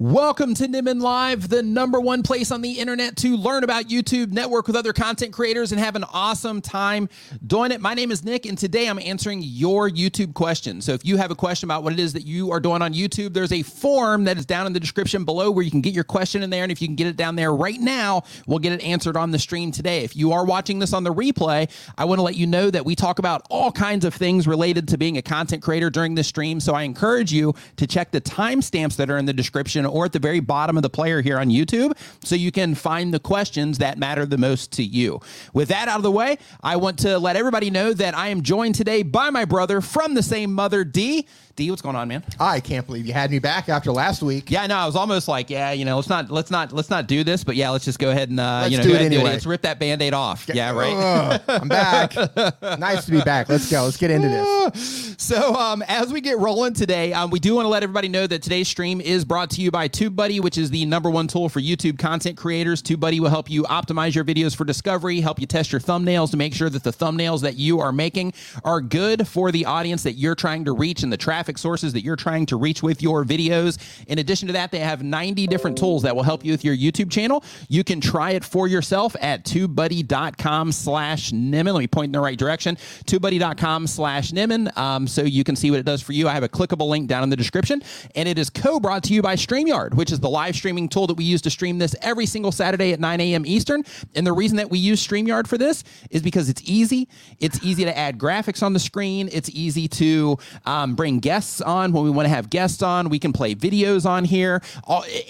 Welcome to Nimmin Live, the number one place on the internet to learn about YouTube, network with other content creators, and have an awesome time doing it. My name is Nick, and today I'm answering your YouTube questions. So if you have a question about what it is that you are doing on YouTube, there's a form that is down in the description below where you can get your question in there. And if you can get it down there right now, we'll get it answered on the stream today. If you are watching this on the replay, I want to let you know that we talk about all kinds of things related to being a content creator during the stream. So I encourage you to check the timestamps that are in the description or at the very bottom of the player here on YouTube so you can find the questions that matter the most to you. With that out of the way, I want to let everybody know that I am joined today by my brother from the same mother, D. D, what's going on, man? I can't believe you had me back after last week. Yeah, no, I was almost like, yeah, you know, let's not, let's not, let's not do this, but yeah, let's just go ahead and, uh, you know, do it do anyway. Let's rip that band-aid off. yeah, right. Ugh, I'm back. nice to be back. Let's go. Let's get into this. So, um, as we get rolling today, um, we do want to let everybody know that today's stream is brought to you by TubeBuddy, which is the number one tool for YouTube content creators. TubeBuddy will help you optimize your videos for discovery, help you test your thumbnails to make sure that the thumbnails that you are making are good for the audience that you're trying to reach and the traffic sources that you're trying to reach with your videos. In addition to that, they have 90 different tools that will help you with your YouTube channel. You can try it for yourself at tubebuddy.com slash Nimmin. Let me point in the right direction. Tubebuddy.com slash Nimmin. Um, so you can see what it does for you. I have a clickable link down in the description. And it is co-brought to you by StreamYard, which is the live streaming tool that we use to stream this every single Saturday at 9 a.m. Eastern. And the reason that we use StreamYard for this is because it's easy. It's easy to add graphics on the screen. It's easy to um, bring guests on when we want to have guests on. We can play videos on here.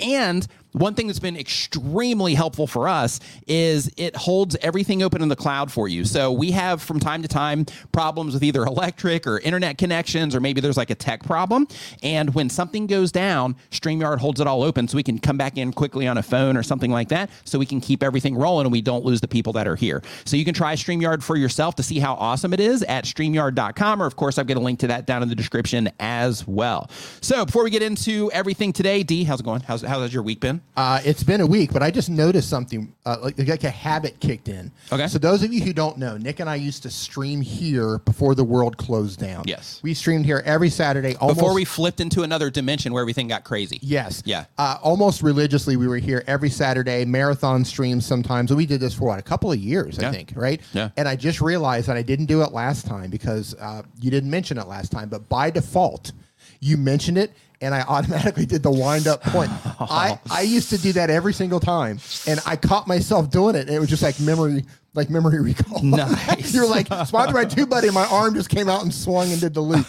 And one thing that's been extremely helpful for us is it holds everything open in the cloud for you. So we have from time to time problems with either electric or internet connections, or maybe there's like a tech problem. And when something goes down, StreamYard holds it all open so we can come back in quickly on a phone or something like that so we can keep everything rolling and we don't lose the people that are here. So you can try StreamYard for yourself to see how awesome it is at StreamYard.com, or of course, I've got a link to that down in the description as well. So before we get into everything today, D, how's it going? How's, how's your week been? Uh, it's been a week, but I just noticed something uh, like, like a habit kicked in. Okay. So those of you who don't know, Nick and I used to stream here before the world closed down. Yes. We streamed here every Saturday. Almost, Before we flipped into another dimension where everything got crazy. Yes. Yeah. Uh, almost religiously, we were here every Saturday, marathon streams sometimes. And we did this for what, a couple of years, Yeah. I think, right? Yeah. And I just realized that I didn't do it last time because uh, you didn't mention it last time, but by default, you mentioned it. And I automatically did the wind up point. I, I used to do that every single time, and I caught myself doing it, and it was just like memory, like memory recall. Nice. You're like sponsored by TubeBuddy. And my arm just came out and swung and did the loop.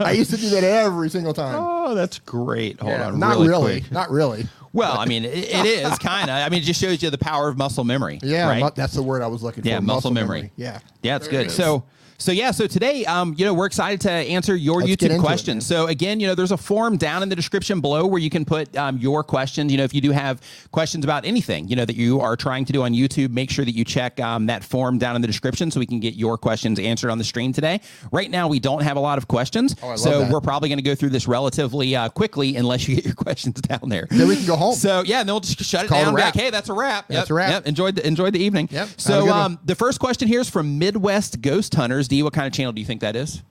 I used to do that every single time. Oh, that's great. Hold Yeah, on. not really really, not really. Well, I mean, it, it is kind of. I mean, it just shows you the power of muscle memory. Yeah, Right? that's the word I was looking for. yeah, for. muscle, memory. Yeah, Yeah, it's There good. is. So. So yeah, so today, um, you know, we're excited to answer your Let's YouTube into it, questions. so again, you know, there's a form down in the description below where you can put um, your questions. You know, if you do have questions about anything, you know, that you are trying to do on YouTube, make sure that you check um, that form down in the description so we can get your questions answered on the stream today. Right now, we don't have a lot of questions, Oh, so that. we're probably going to go through this relatively uh, quickly unless you get your questions down there. Then we can go home. So yeah, and then we'll just shut it it down. a and be wrap. Like, hey, that's a wrap. That's Yep, a wrap. Yep. Enjoyed the enjoyed the evening. Yep. So um, the first question here is from Midwest Ghost Hunters. D, what kind of channel do you think that is?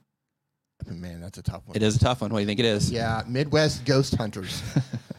Man, that's a tough one. It is a tough one. What do you think it is? Yeah, Midwest ghost hunters,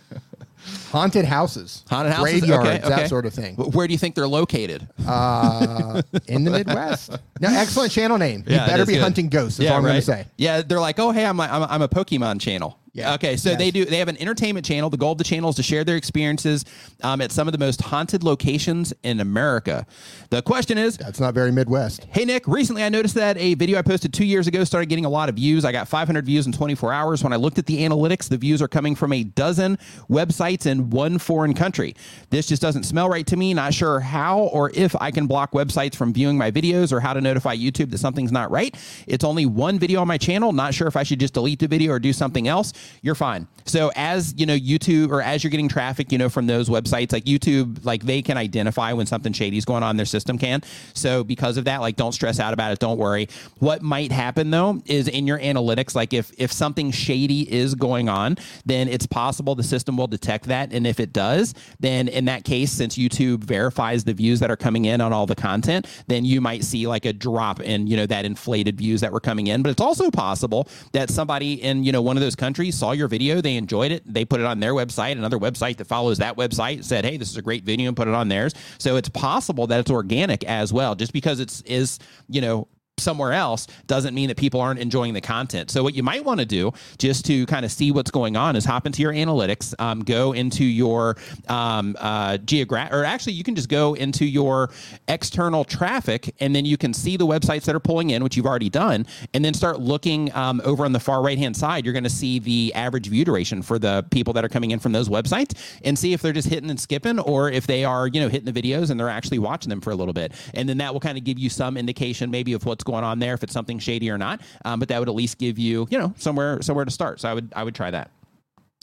haunted houses, Haunted houses? graveyards, Okay, okay. that sort of thing. Where do you think they're located? Uh, in the Midwest. No, excellent channel name. You Yeah, better be good. hunting ghosts. Is all I'm going to say. Yeah, they're like, oh, hey, I'm a, I'm a Pokemon channel. Yeah. Okay, so Yes. they do. They have an entertainment channel. The goal of the channel is to share their experiences um, at some of the most haunted locations in America. The question is, That's not very Midwest. Hey Nick, recently I noticed that a video I posted two years ago started getting a lot of views. I got 500 views in 24 hours. When I looked at the analytics, the views are coming from a dozen websites in one foreign country. This just doesn't smell right to me. Not sure how or if I can block websites from viewing my videos or how to notify YouTube that something's not right. It's only one video on my channel. Not sure if I should just delete the video or do something else. You're fine. So as you know, YouTube or as you're getting traffic, you know, from those websites like YouTube, like they can identify when something shady is going on. Their system can. So because of that, like don't stress out about it. Don't worry. What might happen though is in your analytics, like if if something shady is going on, then it's possible the system will detect that. And if it does, then in that case, since YouTube verifies the views that are coming in on all the content, then you might see like a drop in you know that inflated views that were coming in. But it's also possible that somebody in you know one of those countries saw your video, they enjoyed it, they put it on their website, another website that follows that website said, "Hey, this is a great video," and put it on theirs. So it's possible that it's organic as well. Just because it's is you know somewhere else doesn't mean that people aren't enjoying the content. So what you might want to do just to kind of see what's going on is hop into your analytics, um, go into your um, uh, geographic, or actually you can just go into your external traffic and then you can see the websites that are pulling in, which you've already done, and then start looking um, over on the far right hand side. You're going to see the average view duration for the people that are coming in from those websites and see if they're just hitting and skipping or if they are, you know, hitting the videos and they're actually watching them for a little bit. And then that will kind of give you some indication maybe of what's going on there, if it's something shady or not. Um, but that would at least give you, you know, somewhere somewhere to start. So I would I would try that.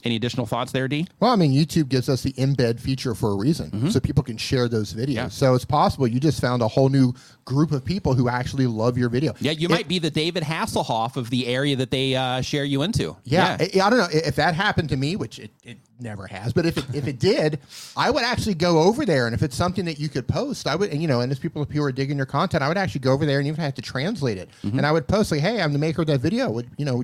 Any additional thoughts there, D? Well, I mean, YouTube gives us the embed feature for a reason, so people can share those videos. Yeah. So it's possible you just found a whole new group of people who actually love your video. Yeah, you It- might be the David Hasselhoff of the area that they uh, share you into. Yeah, I, I don't know if that happened to me, which it, it never has. But if it, if it did, I would actually go over there, and if it's something that you could post, I would, and, you know, and as people who are digging your content, I would actually go over there and even have to translate it, Mm-hmm. and I would post like, "Hey, I'm the maker of that video. Would you know,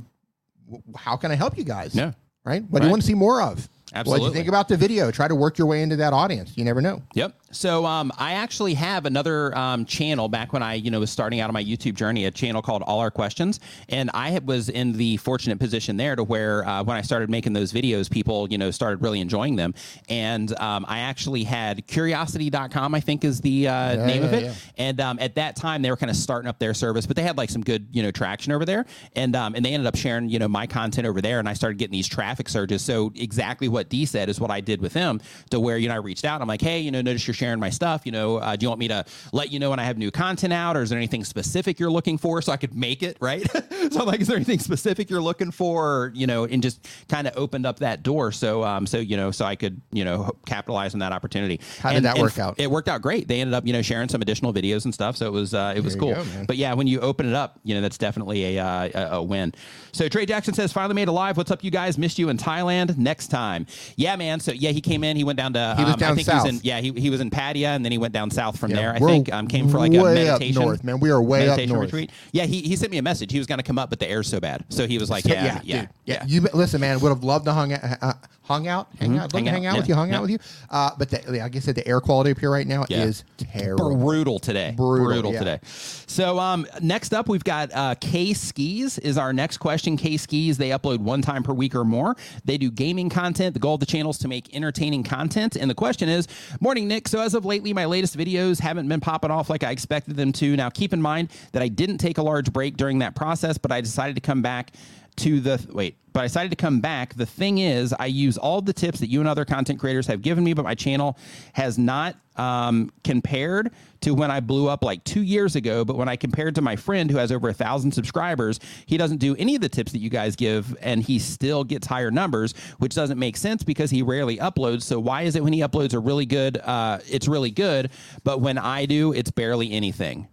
w- how can I help you guys? Yeah. Right. What do you want to see more of? What do you think about the video? Try to work your way into that audience. You never know. Yep. So um, I actually have another um, channel back when I, you know, was starting out on my YouTube journey, a channel called All Our Questions, and I was in the fortunate position there to where uh, when I started making those videos, people, you know, started really enjoying them, and um, I actually had Curiosity.com, I think is the uh, name of it, yeah. and um, at that time they were kind of starting up their service, but they had like some good, you know, traction over there, and um, and they ended up sharing, you know, my content over there, and I started getting these traffic surges. So exactly what D said is what I did with him, to where you know I reached out, I'm like, hey, you know, notice you're sharing my stuff, you know, uh, do you want me to let you know when I have new content out, or is there anything specific you're looking for, so I could make it right? so I'm like, is there anything specific you're looking for, or, you know, and just kind of opened up that door, so um, so you know, so I could you know capitalize on that opportunity. How did that work out? It worked out great. They ended up, you know, sharing some additional videos and stuff. So it was, uh, it was There cool. go, but yeah, when you open it up, you know, that's definitely a, uh, a, a win. So Trey Jackson says, finally made it live. What's up, you guys? Missed you in Thailand. Next time. Yeah, man. So yeah, he came in. He went down to. He was um, down I think south. He was in, yeah, he, he was in Pattaya, and then he went down south from Yeah, there. I think um, came for like a up meditation. north, man. We are way up north. retreat. Yeah, he, he sent me a message. He was going to come up, but the air's so bad. So he was like, yeah, yeah, yeah. dude. yeah. You listen, man. Would have loved to hung out, uh, hung out, hang out, love Hang out, hang out yeah, with you, hung yeah. out with you. Uh, but the, like I said, the air quality up here right now Yeah. is terrible. brutal today. Brutal, yeah. today. So um, next up, we've got uh, K Skis is our next question. K Skis they upload one time per week or more. They do gaming content. The goal of the channel is to make entertaining content. And the question is, morning Nick. So as of lately, my latest videos haven't been popping off like I expected them to. Now keep in mind that I didn't take a large break during that process, but I decided to come back to the wait but i decided to come back. The thing is i use all the tips that you and other content creators have given me but my channel has not um, compared to when i blew up like two years ago. But when i compared to my friend who has over a thousand subscribers he doesn't do any of the tips that you guys give and he still gets higher numbers which doesn't make sense because he rarely uploads. So why is it when he uploads a really good uh, it's really good but when i do it's barely anything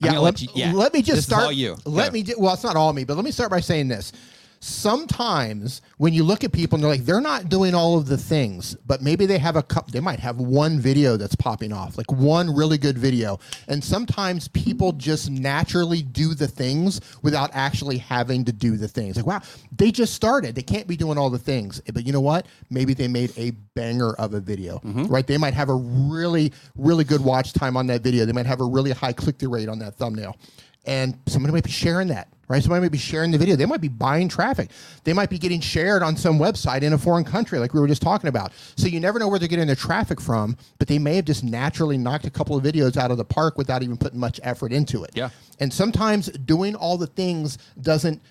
Yeah, let, you- yeah. let me just start. all you. Let Go. me. do- Well, it's not all me, but let me start by saying this. Sometimes when you look at people and they're like, they're not doing all of the things, but maybe they have a couple. They might have one video that's popping off, like one really good video. And sometimes people just naturally do the things without actually having to do the things. Like, wow, they just started. They can't be doing all the things, but you know what? Maybe they made a banger of a video, mm-hmm. right? They might have a really, really good watch time on that video. They might have a really high click through rate on that thumbnail. And somebody might be sharing that, right? Somebody might be sharing the video. They might be buying traffic. They might be getting shared on some website in a foreign country, like we were just talking about. So you never know where they're getting their traffic from, but they may have just naturally knocked a couple of videos out of the park without even putting much effort into it. Yeah. And sometimes doing all the things doesn't,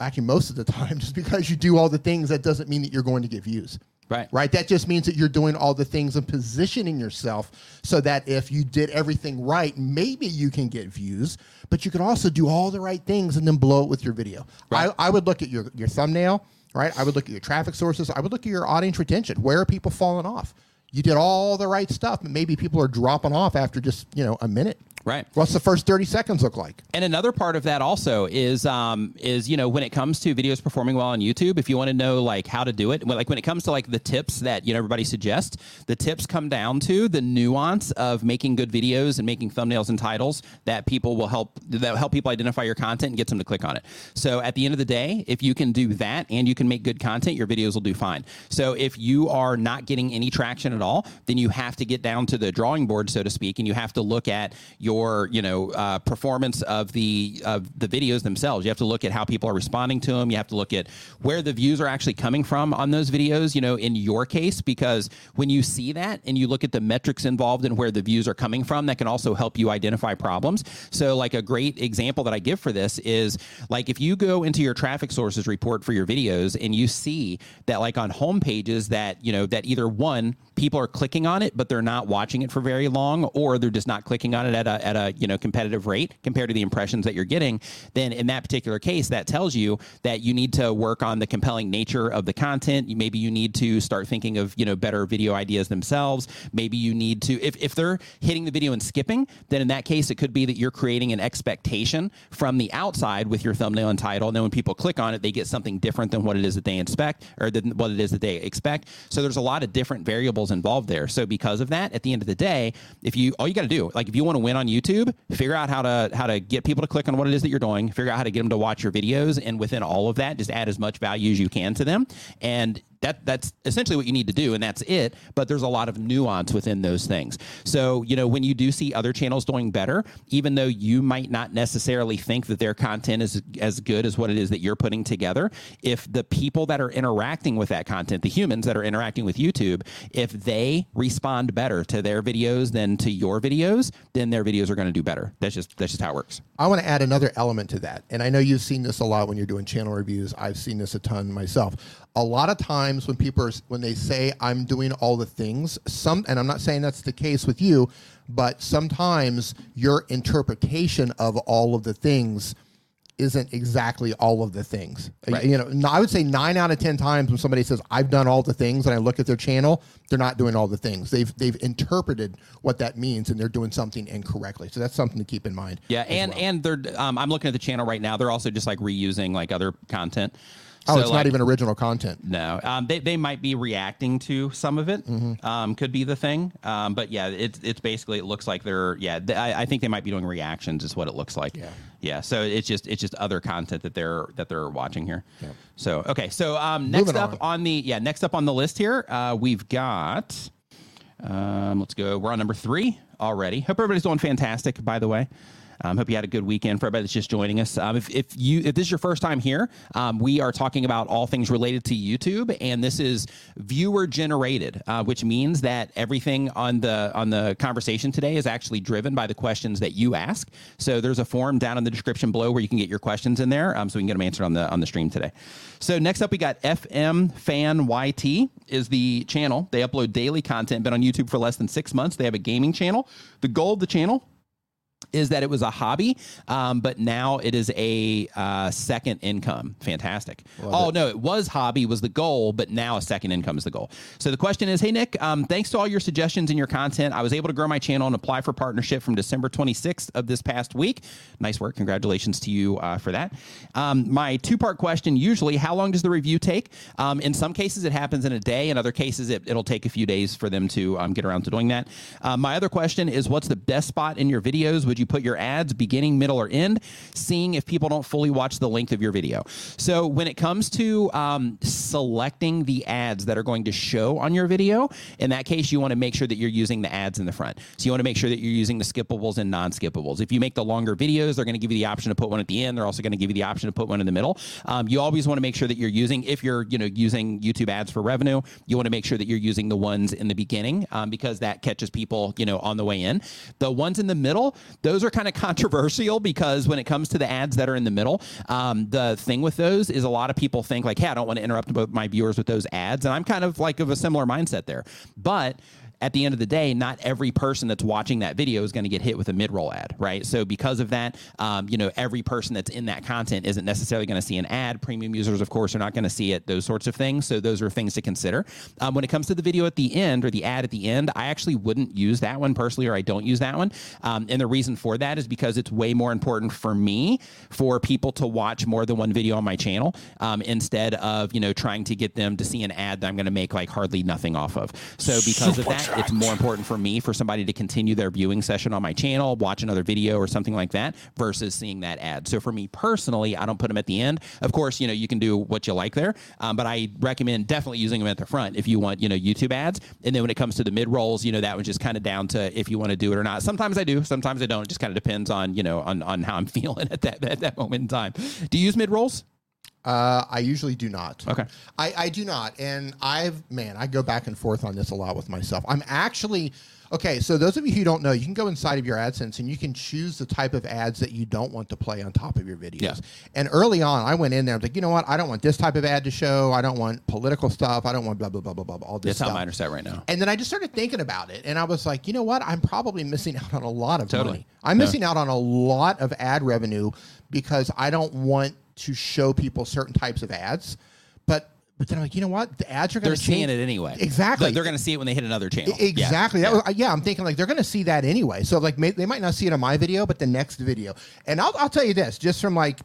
actually, most of the time, just because you do all the things, that doesn't mean that you're going to get views. Right. Right. That just means that you're doing all the things and positioning yourself so that if you did everything right, maybe you can get views, but you could also do all the right things and then blow it with your video. Right. I, I would look at your, your thumbnail, right? I would look at your traffic sources. I would look at your audience retention. Where are people falling off? You did all the right stuff, but maybe people are dropping off after just, you know, a minute. Right. What's the first 30 seconds look like? And another part of that also is um, is you know when it comes to videos performing well on YouTube, if you want to know like how to do it, like when it comes to like the tips that you know everybody suggests, the tips come down to the nuance of making good videos and making thumbnails and titles that people will help that help people identify your content and get them to click on it. So at the end of the day, if you can do that and you can make good content, your videos will do fine. So if you are not getting any traction at all, then you have to get down to the drawing board, so to speak, and you have to look at your your you know uh, performance of the of the videos themselves. You have to look at how people are responding to them. You have to look at where the views are actually coming from on those videos. You know, in your case, because when you see that and you look at the metrics involved and where the views are coming from, that can also help you identify problems. So, like a great example that I give for this is like if you go into your traffic sources report for your videos and you see that like on home pages that you know that either one people are clicking on it but they're not watching it for very long or they're just not clicking on it at a at a you know competitive rate compared to the impressions that you're getting, then in that particular case, that tells you that you need to work on the compelling nature of the content. Maybe you need to start thinking of you know better video ideas themselves. Maybe you need to if if they're hitting the video and skipping, then in that case it could be that you're creating an expectation from the outside with your thumbnail and title, and then when people click on it, they get something different than what it is that they expect or than what it is that they expect. So there's a lot of different variables involved there. So because of that, at the end of the day, if you all you got to do, like if you want to win on YouTube, figure out how to how to get people to click on what it is that you're doing, figure out how to get them to watch your videos, and within all of that, just add as much value as you can to them. And that that's essentially what you need to do and that's it but there's a lot of nuance within those things so you know when you do see other channels doing better even though you might not necessarily think that their content is as good as what it is that you're putting together if the people that are interacting with that content the humans that are interacting with youtube if they respond better to their videos than to your videos then their videos are going to do better that's just that's just how it works I want to add another element to that. And I know you've seen this a lot when you're doing channel reviews. I've seen this a ton myself. A lot of times when people are, when they say I'm doing all the things, some and I'm not saying that's the case with you, but sometimes your interpretation of all of the things isn't exactly all of the things. Right. You know, i would say 9 out of 10 times when somebody says I've done all the things and I look at their channel, they're not doing all the things. They've they've interpreted what that means and they're doing something incorrectly. So that's something to keep in mind. yeah and and they're um, i'm looking at the channel right now they're also just like reusing like other content Oh, So, it's like, not even original content. No, um, they, they might be reacting to some of it. Mm-hmm. Um, could be the thing. Um, but yeah, it's it's basically it looks like they're yeah. th- I, I think they might be doing reactions. Is what it looks like. Yeah. Yeah. So it's just it's just other content that they're that they're watching here. Yeah. So okay. So um, next Moving up on. on. the yeah next up on the list here uh, we've got um, let's go. We're on number three already. Hope everybody's doing fantastic. By the way. Um, hope you had a good weekend for everybody that's just joining us. Um, if, if you if this is your first time here, um, we are talking about all things related to YouTube, and this is viewer generated, uh, which means that everything on the on the conversation today is actually driven by the questions that you ask. So there's a form down in the description below where you can get your questions in there, um, so we can get them answered on the on the stream today. So next up, we got FM Fan YT is the channel. They upload daily content. Been on YouTube for less than six months. They have a gaming channel. The goal of the channel is that it was a hobby, um, but now it is a uh, second income. Fantastic. oh no, it was hobby was the goal, but now a second income is the goal. So the question is, hey Nick, um, thanks to all your suggestions and your content, I was able to grow my channel and apply for partnership from December 26th of this past week. Nice work. Congratulations to you uh, for that. Um, my two part question: Usually, how long does the review take? Um, in some cases, it happens in a day. In other cases, it, it'll take a few days for them to um, get around to doing that. Uh, my other question is, what's the best spot in your videos? Would you put your ads beginning, middle, or end? Seeing if people don't fully watch the length of your video. So when it comes to um, selecting the ads that are going to show on your video, in that case, you want to make sure that you're using the ads in the front. So you want to make sure that you're using the skippables and non-skippables. If you make the longer videos, they're going to give you the option to put one at the end. They're also going to give you the option to put one in the middle. Um, you always want to make sure that you're using, if you're you know using YouTube ads for revenue, you want to make sure that you're using the ones in the beginning um, because that catches people you know on the way in. The ones in the middle, those are kind of controversial because when it comes to the ads that are in the middle, um, the thing with those is a lot of people think like, hey, I don't want to interrupt my viewers with those ads, and I'm kind of like of a similar mindset there, but at the end of the day, not every person that's watching that video is going to get hit with a mid roll ad, right? So because of that, um, you know, every person that's in that content isn't necessarily going to see an ad. Premium users, of course, are not going to see it. Those sorts of things. So those are things to consider. Um, when it comes to the video at the end or the ad at the end, I actually wouldn't use that one personally, or I don't use that one. Um, and the reason for that is because it's way more important for me for people to watch more than one video on my channel um, instead of you know trying to get them to see an ad that I'm going to make like hardly nothing off of. So because of that, it's more important for me for somebody to continue their viewing session on my channel, watch another video or something like that, versus seeing that ad. So for me personally, I don't put them at the end. Of course, you know you can do what you like there, um, but I recommend definitely using them at the front if you want you know YouTube ads. And then when it comes to the mid rolls, you know that one's just kind of down to if you want to do it or not. Sometimes I do, sometimes I don't. It just kind of depends on you know on on how I'm feeling at that at that moment in time. Do you use mid rolls? Uh, I usually do not. Okay. I, I do not. And I've, man, I go back and forth on this a lot with myself. I'm actually, okay, so those of you who don't know, you can go inside of your AdSense and you can choose the type of ads that you don't want to play on top of your videos. Yeah. And early on, I went in there, I was like, you know what? I don't want this type of ad to show. I don't want political stuff. I don't want blah, blah, blah, blah, blah, all this That's how stuff. mine are set right now. And then I just started thinking about it, and I was like, you know what? I'm probably missing out on a lot of Totally. money. I'm Yeah. missing out on a lot of ad revenue because I don't want to show people certain types of ads. But but then I'm like, you know what? The ads are going They're to seeing it anyway. Exactly. They're, going to see it when they hit another channel. Exactly. Yeah. That was, yeah, I'm thinking like they're going to see that anyway. So like may, they might not see it on my video, but the next video. And I'll, I'll tell you this, just from like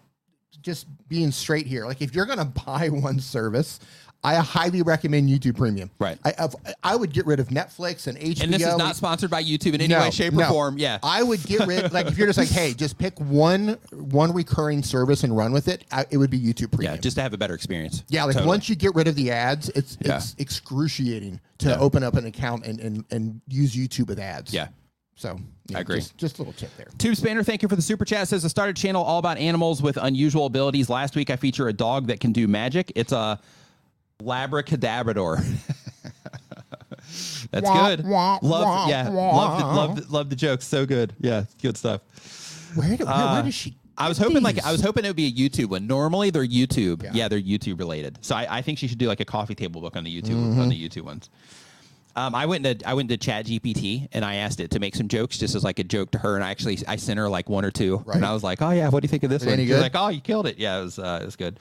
just being straight here. Like if you're going to buy one service, I highly recommend YouTube Premium. Right. I I've- I would get rid of Netflix and HBO. And this is not sponsored by YouTube in any No, way, shape, or form. Yeah. I would get rid like if you're just like, hey, just pick one one recurring service and run with it. I, it would be YouTube Premium. yeah, just to have a better experience. Yeah, like Totally. once you get rid of the ads, it's Yeah. it's excruciating to Yeah. open up an account and, and and use YouTube with ads. Yeah. So yeah, I agree. Just, just a little tip there. Tube Spanner, thank you for the super chat. Says I started a channel all about animals with unusual abilities. Last week I feature a dog that can do magic. It's a Labracadabrador. That's Wah, good. wah, love, wah, yeah, love, the, love, the, love the jokes. So good. Yeah, good stuff. Where, did, where, where does she? I was hoping like? I was hoping it would be a YouTube one. Normally they're YouTube. Yeah, Yeah. they're YouTube related. So I, I think she should do like a coffee table book on the YouTube Mm-hmm. on the YouTube ones. Um, I went to I went to Chat GPT and I asked it to make some jokes just as like a joke to her, and I actually I sent her like one or two, Right. and I was like, oh yeah, what do you think of this one? any She's good? like, oh, you killed it. Yeah, it was uh, it was good.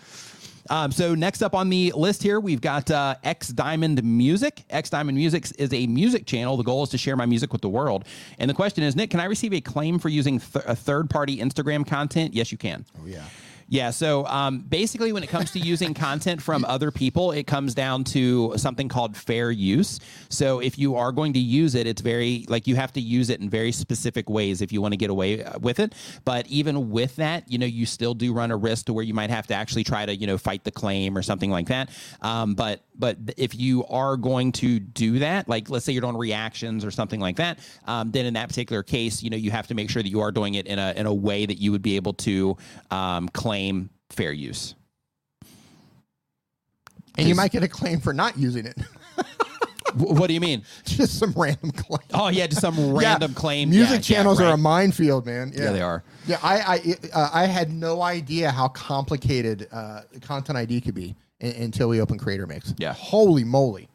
Um, so next up on the list here, we've got uh, X Diamond Music. X Diamond Music is a music channel. The goal is to share my music with the world. And the question is, Nick, can I receive a claim for using th- a third-party Instagram content? Yes, you can. Oh yeah. Yeah. So um, basically, when it comes to using content from other people, it comes down to something called fair use. So if you are going to use it, it's very like you have to use it in very specific ways if you want to get away uh, with it. But even with that, you know, you still do run a risk to where you might have to actually try to you know fight the claim or something like that. Um, but but if you are going to do that, like let's say you're doing reactions or something like that, um, then in that particular case, you know, you have to make sure that you are doing it in a in a way that you would be able to um, claim fair use. And you might get a claim for not using it. What do you mean? just some random claim. Oh yeah, just some Yeah, random claim. Music Yeah, yeah, channels are a minefield, man. Yeah, Yeah, they are. Yeah, I I uh, I had no idea how complicated uh, content ID could be until we open Creator Mix. Yeah. Holy moly.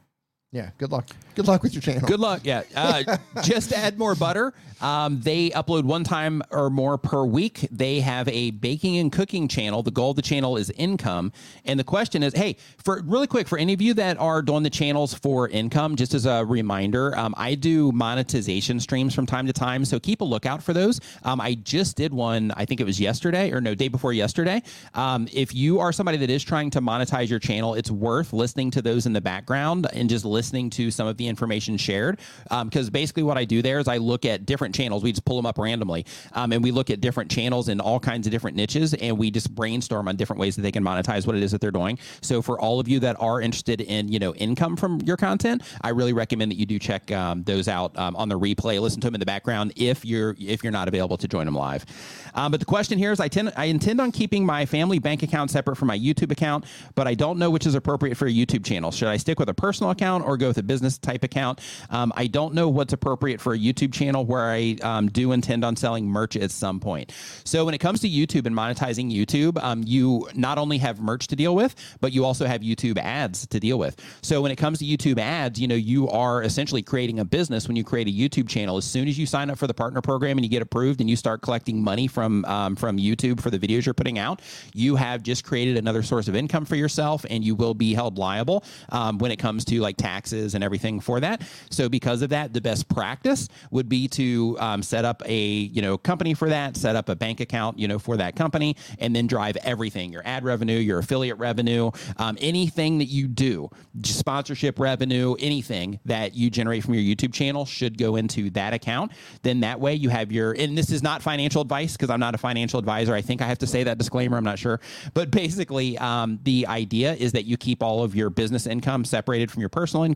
Yeah. Good luck. Good luck with your channel. Good luck. Yeah. Uh, just add more butter, um, they upload one time or more per week. They have a baking and cooking channel. The goal of the channel is income. And the question is hey, for really quick, for any of you that are doing the channels for income, just as a reminder, um, I do monetization streams from time to time. So keep a lookout for those. Um, I just did one, I think it was yesterday or no, day before yesterday. Um, if you are somebody that is trying to monetize your channel, it's worth listening to those in the background and just listening to some of the information shared. Because basically, what I do there is I look at different channels. We just pull them up randomly, um, and we look at different channels in all kinds of different niches, and we just brainstorm on different ways that they can monetize what it is that they're doing. So, for all of you that are interested in you know income from your content, I really recommend that you do check um, those out um, on the replay. Listen to them in the background if you're if you're not available to join them live. Um, but the question here is, I tend I intend on keeping my family bank account separate from my YouTube account, but I don't know which is appropriate for a YouTube channel. Should I stick with a personal account or go with a business type account. Um, I don't know what's appropriate for a YouTube channel where I um, do intend on selling merch at some point. So when it comes to YouTube and monetizing YouTube, um, you not only have merch to deal with, but you also have YouTube ads to deal with. So when it comes to YouTube ads, you know, you are essentially creating a business when you create a YouTube channel. As soon as you sign up for the partner program and you get approved and you start collecting money from um, from YouTube for the videos you're putting out, you have just created another source of income for yourself, and you will be held liable um, when it comes to like taxes and everything for that. So because of that, the best practice would be to um, set up a you know company for that, set up a bank account you know for that company, and then drive everything your ad revenue, your affiliate revenue, um, anything that you do, sponsorship revenue, anything that you generate from your YouTube channel should go into that account. Then that way you have your and this is not financial advice because I'm not a financial advisor. I think I have to say that disclaimer. I'm not sure, but basically um, the idea is that you keep all of your business income separated from your personal income,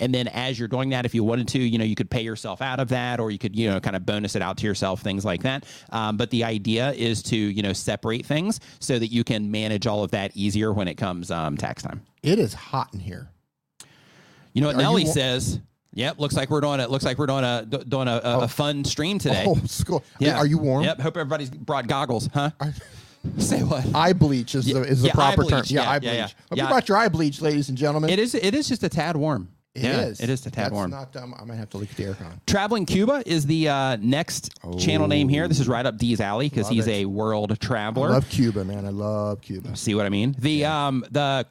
and then as you're doing that, if you wanted to, you know, you could pay yourself out of that, or you could you know kind of bonus it out to yourself, things like that. Um, but the idea is to you know separate things so that you can manage all of that easier when it comes um, tax time. It is hot in here. You know what Are Nelly wa- says? Yep, looks like we're doing it. Looks like we're doing a doing a, a, a fun stream today. Oh, school. Yeah. Are you warm? Yep. Hope everybody's brought goggles, huh? Say what? Eye bleach is the, is the Yeah, proper term. Yeah, Yeah, eye bleach. yeah. Hope Yeah. you brought your eye bleach, ladies and gentlemen. It is. It is just a tad warm. It yeah, is. It is a tad That's warm. Not, um, I might have to leak the aircon. Traveling Cuba is the uh, next channel name here. This is right up D's alley because he's it. a world traveler. I traveler. love Cuba, man. I love Cuba. See what I mean? The um the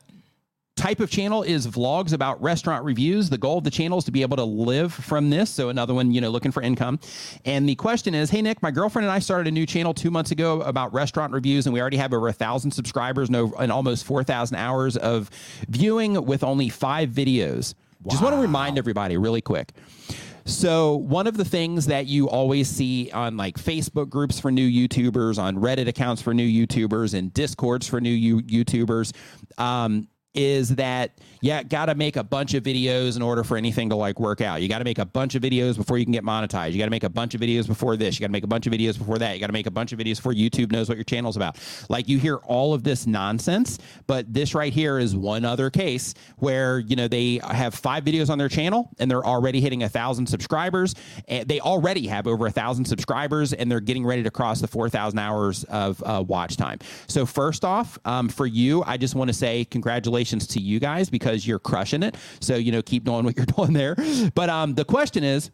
type of channel is vlogs about restaurant reviews. The goal of the channel is to be able to live from this. So another one, you know, looking for income. And the question is, hey Nick, my girlfriend and I started a new channel two months ago about restaurant reviews, and we already have over a thousand subscribers and, over, and almost four thousand hours of viewing with only five videos. Just want to remind everybody really quick. So one of the things that you always see on like Facebook groups for new YouTubers, on Reddit accounts for new YouTubers, and Discords for new you- YouTubers, um, is that yeah, got to make a bunch of videos in order for anything to like work out. You got to make a bunch of videos before you can get monetized. You got to make a bunch of videos before this. You got to make a bunch of videos before that. You got to make a bunch of videos before YouTube knows what your channel's about. Like you hear all of this nonsense, but this right here is one other case where you know they have five videos on their channel and they're already hitting a thousand subscribers. And they already have over a thousand subscribers and they're getting ready to cross the four thousand hours of uh, watch time. So first off, um, for you, I just want to say congratulations to you guys because you're crushing it. So you know, keep doing what you're doing there. But um, the question is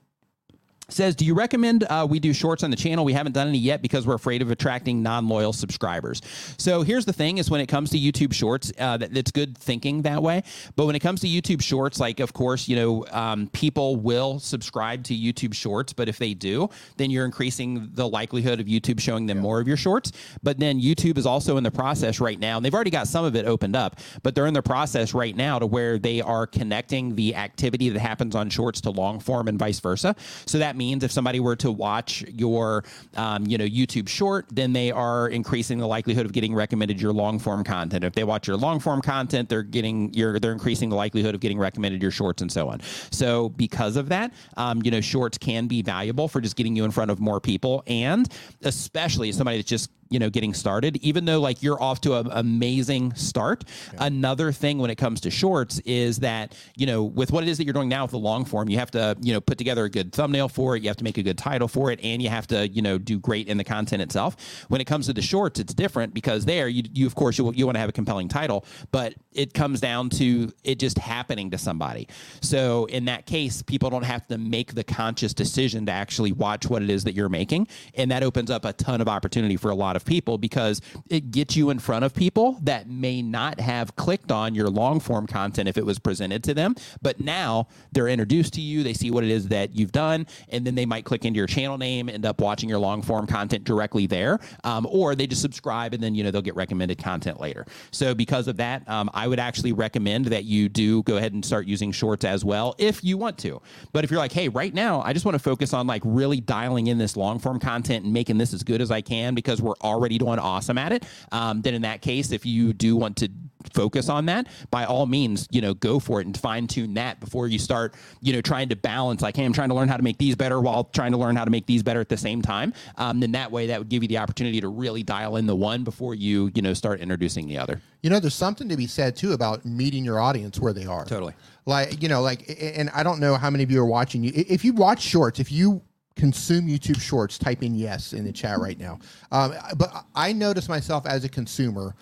says, Do you recommend uh, we do shorts on the channel? We haven't done any yet because we're afraid of attracting non loyal subscribers. So here's the thing is when it comes to YouTube shorts, uh, that, it's good thinking that way. But when it comes to YouTube shorts, like, of course, you know, um, people will subscribe to YouTube shorts. But if they do, then you're increasing the likelihood of YouTube showing them more of your shorts. But then YouTube is also in the process right now, and they've already got some of it opened up, but they're in the process right now to where they are connecting the activity that happens on shorts to long form and vice versa. So that means if somebody were to watch your, um, you know, YouTube short, then they are increasing the likelihood of getting recommended your long form content. If they watch your long form content, they're getting your, they're increasing the likelihood of getting recommended your shorts and so on. So because of that, um, you know, shorts can be valuable for just getting you in front of more people, and especially somebody that's just you know getting started even though like you're off to an amazing start. Another thing when it comes to shorts is that you know with what it is that you're doing now with the long form you have to you know put together a good thumbnail for it. You have to make a good title for it and you have to you know do great in the content itself. When it comes to the shorts it's different because there you, you of course you, you want to have a compelling title but it comes down to it just happening to somebody. So in that case people don't have to make the conscious decision to actually watch what it is that you're making and that opens up a ton of opportunity for a lot of people because it gets you in front of people that may not have clicked on your long form content if it was presented to them. But now they're introduced to you they see what it is that you've done and then they might click into your channel name end up watching your long form content directly there. Um, or they just subscribe and then you know they'll get recommended content later. So because of that um, i would actually recommend that you do go ahead and start using shorts as well if you want to. But if you're like hey right now i just want to focus on like really dialing in this long form content and making this as good as i can because we're already doing awesome at it, um, then in that case, if you do want to focus on that, by all means, you know, go for it and fine tune that before you start, you know, trying to balance like, hey, I'm trying to learn how to make these better while trying to learn how to make these better at the same time. Um, then that way, that would give you the opportunity to really dial in the one before you, you know, start introducing the other. You know, there's something to be said too about meeting your audience where they are. Totally. Like, you know, like, and I don't know how many of you are watching. You, if you watch shorts, if you consume YouTube shorts, type in yes in the chat right now. Um, but I notice myself as a consumer,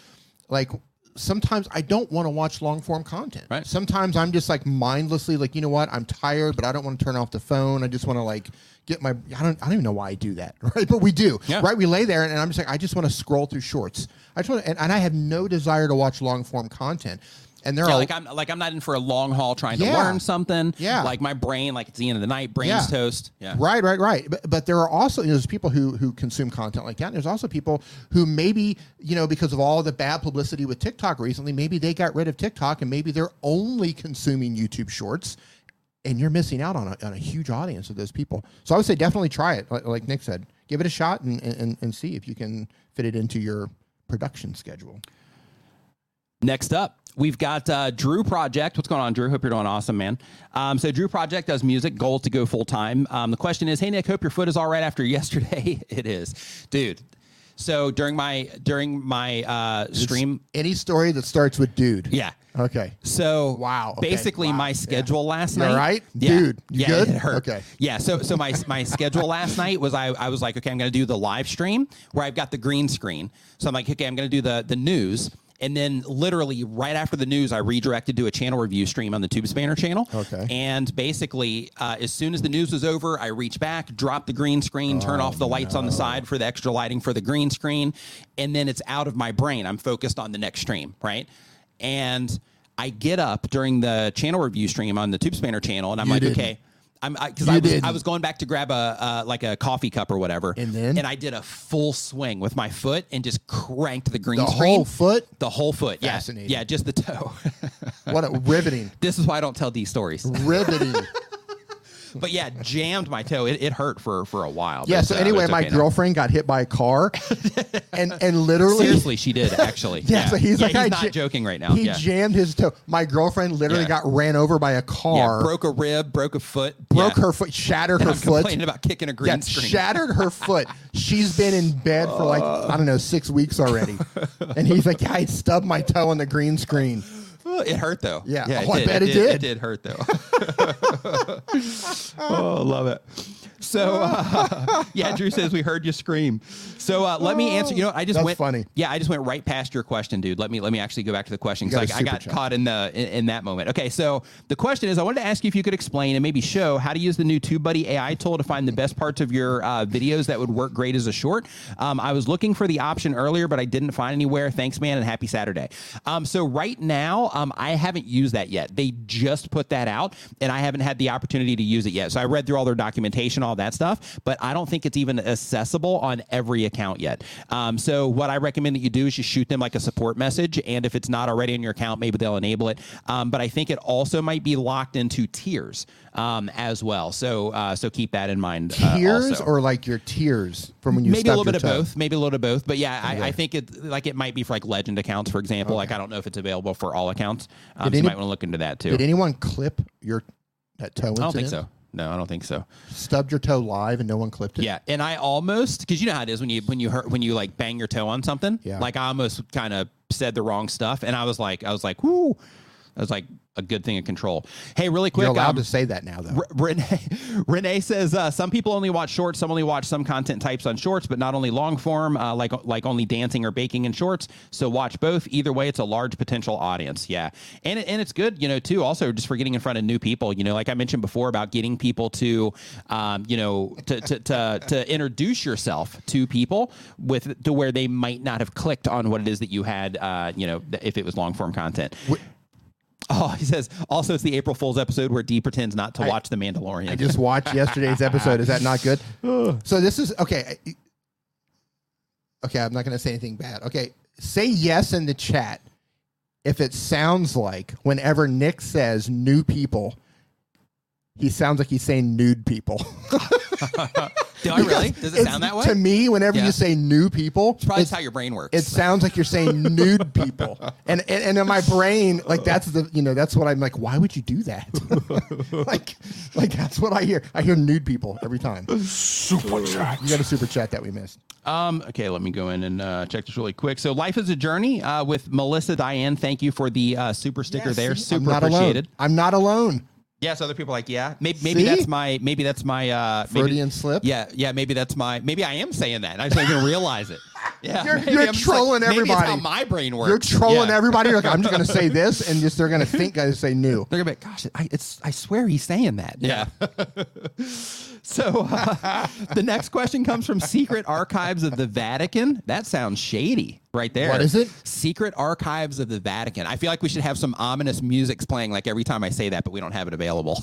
like sometimes I don't want to watch long form content. Right. Sometimes I'm just like mindlessly like, you know what? I'm tired, but I don't want to turn off the phone. I just want to like get my I don't I don't even know why I do that, right? But we do. Yeah. Right? We lay there and, I'm just like I just want to scroll through shorts. I just want to, and, and I have no desire to watch long form content. And there Yeah, are like I'm like I'm not in for a long haul trying to learn something. Yeah. Like my brain, like it's the end of the night, brain's Yeah. toast. Yeah. Right, right, right. But, but there are also you know, there's people who who consume content like that. And there's also people who maybe you know because of all the bad publicity with TikTok recently, maybe they got rid of TikTok and maybe they're only consuming YouTube Shorts, and you're missing out on a, on a huge audience of those people. So I would say definitely try it, like, like Nick said, give it a shot and, and and see if you can fit it into your production schedule. Next up, we've got uh, Drew Project. What's going on, Drew? Hope you're doing awesome, man. Um, so Drew Project does music. Goal to go full time. Um, the question is, hey Nick, hope your foot is all right after yesterday. it is, dude. So during my during my uh, stream, Any story that starts with dude. yeah. Okay. So Wow, okay, basically wow, my yeah. schedule last night. all right? yeah, Dude, you yeah, good? It hurt. Okay. Yeah. So so my my schedule last night was I I was like okay I'm going to do the live stream where I've got the green screen. So I'm like okay I'm going to do the the news. And then, literally, right after the news, I redirected to a channel review stream on the Tube Spanner channel. Okay. And basically, uh, as soon as the news was over, I reached back, dropped the green screen, turn off the lights on the side for the extra lighting for the green screen, and then it's out of my brain. I'm focused on the next stream, right? And I get up during the channel review stream on the Tube Spanner channel, and I'm You like, didn't. okay. I'm because I, was. I was going back to grab a uh, like a coffee cup or whatever, And then? and I did a full swing with my foot and just cranked the green The screen. whole foot? the whole foot, yeah, Fascinating. yeah, just the toe. What a riveting. this is why I don't tell these stories. riveting. But yeah, jammed my toe. It, it hurt for for a while. Yeah. but, So uh, anyway, my okay now. girlfriend got hit by a car, and and literally, Seriously, she did actually. yeah. So he's Yeah, like, he's not ja- joking right now. He yeah. jammed his toe. My girlfriend literally Yeah. got ran over by a Yeah, car, broke a rib, broke a foot, broke yeah. her foot, shattered her I'm foot. complaining about kicking a green Yeah, screen. shattered her foot. She's been in bed for like I don't know six weeks already, and he's like, "Yeah, I stubbed my toe on the green screen." It hurt though. Yeah. yeah Oh, I bet it did. It did hurt though. oh, love it. So uh, yeah, Drew says we heard you scream. So uh, let me answer. You know, I just That's went funny. Yeah, I just went right past your question, dude. Let me let me actually go back to the question because I, I got chat. caught in the in, in that moment. Okay, so the question is, I wanted to ask you if you could explain and maybe show how to use the new TubeBuddy AI tool to find the best parts of your uh, videos that would work great as a short. Um, I was looking for the option earlier, but I didn't find anywhere. Thanks, man, and happy Saturday. Um, so right now, um, I haven't used that yet. They just put that out, and I haven't had the opportunity to use it yet. So I read through all their documentation, all that stuff, but I don't think it's even accessible on every account yet. Um, so what I recommend that you do is you shoot them like a support message, and if it's not already in your account, maybe they'll enable it. Um, but I think it also might be locked into tiers um, as well. So uh, so keep that in mind. uh, Tears or like your tears from when you maybe a little bit of toe? both maybe a little bit of both but yeah I, I think it like it might be for like legend accounts for example like i don't know if it's available for all accounts um, so you might want to look into that too Did anyone clip your that toe? i don't think so no i don't think so Stubbed your toe live and no one clipped it. yeah and i almost because you know how it is when you when you hurt when you like bang your toe on something Yeah. like i almost kind of said the wrong stuff and i was like i was like whoo was like a good thing of control hey really quick You're allowed um, to say that now, though. R- Renee, Renee says uh, some people only watch shorts. Some only watch some content types on shorts, but not only long form, uh, like like only dancing or baking in shorts. So watch both. Either way, it's a large potential audience. Yeah, and it, and it's good, you know, too. Also, just for getting in front of new people. You know, like I mentioned before about getting people to, um, you know, to to, to to introduce yourself to people with to where they might not have clicked on what it is that you had. Uh, you know, if it was long form content. Oh, he says also it's the April Fool's episode where Dee pretends not to watch The Mandalorian. I just watched yesterday's episode. Is that not good? So this is okay. Okay, I'm not going to say anything bad. Okay, say yes in the chat if it sounds like whenever Nick says new people, he sounds like he's saying nude people. Do I really? Does it sound that way? To me, whenever Yeah. you say new people, Probably it's- just how your brain works. it sounds like you're saying nude people. And, and and in my brain, like that's the you know that's what I'm like. Why would you do that? like like that's what I hear. I hear nude people every time. Super chat. You got a super chat that we missed. Um, okay, let me go in and uh, check this really quick. So, Life is a Journey uh, with Melissa Diane. Thank you for the uh, super sticker there. See, I'm Super not appreciated. alone. I'm not alone. Yes, other people are like, yeah, maybe, maybe that's my, maybe that's my, uh, maybe- Freudian slip? Yeah, yeah, maybe that's my, maybe I am saying that. I just don't even realize it. Yeah, You're- maybe you're I'm trolling maybe it's everybody. how my brain works. You're trolling Yeah. everybody. You're like, I'm just going to say this, and just they're going to think I say new. They're gonna be, like, gosh, I, it's, I swear he's saying that. Yeah. so uh, the next question comes from Secret Archives of the Vatican. That sounds shady, right there. What is it? Secret Archives of the Vatican. I feel like we should have some ominous music playing like every time I say that, but we don't have it available.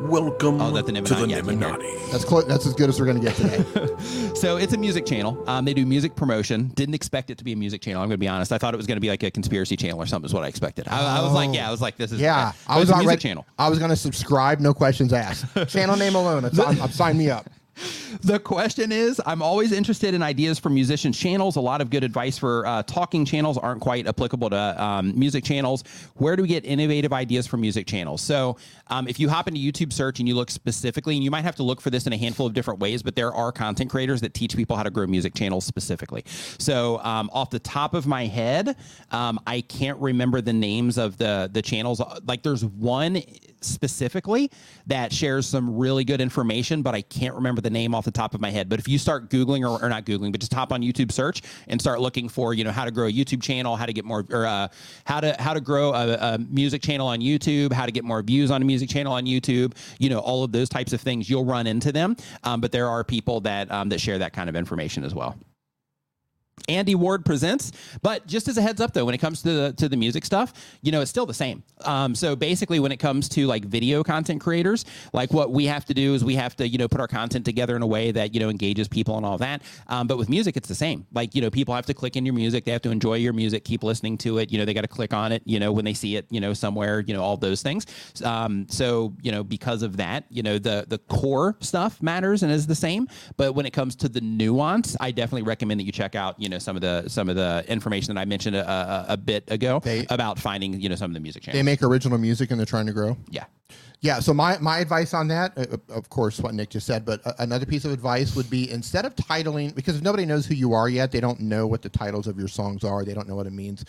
Welcome Oh, that's the to the Nimminati. Yeah, I can hear it. Nimminati. That's close. That's as good as we're going to get today. so it's a music channel. Um, they do music promotion. Didn't expect it to be a music channel. I'm going to be honest. I thought it was going to be like a conspiracy channel or something. Is what I expected. I, I was like, yeah, I was like, this is Yeah, I was it's a music ready. channel. I was going to subscribe. No questions asked. Channel name alone. It's, I'm, I'm sign me up. The question is I'm always interested in ideas for musicians' channels. A lot of good advice for uh, talking channels aren't quite applicable to um, music channels. Where do we get innovative ideas for music channels? So, um, if you hop into YouTube search and you look specifically, and you might have to look for this in a handful of different ways, but there are content creators that teach people how to grow music channels specifically. So, um, off the top of my head, um, I can't remember the names of the the channels. Like, there's one specifically that shares some really good information, but I can't remember the name off the top of my head. But if you start Googling or, or not Googling, but just hop on YouTube search and start looking for, you know, how to grow a YouTube channel, how to get more, or uh, how to how to grow a, a music channel on YouTube, how to get more views on a music channel on YouTube, you know, all of those types of things, you'll run into them. Um, but there are people that um, that share that kind of information as well. Andy Ward presents. But just as a heads up, though, when it comes to the to the music stuff, you know, it's still the same. Um, so basically, when it comes to like video content creators, like what we have to do is we have to you know put our content together in a way that you know engages people and all that. Um, but with music, it's the same. Like you know, people have to click in your music, they have to enjoy your music, keep listening to it. You know, they got to click on it. You know, when they see it, you know, somewhere, you know, all those things. Um, so you know, because of that, you know, the the core stuff matters and is the same. But when it comes to the nuance, I definitely recommend that you check out you know some of the some of the information that I mentioned a, a, a bit ago They- about finding you know some of the music channels. They make original music and they're trying to grow. yeah. Yeah. So my, my advice on that, uh, of course, what Nick just said, but uh, another piece of advice would be instead of titling, because if nobody knows who you are yet, they don't know what the titles of your songs are, they don't know what it means.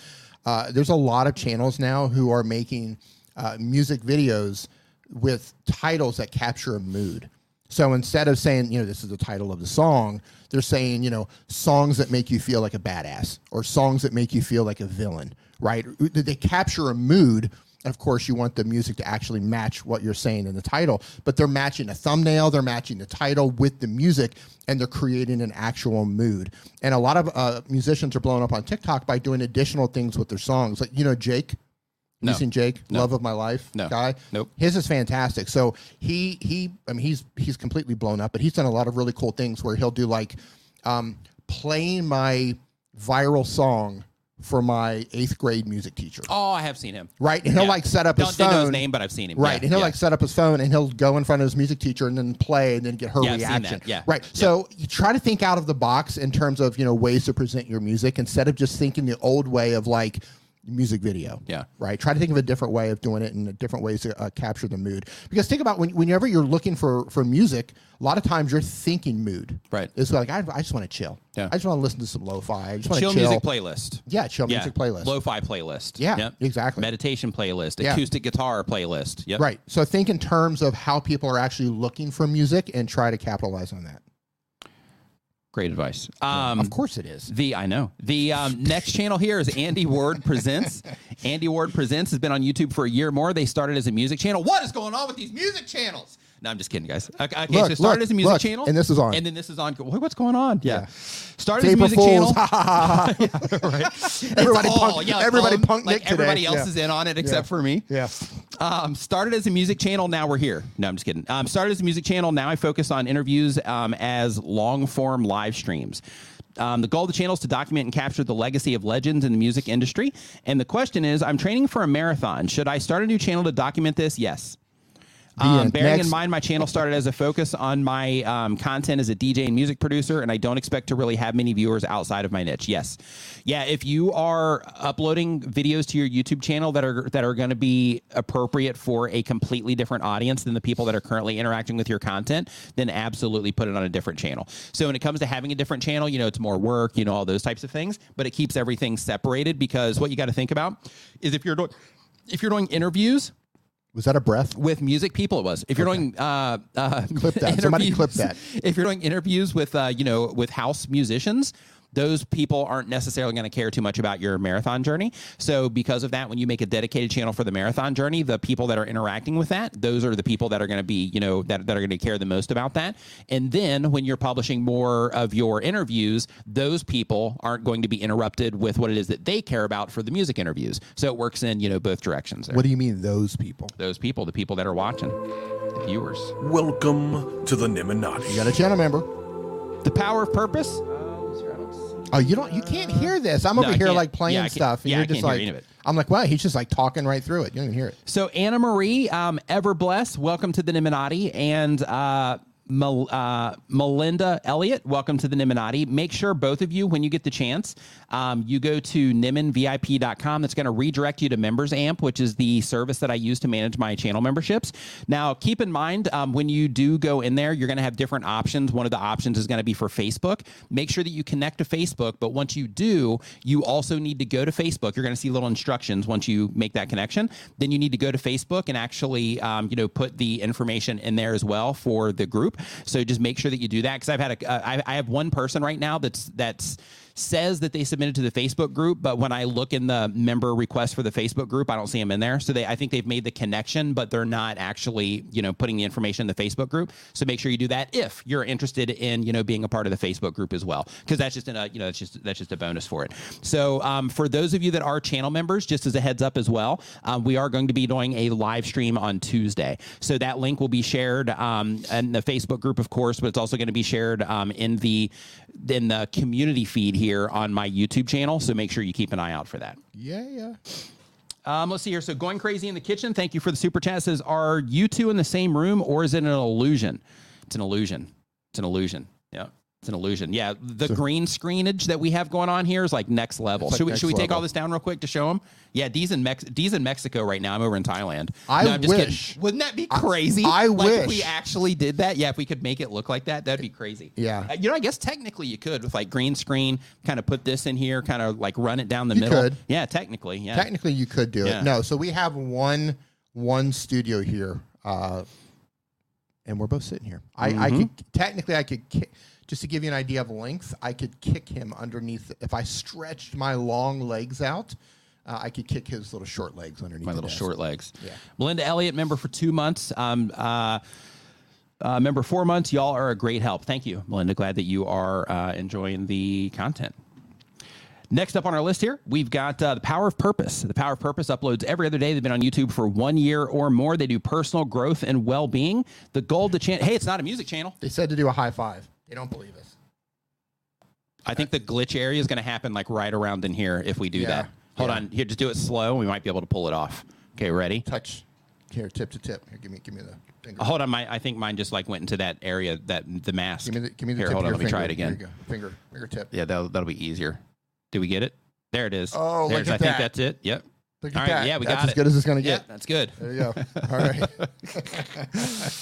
Uh, there's a lot of channels now who are making uh, music videos with titles that capture a mood. So instead of saying, you know, this is the title of the song, they're saying, you know, songs that make you feel like a badass or songs that make you feel like a villain, right? They capture a mood. And of course, you want the music to actually match what you're saying in the title, but they're matching a thumbnail, they're matching the title with the music, and they're creating an actual mood. And a lot of uh, musicians are blowing up on TikTok by doing additional things with their songs. Like, you know, Jake. No. Seen Jake, love of my life No. guy? Nope. His is fantastic. So he he I mean he's he's completely blown up, but he's done a lot of really cool things where he'll do like um, playing my viral song for my eighth grade music teacher. Oh, I have seen him. Right, and he'll Yeah. like set up Don't, his don't phone. know his name, but I've seen him. Right, Yeah, and he'll yeah. like set up his phone and he'll go in front of his music teacher and then play and then get her Yeah, I've seen reaction. yeah. Right. So you try to think out of the box in terms of you know ways to present your music instead of just thinking the old way of like music video. Yeah. Right. Try to think of a different way of doing it and different ways to uh, capture the mood. Because think about when whenever you're looking for for music, a lot of times you're thinking mood. Right. It's like I, I just want to chill. Yeah. I just want to listen to some lo-fi. I just want to chill chill. music playlist. Yeah, chill music playlist. Lo-fi playlist. Yeah, Yep. exactly. Meditation playlist. Yeah. Acoustic guitar playlist. Yep. Right. So think in terms of how people are actually looking for music and try to capitalize on that. Great advice. Um, of course it is. The I know the um, next channel here is Andy Ward presents. Andy Ward presents has been on YouTube for a year more. They started as a music channel. What is going on with these music channels? No, I'm just kidding, guys. Okay, okay, Look, so started look, as a music look, channel, and this is on. and then this is on. Wait, What's going on? Yeah, Yeah. started as a music Fools. channel. Everybody all- punk- yeah, everybody punk like Nick today. Everybody else Yeah. is in on it except for me. yeah. Um, started as a music channel, now we're here. No, I'm just kidding. Um, started as a music channel, now I focus on interviews um, as long form live streams. Um, the goal of the channel is to document and capture the legacy of legends in the music industry. And the question is I'm training for a marathon. Should I start a new channel to document this? Yes. Um, bearing Next. in mind, my channel started as a focus on my um, content as a DJ and music producer, and I don't expect to really have many viewers outside of my niche. Yes, yeah. If you are uploading videos to your YouTube channel that are that are going to be appropriate for a completely different audience than the people that are currently interacting with your content, then absolutely put it on a different channel. So when it comes to having a different channel, you know, it's more work, you know, all those types of things, but it keeps everything separated because what you got to think about is if you're doing if you're doing interviews Was that a breath? with music people it was if you're doing uh, uh Clip that. Somebody clip that. if you're doing interviews with uh you know with house musicians those people aren't necessarily going to care too much about your marathon journey so because of that when you make a dedicated channel for the marathon journey the people that are interacting with that those are the people that are going to be you know that, that are going to care the most about that and then when you're publishing more of your interviews those people aren't going to be interrupted with what it is that they care about for the music interviews so it works in you know both directions there What do you mean, those people? those people, the people that are watching, the viewers. Welcome to the Nimminati. You got a channel member. The power of purpose. Oh, you don't. You can't hear this. I'm No, over I here can't. like playing Yeah, I can't- stuff, and yeah, you're I just can't hear like. any of it. I'm like, wow, he's just like talking right through it. You don't even hear it. So Anna Marie, um, Ever Bless, welcome to the Nimminati, and uh, Mel, uh, Melinda Elliott, welcome to the Nimminati. Make sure both of you, when you get the chance, um, you go to nimminvip.com. That's going to redirect you to Members Amp, which is the service that I use to manage my channel memberships. Now, keep in mind um, when you do go in there, you're going to have different options. One of the options is going to be for Facebook. Make sure that you connect to Facebook, but once you do, you also need to go to Facebook. You're going to see little instructions once you make that connection. Then you need to go to Facebook and actually, um, you know, put the information in there as well for the group. So just make sure that you do that because I've had a, uh, I, I have one person right now that's that's says that they submitted to the Facebook group, but when I look in the member request for the Facebook group, I don't see them in there. So they, I think they've made the connection, but they're not actually, you know, putting the information in the Facebook group. So make sure you do that if you're interested in, you know, being a part of the Facebook group as well, because that's just in a, you know, that's just that's just a bonus for it. So um, for those of you that are channel members, just as a heads up as well, um, we are going to be doing a live stream on Tuesday. So that link will be shared um, in the Facebook group, of course, but it's also going to be shared um, in the in the community feed here on my YouTube channel. So make sure you keep an eye out for that. Yeah, yeah. Um, let's see here. So going crazy in the kitchen. Thank you for the super chat. It says, are you two in the same room or is it an illusion? It's an illusion. It's an illusion. It's an illusion. Yeah, the green screenage that we have going on here is like next level. Like should we should we take level. all this down real quick to show them? Yeah, D's in Mex- D's in Mexico right now. I'm over in Thailand. I No, I'm just kidding. wish. Wouldn't that be crazy? I like If we actually did that, yeah. If we could make it look like that, that'd be crazy. Yeah. Uh, you know, I guess technically you could with like green screen, kind of put this in here, kind of like run it down the You middle. could. Yeah, technically. Yeah. Technically, you could do Yeah. it. No, so we have one one studio here, uh, and we're both sitting here. I, I Mm-hmm. could technically I could just to give you an idea of length. I could kick him underneath if I stretched my long legs out. Uh, I could kick his little short legs underneath. my little desk. short legs. Yeah. Melinda Elliott, member for two months. Um, uh, uh, member four months. Y'all are a great help. Thank you, Melinda. Glad that you are uh, enjoying the content. Next up on our list here, we've got uh, the Power of Purpose. The Power of Purpose uploads every other day. They've been on YouTube for one year or more. They do personal growth and well-being. The goal to channel. Hey, it's not a music channel. They said to do a high five. They don't believe us. I think the glitch area is going to happen like right around in here if we do Yeah. that. Hold Yeah. on, here, just do it slow. We might be able to pull it off. Okay, ready? Touch here, tip to tip. Here, give me give me the finger. Hold on, my I think mine just like went into that area that the mask. Give me the give me the Here, tip hold of on, your let me try it again. There you go. Finger, finger tip. Yeah, that'll that'll be easier. Did we get it? There it is. Oh, There's, look at I think that's it. Yep. Look at right, that. yeah, we That's got as it. good as it's going to Yeah, get. that's good. There you go. All right.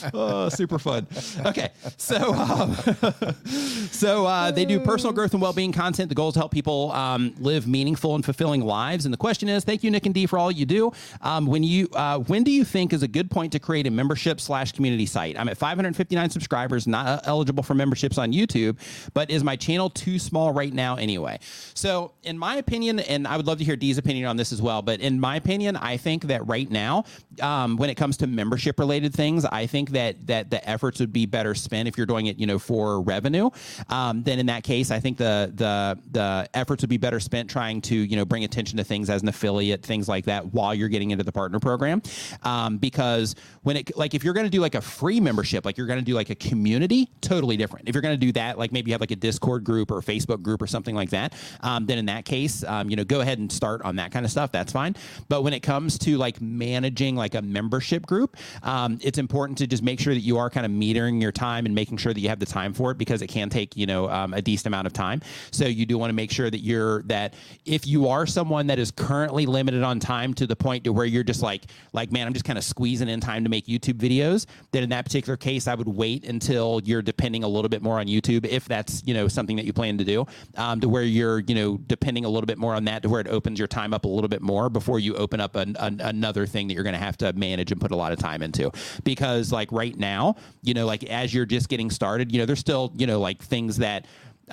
oh, super fun. Okay, so um, so uh, they do personal growth and well-being content. The goal is to help people um, live meaningful and fulfilling lives. And the question is, thank you, Nick and D, for all you do. Um, when you uh, when do you think is a good point to create a membership slash community site? I'm at 559 subscribers, not uh, eligible for memberships on YouTube, but is my channel too small right now anyway? So, in my opinion, and I would love to hear D's opinion on this as well, but in my opinion, I think that right now, um, when it comes to membership related things, I think that that the efforts would be better spent if you're doing it, you know, for revenue. Um, then in that case, I think the the the efforts would be better spent trying to you know bring attention to things as an affiliate, things like that, while you're getting into the partner program. Um, because when it like if you're going to do like a free membership, like you're going to do like a community, totally different. If you're going to do that, like maybe you have like a Discord group or a Facebook group or something like that, um, then in that case, um, you know, go ahead and start on that kind of stuff. That's fine. But when it comes to like managing like a membership group, um, it's important to just make sure that you are kind of metering your time and making sure that you have the time for it because it can take you know um, a decent amount of time. So you do want to make sure that you're that if you are someone that is currently limited on time to the point to where you're just like like man, I'm just kind of squeezing in time to make YouTube videos. Then in that particular case, I would wait until you're depending a little bit more on YouTube if that's you know something that you plan to do um, to where you're you know depending a little bit more on that to where it opens your time up a little bit more before you open up an, an, another thing that you're going to have to manage and put a lot of time into. Because like right now you know like as you're just getting started you know there's still you know like things that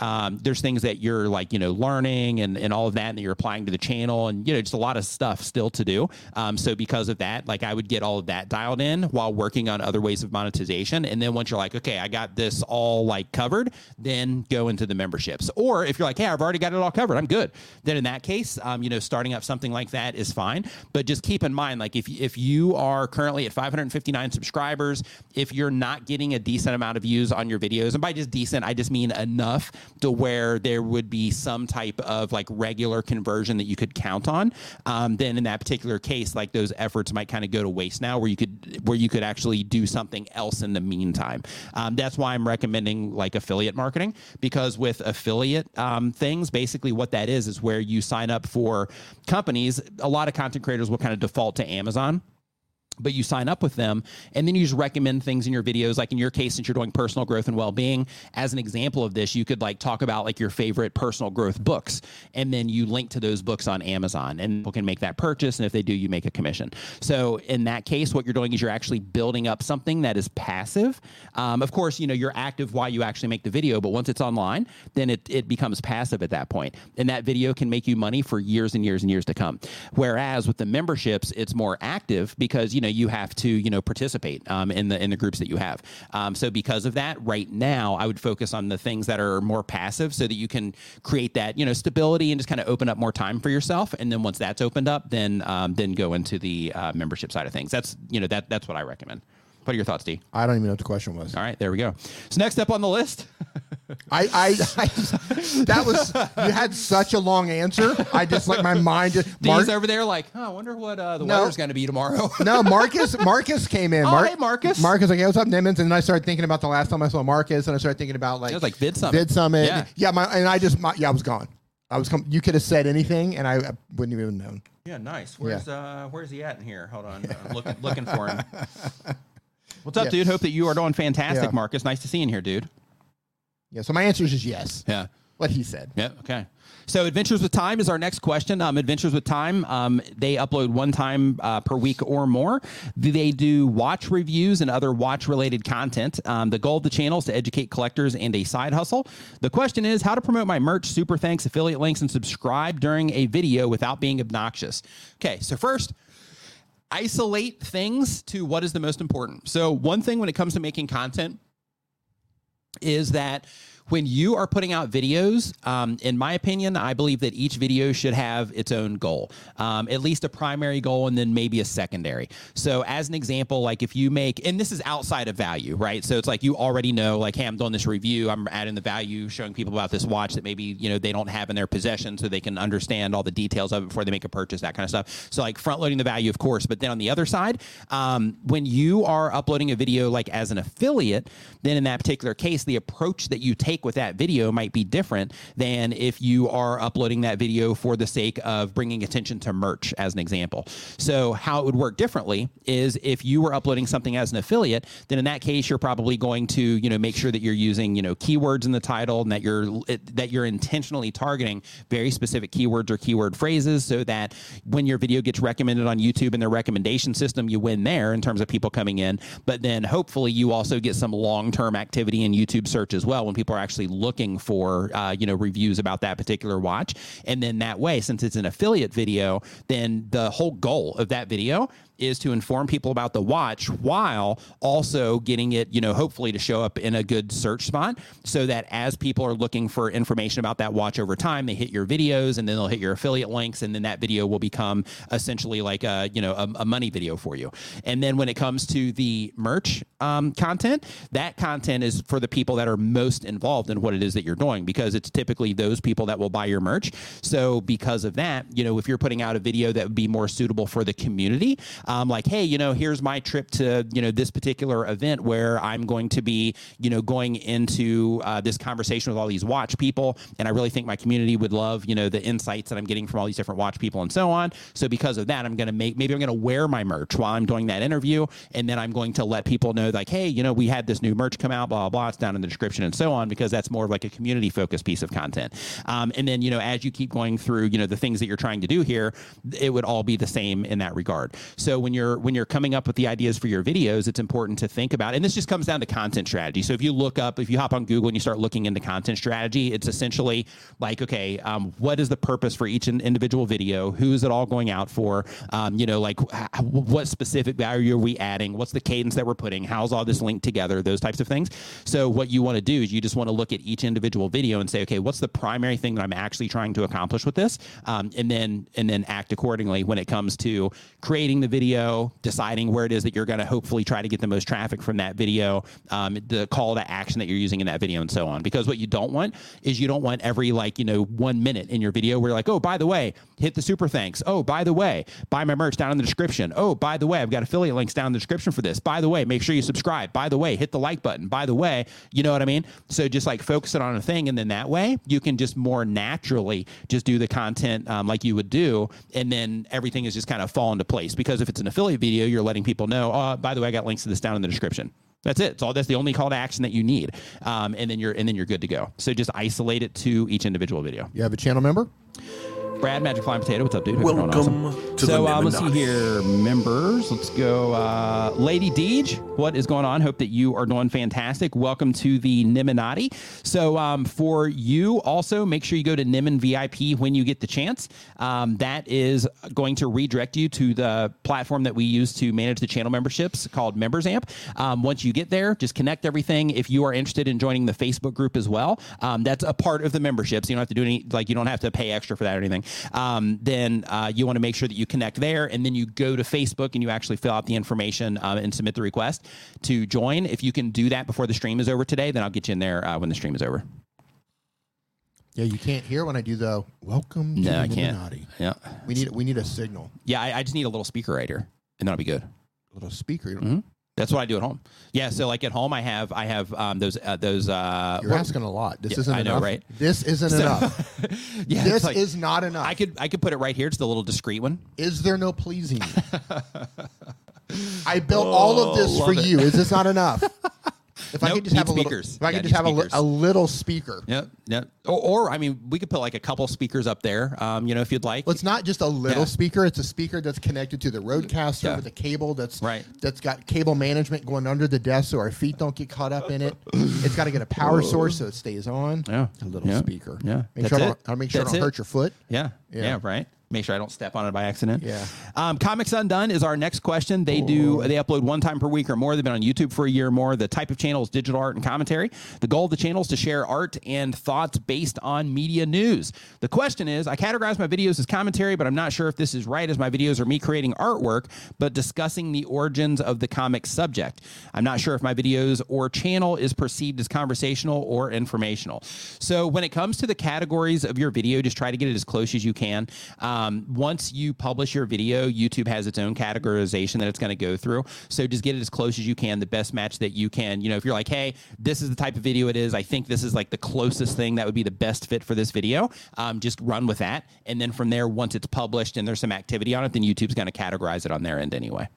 um, there's things that you're like you know learning and, and all of that and that you're applying to the channel and you know just a lot of stuff still to do. Um, so because of that like i would get all of that dialed in while working on other ways of monetization. And then once you're like okay i got this all like covered then go into the memberships. Or if you're like hey i've already got it all covered i'm good. Then in that case um, you know starting up something like that is fine. But just keep in mind like if, if you are currently at 559 subscribers if you're not getting a decent amount of views on your videos and by just decent i just mean enough to where there would be some type of like regular conversion that you could count on, um, then in that particular case, like those efforts might kind of go to waste now, where you could where you could actually do something else in the meantime. Um, that's why I'm recommending like affiliate marketing because with affiliate um, things, basically what that is is where you sign up for companies. A lot of content creators will kind of default to Amazon but you sign up with them and then you just recommend things in your videos like in your case since you're doing personal growth and well-being as an example of this you could like talk about like your favorite personal growth books and then you link to those books on amazon and people can make that purchase and if they do you make a commission so in that case what you're doing is you're actually building up something that is passive um, of course you know you're active while you actually make the video but once it's online then it, it becomes passive at that point. and that video can make you money for years and years and years to come whereas with the memberships it's more active because you know know you have to you know participate um, in the in the groups that you have. Um, so because of that, right now I would focus on the things that are more passive, so that you can create that you know stability and just kind of open up more time for yourself. And then once that's opened up, then um, then go into the uh, membership side of things. That's you know that that's what I recommend. What are your thoughts, D? I don't even know what the question was. All right, there we go. So next up on the list. I, I, I, that was you had such a long answer. I just like my mind just D's over there like, oh, I wonder what uh, the No. weather's going to be tomorrow. no, Marcus. Marcus came in. Oh, Mar- hey, Marcus. Marcus, like, hey, what's up, Nimmons? And then I started thinking about the last time I saw Marcus, and I started thinking about like It was like VidSummit. Vid Summit. Yeah. yeah. My and I just, my, yeah, I was gone. I was. Com- you could have said anything, and I, I wouldn't even known. Yeah, nice. Where's uh where's he at in here? Hold on. I'm looking looking for him. What's up, Yeah. dude? Hope that you are doing fantastic, Yeah. Marcus. Nice to see you in here, dude. Yeah. So my answer is just yes. Yeah. What he said. Yeah. Okay. So, Adventures with Time is our next question. Um, Adventures with Time, um, they upload one time uh, per week or more. They do watch reviews and other watch related content. Um, the goal of the channel is to educate collectors and a side hustle. The question is how to promote my merch, super thanks, affiliate links, and subscribe during a video without being obnoxious. Okay. So, first, isolate things to what is the most important. So, one thing when it comes to making content is that when you are putting out videos, um, in my opinion, I believe that each video should have its own goal, um, at least a primary goal and then maybe a secondary. So, as an example, like if you make, and this is outside of value, right? So it's like you already know, like, hey, I'm doing this review, I'm adding the value, showing people about this watch that maybe you know they don't have in their possession, so they can understand all the details of it before they make a purchase, that kind of stuff. So, like front loading the value, of course, but then on the other side, um, when you are uploading a video like as an affiliate, then in that particular case, the approach that you take with that video might be different than if you are uploading that video for the sake of bringing attention to merch, as an example. So, how it would work differently is if you were uploading something as an affiliate, then in that case, you're probably going to, you know, make sure that you're using, you know, keywords in the title and that you're that you're intentionally targeting very specific keywords or keyword phrases, so that when your video gets recommended on YouTube in their recommendation system, you win there in terms of people coming in. But then hopefully you also get some long term activity in YouTube search as well when people are actually looking for uh, you know reviews about that particular watch. And then that way, since it's an affiliate video, then the whole goal of that video is to inform people about the watch while also getting it, you know, hopefully to show up in a good search spot so that as people are looking for information about that watch over time, they hit your videos and then they'll hit your affiliate links and then that video will become essentially like a, you know, a, a money video for you. And then when it comes to the merch um, content, that content is for the people that are most involved in what it is that you're doing because it's typically those people that will buy your merch. So because of that, you know, if you're putting out a video that would be more suitable for the community, um, like, hey, you know, here's my trip to, you know, this particular event where I'm going to be, you know, going into uh, this conversation with all these watch people. And I really think my community would love, you know, the insights that I'm getting from all these different watch people and so on. So because of that, I'm going to make, maybe I'm going to wear my merch while I'm doing that interview. And then I'm going to let people know, like, hey, you know, we had this new merch come out, blah, blah, blah. It's down in the description and so on, because that's more of like a community focused piece of content. Um, and then, you know, as you keep going through, you know, the things that you're trying to do here, it would all be the same in that regard. When you're when you're coming up with the ideas for your videos, it's important to think about, and this just comes down to content strategy. So if you look up, if you hop on Google and you start looking into content strategy, it's essentially like, okay, um, what is the purpose for each individual video? Who is it all going out for? Um, you know, like what specific value are we adding? What's the cadence that we're putting? How's all this linked together? Those types of things. So what you want to do is you just want to look at each individual video and say, okay, what's the primary thing that I'm actually trying to accomplish with this? Um, and then and then act accordingly when it comes to creating the video, deciding where it is that you're going to hopefully try to get the most traffic from that video, um, the call to action that you're using in that video, and so on. Because what you don't want is you don't want every like you know one minute in your video where you're like, oh, by the way, hit the super thanks. Oh, by the way, buy my merch down in the description. Oh, by the way, I've got affiliate links down in the description for this. By the way, make sure you subscribe. By the way, hit the like button. By the way, you know what I mean? So just like focus it on a thing, and then that way you can just more naturally just do the content um, like you would do, and then everything is just kind of fall into place. Because if it's an affiliate video, you're letting people know, oh, by the way, I got links to this down in the description. That's it. It's all that's the only call to action that you need, um, and then you're and then you're good to go. So just isolate it to each individual video. You have a channel member? Brad, Magic Flying Potato. What's up, dude? Hope Welcome awesome. to so, the uh, let's see here. Members. Let's go. Uh, Lady Deej, what is going on? Hope that you are doing fantastic. Welcome to the Nimminati. So, um, for you, also, make sure you go to Nimmin VIP when you get the chance. Um, that is going to redirect you to the platform that we use to manage the channel memberships called Members Amp. Um, once you get there, just connect everything. If you are interested in joining the Facebook group as well, um, that's a part of the memberships. You don't have to do any, like, you don't have to pay extra for that or anything um, then uh, you want to make sure that you connect there, and then you go to Facebook and you actually fill out the information uh, and submit the request to join. If you can do that before the stream is over today, then I'll get you in there uh, when the stream is over. Yeah, you can't hear when I do the welcome. To no, I can't. Yeah, we need we need a signal. Yeah, I, I, just need a little speaker right here, and that'll be good. A little speaker. Mm-hmm. That's what I do at home. Yeah, so like at home, I have I have um, those uh, those. Uh, You're asking a lot. This yeah, isn't I know, enough. right? This isn't so, enough. yeah, this like, is not enough. I could I could put it right here. It's the little discreet one. Is there no pleasing? I built oh, all of this for it. you. Is this not enough? If nope, I could just have a speakers. little, if I could just have a, a, little speaker. Yep, yep. Or, or, I mean, we could put like a couple speakers up there. Um, you know, if you'd like. Well, it's not just a little yeah. speaker. It's a speaker that's connected to the RODECaster yeah. with a cable that's right. That's got cable management going under the desk, so our feet don't get caught up in it. it's got to get a power source so it stays on. Yeah, a little yeah. speaker. Yeah, make that's sure. It. I make sure that's I don't it. hurt your foot. Yeah. yeah, yeah, right make sure I don't step on it by accident. Yeah. Um, Comics Undone is our next question. They do they upload one time per week or more. They've been on YouTube for a year or more. The type of channel is digital art and commentary. The goal of the channel is to share art and thoughts based on media news. The question is, I categorize my videos as commentary, but I'm not sure if this is right as my videos are me creating artwork but discussing the origins of the comic subject. I'm not sure if my videos or channel is perceived as conversational or informational. So when it comes to the categories of your video, just try to get it as close as you can. Um, um, once you publish your video, YouTube has its own categorization that it's going to go through. So just get it as close as you can, the best match that you can. You know, if you're like, hey, this is the type of video it is, I think this is like the closest thing that would be the best fit for this video, um, just run with that. And then from there, once it's published and there's some activity on it, then YouTube's going to categorize it on their end anyway.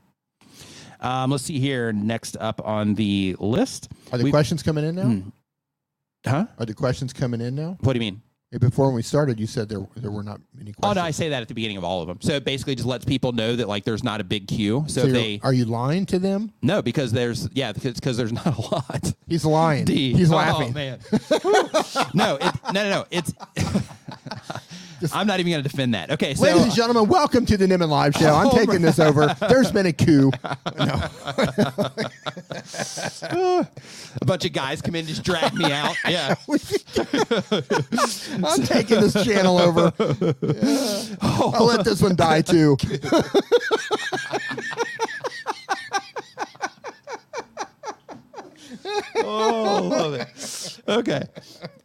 Um, let's see here. Next up on the list. Are the questions coming in now? Hmm. Huh? Are the questions coming in now? What do you mean? Before when we started, you said there there were not many questions. Oh no, I say that at the beginning of all of them. So it basically just lets people know that like there's not a big queue. So, so they are you lying to them? No, because there's yeah because there's not a lot. He's lying. D. He's oh, laughing. man. no, it, no, no, no. It's I'm not even going to defend that. Okay, so Ladies and gentlemen, welcome to the Nimmin Live Show. I'm oh taking this over. There's been a coup. No. a bunch of guys come in and just drag me out. Yeah. I'm taking this channel over. I'll let this one die too. Oh, love it. Okay.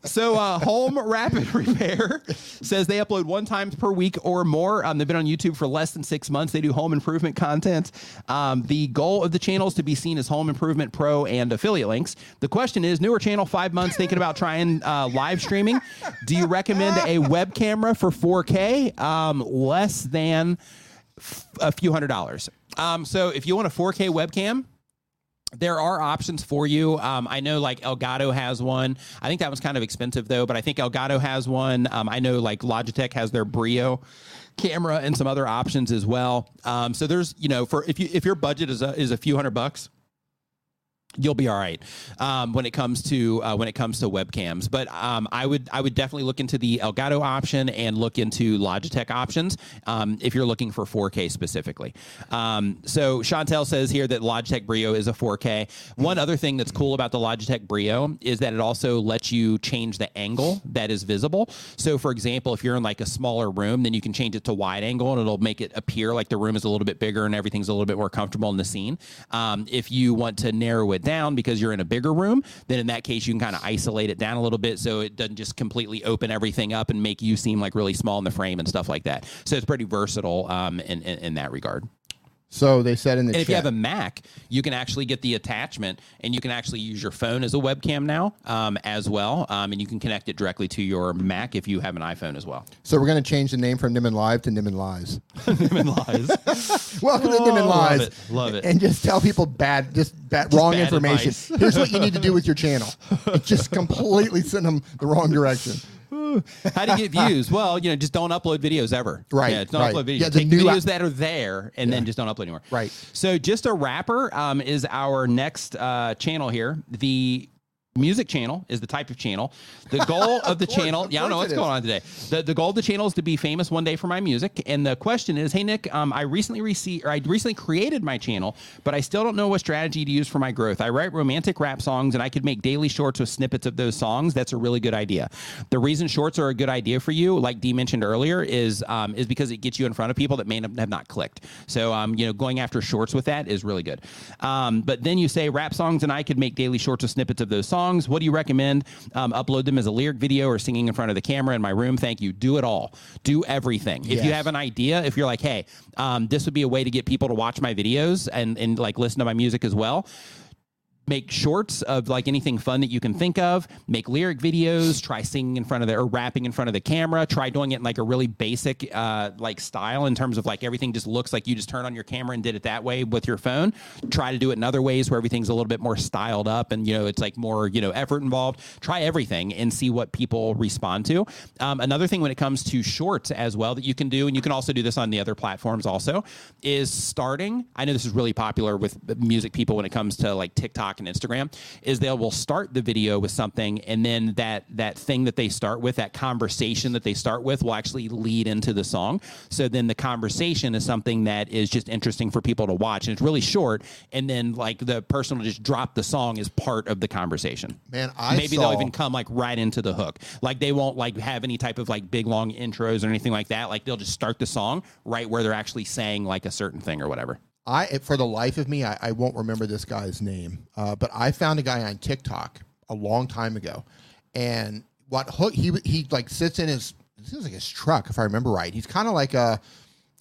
So, uh, Home Rapid Repair says they upload one times per week or more. Um, they've been on YouTube for less than six months. They do home improvement content. Um, the goal of the channel is to be seen as Home Improvement Pro and affiliate links. The question is newer channel, five months, thinking about trying uh, live streaming. Do you recommend a web camera for 4K? Um, less than f- a few hundred dollars. Um, so, if you want a 4K webcam, there are options for you. Um, I know like Elgato has one. I think that was kind of expensive though, but I think Elgato has one. Um, I know like Logitech has their Brio camera and some other options as well. Um, so there's you know for if you if your budget is a, is a few hundred bucks you'll be all right um, when it comes to uh, when it comes to webcams. But um, I would I would definitely look into the Elgato option and look into Logitech options um, if you're looking for 4K specifically. Um, so Chantel says here that Logitech Brio is a 4K. One other thing that's cool about the Logitech Brio is that it also lets you change the angle that is visible. So for example, if you're in like a smaller room, then you can change it to wide angle and it'll make it appear like the room is a little bit bigger and everything's a little bit more comfortable in the scene. Um, if you want to narrow it down because you're in a bigger room, then in that case you can kind of isolate it down a little bit so it doesn't just completely open everything up and make you seem like really small in the frame and stuff like that. So it's pretty versatile um, in, in, in that regard. So they said in the And if you have a Mac, you can actually get the attachment, and you can actually use your phone as a webcam now um, as well, um, and you can connect it directly to your Mac if you have an iPhone as well. so we're going to change the name from Nimmin Live to Nimmin Lies. lies. Welcome to Oh, Nimmin love Lies. it, love it. And just tell people bad, just bad, wrong bad information. Here's what you need to do with your channel. just completely send them the wrong direction. How do you get views? Well, you know, just don't upload videos ever. Right, Yeah, don't right. upload videos. Yeah, the Take new videos that are there and then just don't upload anymore. Right. So, just a rapper um, is our next uh, channel here. The music channel is the type of channel. The goal of the course, channel, of yeah, I don't know what's going on today. The, the goal of the channel is to be famous one day for my music. And the question is, hey Nick, um, I recently received, or I recently created my channel, but I still don't know what strategy to use for my growth. I write romantic rap songs, and I could make daily shorts with snippets of those songs. That's a really good idea. The reason shorts are a good idea for you, like Dee mentioned earlier, is um, is because it gets you in front of people that may have not clicked. So um, you know, going after shorts with that is really good. Um, but then you say rap songs, and I could make daily shorts with snippets of those songs. What do you recommend? Um, upload them as a lyric video or singing in front of the camera in my room. Thank you. Do it all. Do everything. If you have an idea, if you're like, hey, um, this would be a way to get people to watch my videos and and like listen to my music as well make shorts of like anything fun that you can think of make lyric videos try singing in front of the or rapping in front of the camera try doing it in like a really basic uh like style in terms of like everything just looks like you just turned on your camera and did it that way with your phone. Try to do it in other ways where everything's a little bit more styled up and you know it's like more you know effort involved. Try everything and see what people respond to. Um, another thing when it comes to shorts as well that you can do and you can also do this on the other platforms also is starting. I know this is really popular with music people when it comes to like tiktok and instagram is they will start the video with something and then that that thing that they start with that conversation that they start with will actually lead into the song so then the conversation is something that is just interesting for people to watch and it's really short and then like the person will just drop the song as part of the conversation Man, I maybe saw- they'll even come like right into the hook. Like they won't like have any type of like big long intros or anything like that. Like they'll just start the song right where they're actually saying like a certain thing or whatever. I, for the life of me, I, I won't remember this guy's name, uh, but I found a guy on TikTok a long time ago, and what hook he he like sits in his this is like his truck if I remember right. He's kind of like a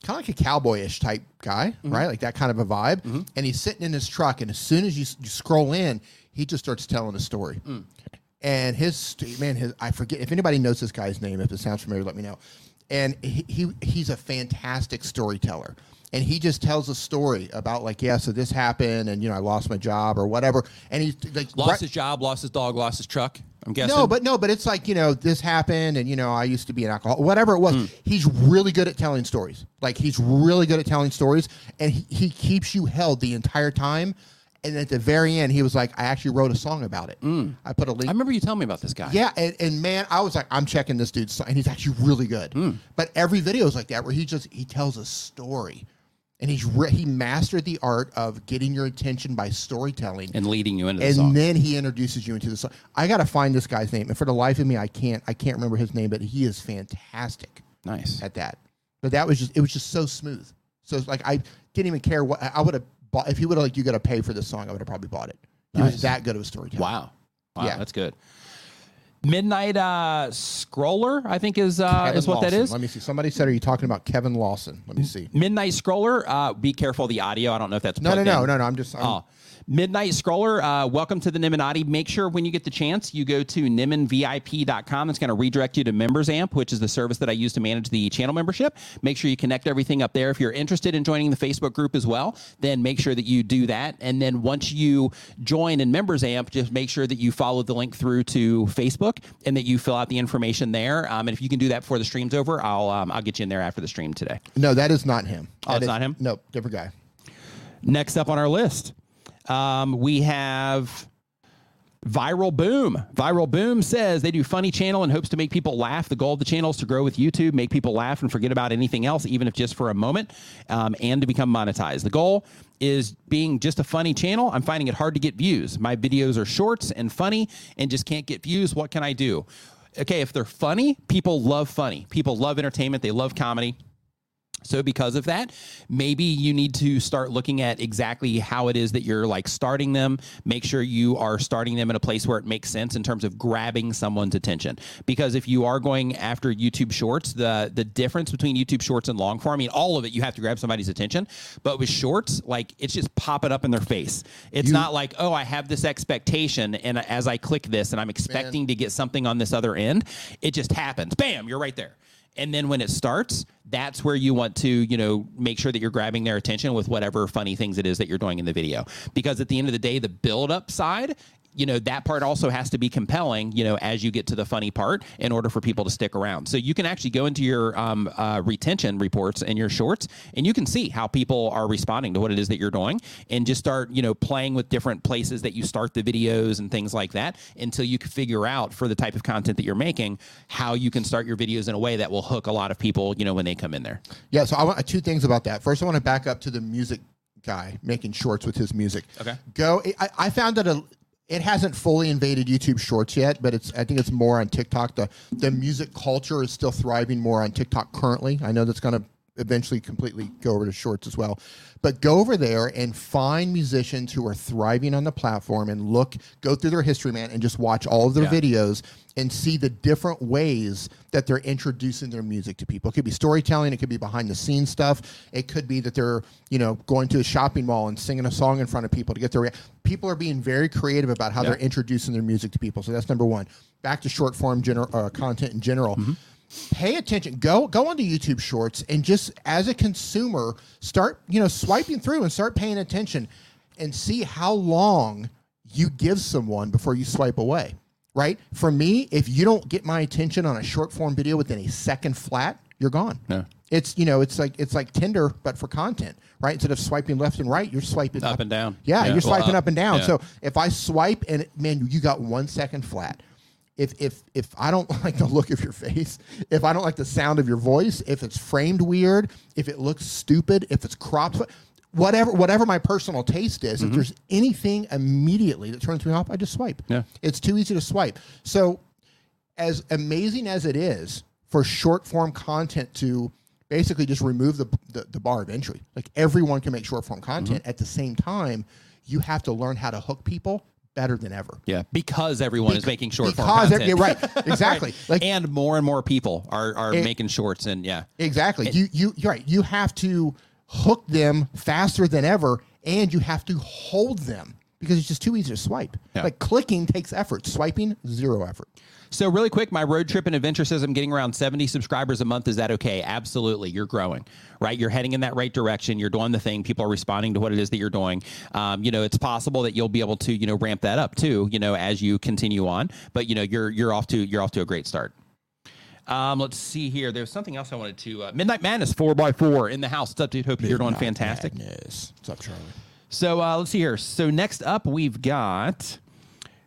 kind of like a cowboyish type guy, mm-hmm. right? Like that kind of a vibe. Mm-hmm. And he's sitting in his truck, and as soon as you, you scroll in, he just starts telling a story. Mm. And his man, his I forget if anybody knows this guy's name. If it sounds familiar, let me know. And he, he he's a fantastic storyteller. And he just tells a story about like, yeah, so this happened, and you know, I lost my job or whatever. And he's like, Lost right- his job, lost his dog, lost his truck. I'm guessing. no, but no, but it's like you know this happened, and you know I used to be an alcoholic, whatever it was. Hmm. He's really good at telling stories. Like he's really good at telling stories, and he, he keeps you held the entire time. And at the very end, he was like, "I actually wrote a song about it." I put a link. I remember you telling me about this guy. Yeah, and, and man, I was like, I'm checking this dude's song, and he's actually really good. Hmm. But every video is like that, where he just he tells a story, and he's re- he mastered the art of getting your attention by storytelling, and leading you into the song. and song. then he introduces you into the song. I got to find this guy's name, and for the life of me, I can't I can't remember his name, but he is fantastic nice. at that. But that was just it was just so smooth. So it's like I didn't even care what I would have bought if he would have like you got to pay for this song. I would have probably bought it. He Nice. was that good of a storyteller. Wow. Wow, Yeah. that's good. Midnight uh, Scroller, I think is uh, Kevin is what that Lawson. is. Let me see. Somebody said, "Are you talking about Kevin Lawson?" Let me see. Midnight Scroller. Uh, be careful of the audio. I don't know if that's No, no, plugged no, no, no. I'm just. I'm, Oh. Midnight Scroller, uh, welcome to the Nimminati. Make sure when you get the chance, you go to nimminvip.com. It's going to redirect you to Members Amp, which is the service that I use to manage the channel membership. Make sure you connect everything up there. If you're interested in joining the Facebook group as well, then make sure that you do that. And then once you join in Members Amp, just make sure that you follow the link through to Facebook and that you fill out the information there. Um, and if you can do that before the stream's over, I'll um, I'll get you in there after the stream today. No, that is not him. Oh, That it's is- not him? No, different guy. Next up on our list, um, we have Viral Boom. Viral Boom says they do funny channel and hopes to make people laugh. The goal of the channel is to grow with YouTube, make people laugh and forget about anything else, even if just for a moment, um, and to become monetized. The goal is being just a funny channel. I'm finding it hard to get views. My videos are shorts and funny and just can't get views. What can I do? Okay, if they're funny, people love funny. People love entertainment. They love comedy. So because of that, maybe you need to start looking at exactly how it is that you're like starting them. Make sure you are starting them in a place where it makes sense in terms of grabbing someone's attention. Because if you are going after YouTube Shorts, the the difference between YouTube Shorts and long form, I mean, all of it you have to grab somebody's attention. But with Shorts, like it's just popping up in their face. It's not like oh, I have this expectation, and as I click this, and I'm expecting to get something on this other end, it just happens. Bam, you're right there. And then when it starts, that's where you want to, you know, make sure that you're grabbing their attention with whatever funny things it is that you're doing in the video. Because at the end of the day, the build up side, you know, that part also has to be compelling, you know, as you get to the funny part in order for people to stick around. So you can actually go into your um, uh, retention reports and your shorts and you can see how people are responding to what it is that you're doing and just start, you know, playing with different places that you start the videos and things like that until you can figure out for the type of content that you're making how you can start your videos in a way that will hook a lot of people, you know, when they come in there. Yeah. So I want two things about that. First, I want to back up to the music guy making shorts with his music. Okay. Go. I, I found that a. It hasn't fully invaded YouTube Shorts yet, but it's. I think it's more on TikTok. The the music culture is still thriving more on TikTok currently. I know that's going to eventually completely go over to Shorts as well. But go over there and find musicians who are thriving on the platform and look, go through their history, man, and just watch all of their Yeah. videos and see the different ways that they're introducing their music to people. It could be storytelling, it could be behind the scenes stuff, it could be that they're, you know, going to a shopping mall and singing a song in front of people to get their people are being very creative about how Yeah. they're introducing their music to people. So that's number 1. Back to short form gener- uh, content in general. Pay attention. Go go onto YouTube Shorts and just as a consumer start, you know, swiping through and start paying attention and see how long you give someone before you swipe away right? For me, if you don't get my attention on a short form video within a second flat, you're gone. Yeah. It's you know, it's like it's like Tinder but for content, right? Instead of swiping left and right, you're swiping Up and down. Yeah, Yeah. you're Well, swiping up. up and down. Yeah. So if I swipe and man, you got one second flat. If if if I don't like the look of your face, if I don't like the sound of your voice, if it's framed weird, if it looks stupid, if it's cropped, whatever whatever my personal taste is, if there's anything immediately that turns me off, I just swipe. Yeah. It's too easy to swipe. So as amazing as it is for short form content to basically just remove the, the, the bar of entry, like everyone can make short form content Mm-hmm. at the same time, you have to learn how to hook people better than ever. Yeah, because everyone is making short form because content. yeah, right, exactly. Like and more and more people are, are It- making shorts and yeah. exactly. you you you're right. You have to hook them faster than ever, and you have to hold them because it's just too easy to swipe. Yeah. Like clicking takes effort. Swiping zero effort. So really quick, my road trip and adventure says I'm getting around 70 subscribers a month. Is that okay? Absolutely. You're growing, right? You're heading in that right direction. You're doing the thing. People are responding to what it is that you're doing. Um, you know, it's possible that you'll be able to, you know, ramp that up too, you know, as you continue on. But you know, you're you're off to you're off to a great start. Um, let's see here. There's something else I wanted to uh, Midnight Madness four by four in the house. What's up, dude? Hope you're doing fantastic. Yes. What's up, Charlie? So uh, let's see here. So next up, we've got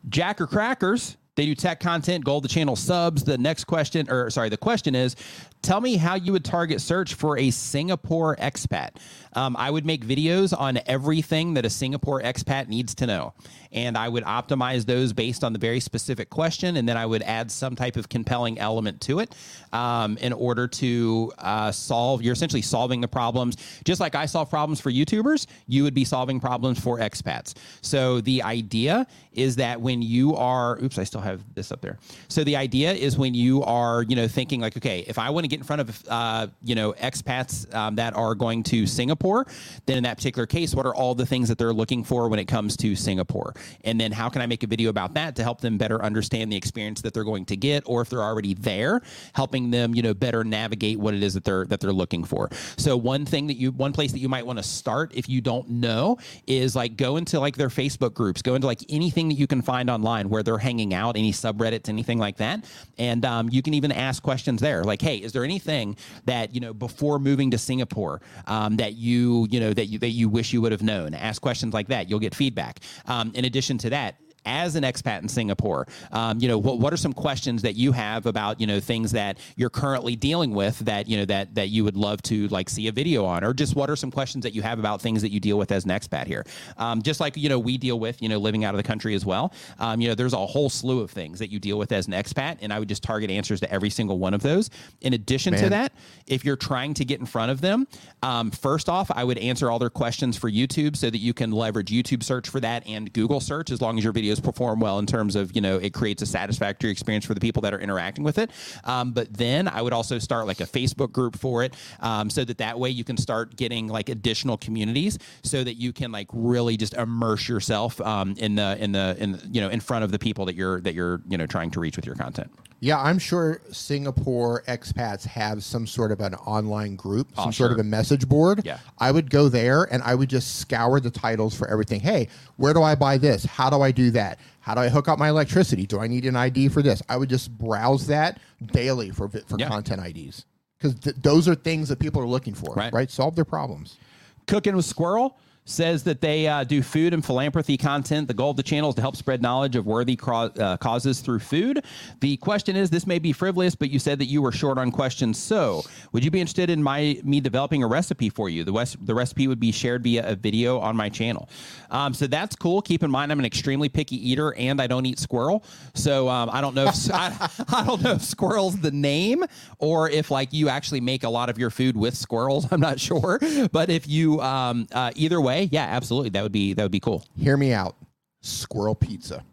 Jacker Crackers. They do tech content, gold the channel subs. The next question, or sorry, the question is tell me how you would target search for a Singapore expat. Um, I would make videos on everything that a Singapore expat needs to know. And I would optimize those based on the very specific question. And then I would add some type of compelling element to it um, in order to uh, solve, you're essentially solving the problems. Just like I solve problems for YouTubers, you would be solving problems for expats. So the idea is that when you are, oops, I still have this up there. So the idea is when you are, you know, thinking like, okay, if I want to get in front of, uh, you know, expats um, that are going to Singapore, then in that particular case, what are all the things that they're looking for when it comes to Singapore? And then how can I make a video about that to help them better understand the experience that they're going to get, or if they're already there, helping them, you know, better navigate what it is that they're that they're looking for. So one thing that you, one place that you might want to start if you don't know is like go into like their Facebook groups, go into like anything that you can find online where they're hanging out, any subreddits, anything like that, and um, you can even ask questions there, like, hey, is there anything that you know before moving to Singapore um, that you you know that you that you wish you would have known? Ask questions like that. You'll get feedback. Um, in addition to that, as an expat in Singapore, um, you know, what, what are some questions that you have about, you know, things that you're currently dealing with that, you know, that, that you would love to like see a video on, or just what are some questions that you have about things that you deal with as an expat here? Um, just like, you know, we deal with, you know, living out of the country as well. Um, you know, there's a whole slew of things that you deal with as an expat, and I would just target answers to every single one of those. In addition to that, if you're trying to get in front of them, um, first off, I would answer all their questions for YouTube so that you can leverage YouTube search for that and Google search as long as your videos perform well in terms of, you know, it creates a satisfactory experience for the people that are interacting with it. Um, but then I would also start like a Facebook group for it um, so that that way you can start getting like additional communities so that you can like really just immerse yourself um, in the, in the, in, you know, in front of the people that you're, that you're, you know, trying to reach with your content. Yeah, I'm sure Singapore expats have some sort of an online group, oh, some sort of a message board. Yeah. I would go there and I would just scour the titles for everything. Hey, where do I buy this? How do I do that? How do I hook up my electricity? Do I need an ID for this? I would just browse that daily for for Yeah. content IDs because th- those are things that people are looking for. Right. right? Solve their problems. Cooking with Squirrel says that they uh, do food and philanthropy content. The goal of the channel is to help spread knowledge of worthy cro- uh, causes through food. The question is, this may be frivolous, but you said that you were short on questions. So, would you be interested in my me developing a recipe for you? The west, the recipe would be shared via a video on my channel. Um, so that's cool. Keep in mind, I'm an extremely picky eater, and I don't eat squirrel. So um, I don't know if I, I don't know if squirrel's the name or if like you actually make a lot of your food with squirrels. I'm not sure, but if you um, uh, either way, yeah, absolutely, that would be that would be cool. Hear me out. Squirrel pizza.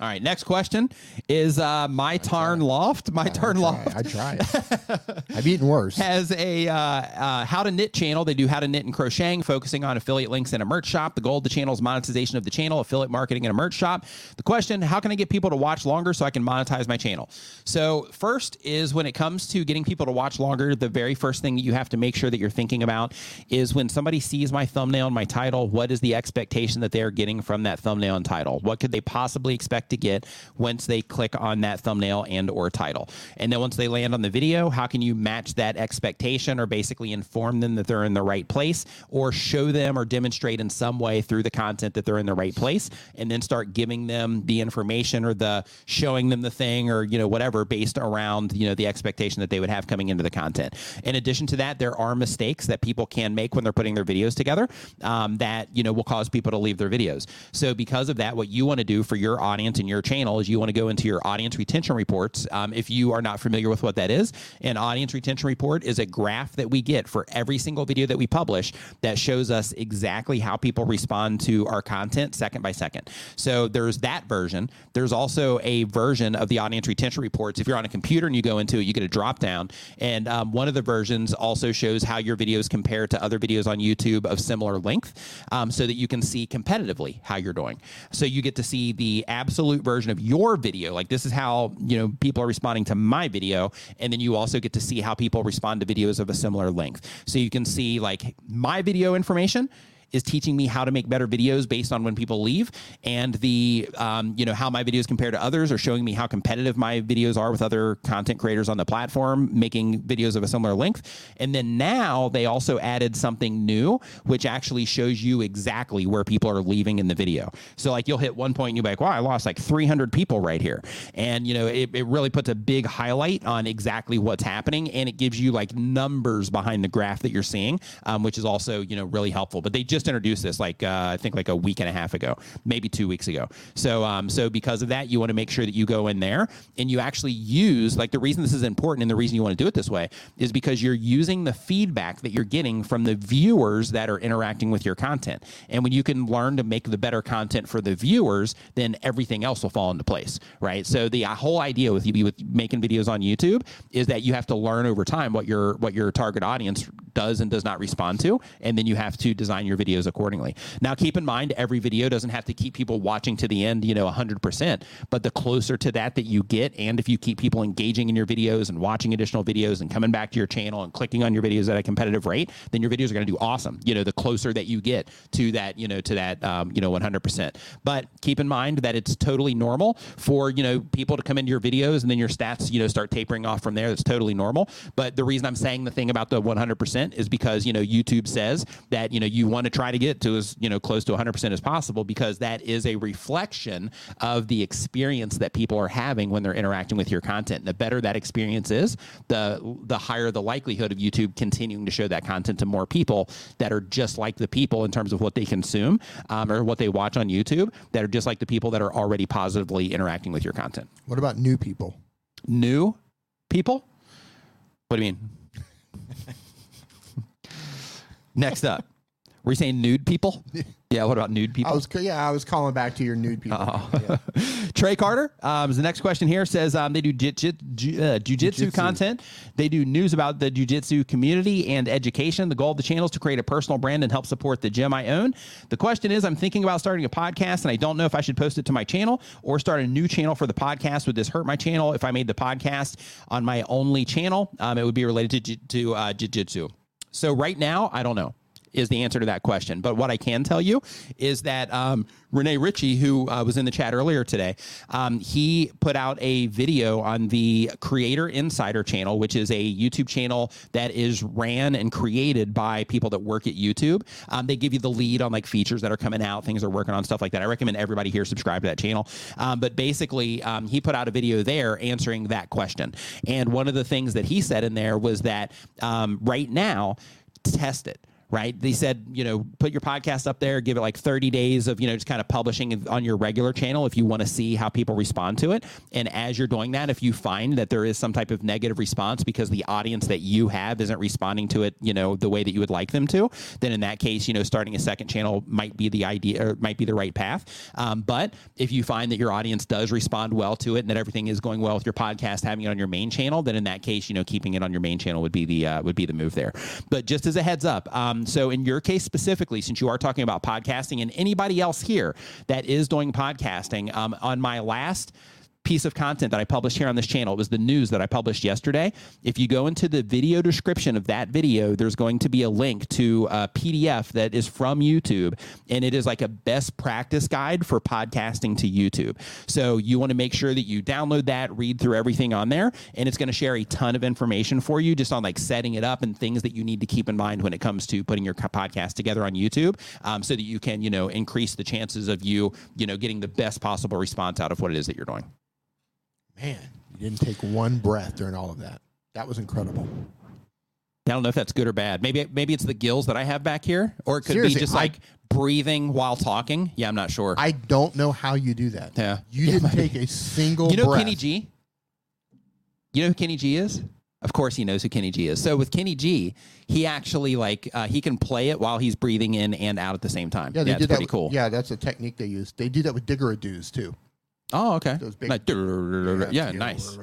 All right, next question is uh, my Tarn Loft. My Tarn Loft. I try it. I've eaten worse. has a uh, uh, how to knit channel. They do how to knit and crocheting, focusing on affiliate links and a merch shop. The goal of the channel is monetization of the channel, affiliate marketing, and a merch shop. The question: How can I get people to watch longer so I can monetize my channel? So first is when it comes to getting people to watch longer, the very first thing you have to make sure that you're thinking about is when somebody sees my thumbnail and my title, what is the expectation that they are getting from that thumbnail and title? What could they possibly expect to get once they click on that thumbnail and or title? And then once they land on the video, how can you match that expectation or basically inform them that they're in the right place or show them or demonstrate in some way through the content that they're in the right place and then start giving them the information or the showing them the thing or you know whatever based around you know the expectation that they would have coming into the content in addition to that there are mistakes that people can make when they're putting their videos together um, that you know will cause people to leave their videos so because of that what you want to do for your audience and your channel is you want to go into your audience retention reports um, if you are not familiar with what that is. An audience retention report is a graph that we get for every single video that we publish that shows us exactly how people respond to our content second by second. So there's that version. There's also a version of the audience retention reports. If you're on a computer and you go into it you get a drop down. And um, one of the versions also shows how your videos compare to other videos on youtube of similar length um, so that you can see competitively how you're doing. So you get to see the absolute version of your video. Like this is how you know people are responding to my video. And then you also get to see how people respond to videos of a similar length. So you can see like my video information is teaching me how to make better videos based on when people leave, and the um, you know how my videos compare to others or showing me how competitive my videos are with other content creators on the platform making videos of a similar length. And then now they also added something new, which actually shows you exactly where people are leaving in the video. So like you'll hit one point and you'll be like, wow, I lost like 300 people right here, and you know it, it really puts a big highlight on exactly what's happening, and it gives you like numbers behind the graph that you're seeing, um, which is also you know really helpful. But they just introduced this like uh, I think like a week and a half ago, maybe two weeks ago. So um, so because of that, you want to make sure that you go in there and you actually use like the reason this is important and the reason you want to do it this way is because you're using the feedback that you're getting from the viewers that are interacting with your content. And when you can learn to make the better content for the viewers, then everything else will fall into place, right? So the uh, whole idea with you with making videos on YouTube is that you have to learn over time what your what your target audience does and does not respond to, and then you have to design your videos accordingly. Now, keep in mind every video doesn't have to keep people watching to the end, you know, 100%, but the closer to that that you get, and if you keep people engaging in your videos and watching additional videos and coming back to your channel and clicking on your videos at a competitive rate, then your videos are going to do awesome. You know, the closer that you get to that, you know, to that, um, you know, 100%. But keep in mind that it's totally normal for, you know, people to come into your videos and then your stats, you know, start tapering off from there. That's totally normal. But the reason I'm saying the thing about the 100% is because, you know, YouTube says that, you know, you want to try to get to as, you know, close to 100% as possible because that is a reflection of the experience that people are having when they're interacting with your content. And the better that experience is, the the higher the likelihood of YouTube continuing to show that content to more people that are just like the people in terms of what they consume um, or what they watch on YouTube that are just like the people that are already positively interacting with your content. What about new people? New people? What do you mean? Next up, were you saying nude people? Yeah. What about nude people? I was yeah, I was calling back to your nude people. Yeah. Trey Carter um, is the next question here. Says um, they do jit, jit, ju- uh, jujitsu Jiu-jitsu. content. They do news about the jujitsu community and education. The goal of the channel is to create a personal brand and help support the gym I own. The question is, I'm thinking about starting a podcast, and I don't know if I should post it to my channel or start a new channel for the podcast. Would this hurt my channel if I made the podcast on my only channel? Um, it would be related to to uh, jiu-jitsu. So right now, I don't know is the answer to that question. But what I can tell you is that um, Rene Ritchie, who uh, was in the chat earlier today, um, he put out a video on the Creator Insider channel, which is a YouTube channel that is ran and created by people that work at YouTube. Um, they give you the lead on like features that are coming out, things they're working on, stuff like that. I recommend everybody here subscribe to that channel. Um, but basically, um, he put out a video there answering that question. And one of the things that he said in there was that um, right now, test it right? They said, you know, put your podcast up there, give it like 30 days of, you know, just kind of publishing on your regular channel if you want to see how people respond to it. And as you're doing that, if you find that there is some type of negative response because the audience that you have isn't responding to it, you know, the way that you would like them to, then in that case, you know, starting a second channel might be the idea or might be the right path. Um, but if you find that your audience does respond well to it and that everything is going well with your podcast, having it on your main channel, then in that case, you know, keeping it on your main channel would be the uh, would be the move there. But just as a heads up, um, so in your case specifically, since you are talking about podcasting, and anybody else here that is doing podcasting, um, on my last piece of content that I published here on this channel. It was the news that I published yesterday. If you go into the video description of that video, there's going to be a link to a PDF that is from YouTube, and it is like a best practice guide for podcasting to YouTube. So you want to make sure that you download that, read through everything on there, and it's going to share a ton of information for you just on like setting it up and things that you need to keep in mind when it comes to putting your podcast together on YouTube, um, so that you can you know increase the chances of you you know getting the best possible response out of what it is that you're doing. Man, you didn't take one breath during all of that. That was incredible. I don't know if that's good or bad. Maybe maybe it's the gills that I have back here, or it could Seriously, be just I- like breathing while talking. Yeah, I'm not sure. I don't know how you do that. Yeah. You Yeah, didn't maybe. take a single you know breath. Kenny G. You know who Kenny G is? Of course, he knows who Kenny G is. So with Kenny G, he actually like uh, he can play it while he's breathing in and out at the same time. Yeah, they it's did that. pretty with- cool. Yeah, that's a technique they use. They do that with Digger didgeridoos too. Oh, okay. Those big- Like, yeah, nice,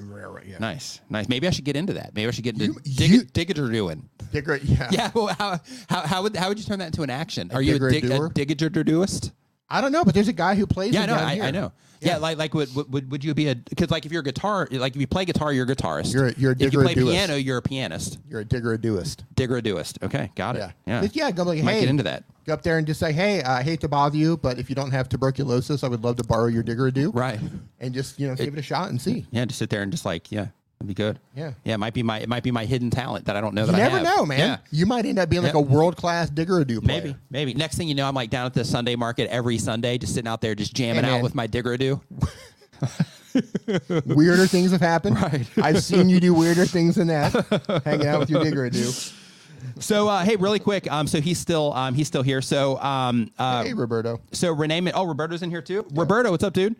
Yeah. nice, nice. Maybe I should get into that. Maybe I should get into You- you- dig, doing. Digger, yeah. Yeah. Well, how, how how would how would you turn that into an action? Are you a dig, a digger-doist? I don't know, but there's a guy who plays. Yeah, it I know. I, know. Yeah, like like would, would would you be a because like if you're a guitar like if you play guitar you're a guitarist. You're a- you're a if you play piano you're a pianist. You're a digger a doist. Digger a doist. Okay, got it. Yeah. Yeah. But yeah, go like, Might hey, get into that. Go up there and just say, hey, I hate to bother you, but if you don't have tuberculosis, I would love to borrow your digger do. Right. And just you know give it a shot and see. Yeah, just sit there and just like yeah, that'd be good. Yeah. Yeah, it might be my it might be my hidden talent that I don't know You that I never have. know, man. Yeah. You might end up being like a world class digger do player. Maybe, maybe. Next thing you know, I'm like down at the Sunday market every Sunday, just sitting out there, just jamming Hey, out with my digger do. Weirder things have happened. Right. I've seen you do weirder things than that. hanging out with your digger do. So, uh, hey, really quick. Um, so he's still, um, he's still here. So, um, uh, Hey, Roberto. So Rene, oh, Roberto's in here too. Roberto, what's up, dude?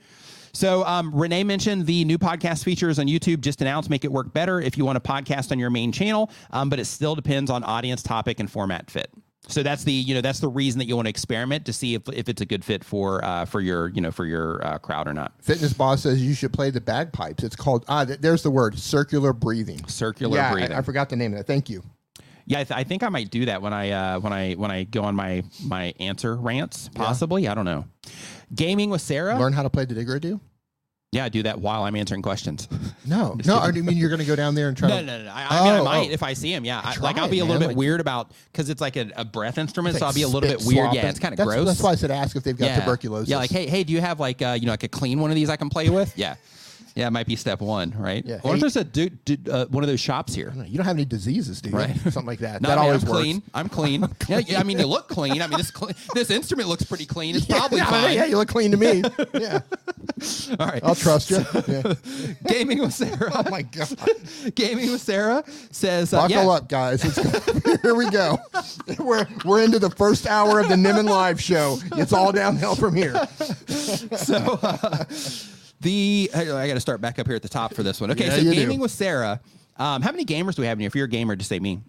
So um, Rene mentioned the new podcast features on YouTube just announced make it work better if you want a podcast on your main channel, um, but it still depends on audience, topic, and format fit. So that's the you know that's the reason that you want to experiment to see if, if it's a good fit for uh, for your you know for your uh, crowd or not. Fitness boss says you should play the bagpipes. It's called ah. th- there's the word circular breathing. Circular yeah, breathing. I, forgot the name of that. Thank you. Yeah, I, th- I think I might do that when I uh, when I when I go on my my answer rants. Possibly, I don't know. Gaming with Sarah. Learn how to play the digger do. Yeah, do that while I'm answering questions. No, no. I mean you're going to go down there and try. No, to, no, no. I, I mean, I Oh, might oh. if I see him. Yeah, I, Try like I'll it, be a little man, bit like- weird about because it's like a, a breath instrument, It's so I'll be a little bit weird. Yeah, it's kind of gross. That's why I said ask if they've got yeah. tuberculosis. Yeah, like hey, hey, do you have like uh, you know like a clean one of these I can play with? Yeah, yeah, it might be step one, right? Yeah, Or if there's a dude, dude, uh, one of those shops here. you don't have any diseases, do you? Right. Something like that. No, that I mean, always I'm works. clean. I'm clean. yeah, yeah, I mean, you look clean. I mean, this cl- this instrument looks pretty clean. It's probably yeah, fine. Yeah, you look clean to me. yeah, All right. I'll trust you. Yeah. Gaming with Sarah. Oh my god. Gaming with Sarah says, uh, Buckle yeah, up, guys. It's here we go. We're we're into the first hour of the Nimmin Live show. It's all downhill from here. so uh, the I, got to start back up here at the top for this one. Okay, Yeah, so gaming do. with Sarah. Um, how many gamers do we have in here? If you're a gamer, just say me.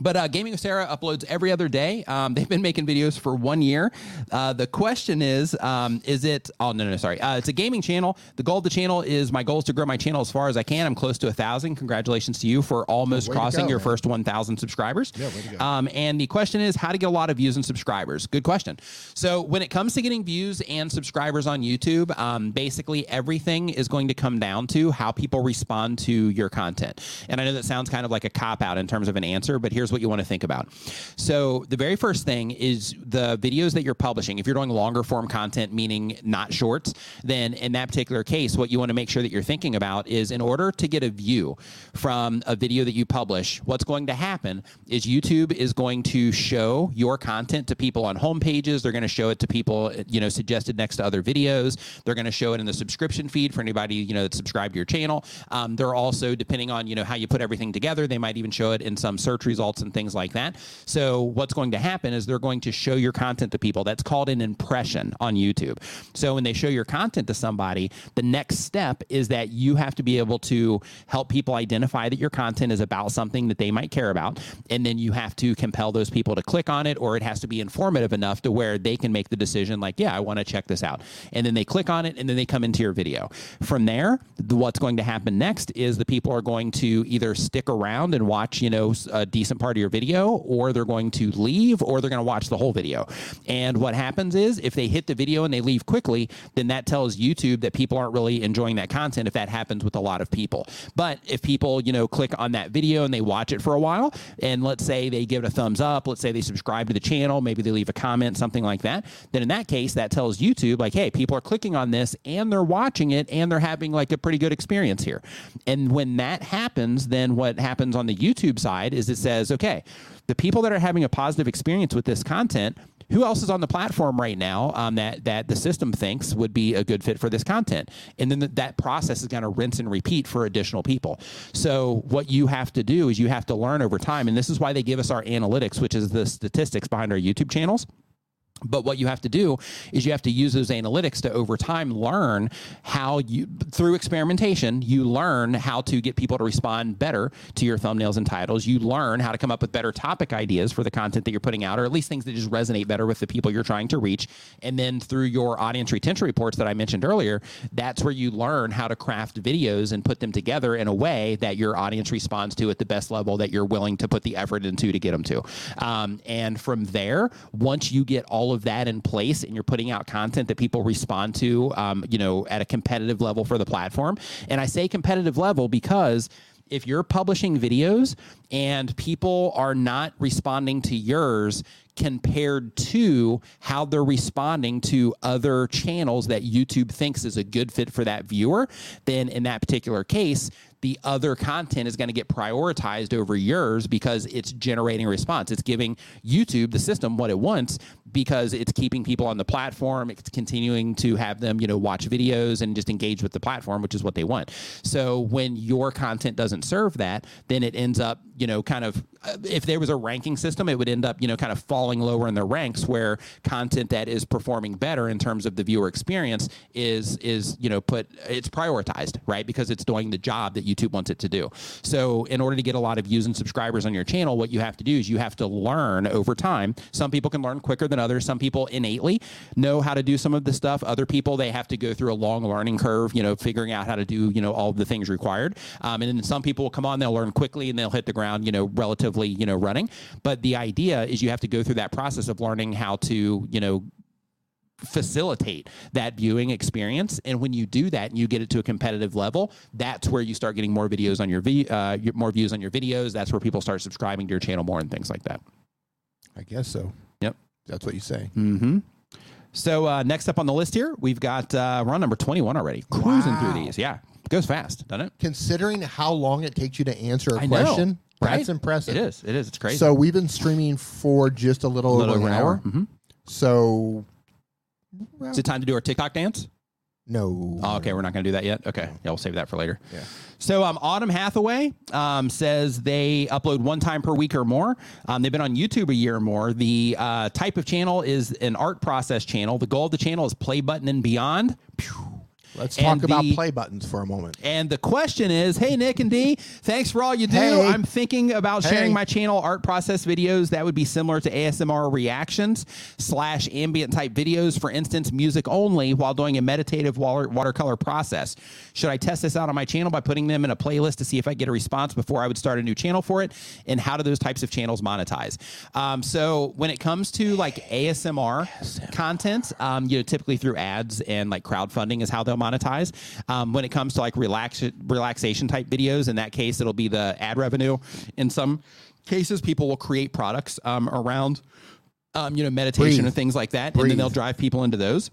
But uh, Gaming with Sarah uploads every other day. Um, they've been making videos for one year. Uh, the question is, um, is it? Oh no, no, sorry. Uh, it's a gaming channel. The goal of the channel is my goal is to grow my channel as far as I can. I'm close to a thousand. Congratulations to you for almost to crossing go, your man. first 1,000 subscribers. Yeah, way to go. Um, and the question is how to get a lot of views and subscribers. Good question. So when it comes to getting views and subscribers on YouTube, um, basically everything is going to come down to how people respond to your content. And I know that sounds kind of like a cop out in terms of an answer, but here's what you want to think about. So the very first thing is the videos that you're publishing. If you're doing longer form content, meaning not shorts, then in that particular case, what you want to make sure that you're thinking about is in order to get a view from a video that you publish, what's going to happen is YouTube is going to show your content to people on home pages. They're going to show it to people, you know, suggested next to other videos. They're going to show it in the subscription feed for anybody, you know, that's subscribed to your channel. Um, they're also, depending on, you know, how you put everything together, they might even show it in some search results and things like that. So what's going to happen is they're going to show your content to people. That's called an impression on YouTube. So when they show your content to somebody, the next step is that you have to be able to help people identify that your content is about something that they might care about. And then you have to compel those people to click on it, or it has to be informative enough to where they can make the decision, like, yeah, I want to check this out. And then they click on it and then they come into your video. From there, the- what's going to happen next is the people are going to either stick around and watch, you know, a decent part of your video, or they're going to leave, or they're going to watch the whole video. And what happens is if they hit the video and they leave quickly, then that tells YouTube that people aren't really enjoying that content if that happens with a lot of people. But if people, you know, click on that video and they watch it for a while, and let's say they give it a thumbs up, let's say they subscribe to the channel, maybe they leave a comment, something like that, then in that case, that tells YouTube, like, hey, people are clicking on this and they're watching it and they're having like a pretty good experience here. And when that happens, then what happens on the YouTube side is it says, okay, the people that are having a positive experience with this content, who else is on the platform right now um, that that the system thinks would be a good fit for this content? And then th- that process is going to rinse and repeat for additional people. So what you have to do is you have to learn over time and this is why they give us our analytics which is the statistics behind our youtube channels but what you have to do is you have to use those analytics to over time learn how you through experimentation you learn how to get people to respond better to your thumbnails and titles. You learn how to come up with better topic ideas for the content that you're putting out or at least things that just resonate better with the people you're trying to reach. And then through your audience retention reports that I mentioned earlier that's where you learn how to craft videos and put them together in a way that your audience responds to at the best level that you're willing to put the effort into to get them to. Um, and from there once you get all of that in place and you're putting out content that people respond to, um, you know, at a competitive level for the platform. And I say competitive level because if you're publishing videos and people are not responding to yours compared to how they're responding to other channels that YouTube thinks is a good fit for that viewer, then in that particular case, the other content is going to get prioritized over yours because it's generating response. It's giving YouTube, the system, what it wants because it's keeping people on the platform. It's continuing to have them, you know, watch videos and just engage with the platform, which is what they want. So when your content doesn't serve that, then it ends up, you know, kind of, uh, if there was a ranking system, it would end up, you know, kind of falling lower in the ranks where content that is performing better in terms of the viewer experience is, is, you know, put, it's prioritized, right? Because it's doing the job that YouTube wants it to do. So, in order to get a lot of views and subscribers on your channel, what you have to do is you have to learn over time. Some people can learn quicker than others. Some people innately know how to do some of the stuff. Other people, they have to go through a long learning curve, you know, figuring out how to do, you know, all the things required. Um, and then some people will come on, they'll learn quickly and they'll hit the ground, you know, relatively, you know, running. But the idea is you have to go through that process of learning how to, you know, facilitate that viewing experience. And when you do that and you get it to a competitive level, that's where you start getting more videos on your vi- uh, more views on your videos. That's where people start subscribing to your channel more and things like that. I guess so. Yep. That's what you say. Mm-hmm. So uh, next up on the list here, we've got uh, we're on number twenty-one already. Cruising Wow. through these, yeah, goes fast, doesn't it? Considering how long it takes you to answer a I know, question, right? that's impressive. It is. It is. It's crazy. So we've been streaming for just a little, a little over an hour. mm-hmm So Is it time to do our TikTok dance? no. Oh, okay, we're not going to do that yet. Okay, yeah, we'll save that for later. Yeah. So, um, Autumn Hathaway um, says they upload one time per week or more. Um, they've been on YouTube a year or more. The uh, type of channel is an art process channel. The goal of the channel is play button and beyond. Pew. Let's And talk about the- play buttons for a moment. And the question is, hey Nick and D, thanks for all you do. Hey. I'm thinking about sharing my channel art process videos that would be similar to ASMR reactions slash ambient type videos, for instance, music only, while doing a meditative water, watercolor process. Should I test this out on my channel by putting them in a playlist to see if I get a response before I would start a new channel for it? And how do those types of channels monetize? Um, so when it comes to like ASMR, content, um, you know, typically through ads and like crowdfunding is how they'll monetize. Um, when it comes to like relax relaxation type videos, in that case, it'll be the ad revenue. In some cases, people will create products um, around, um, you know, meditation Breathe. and things like that, and then they'll drive people into those.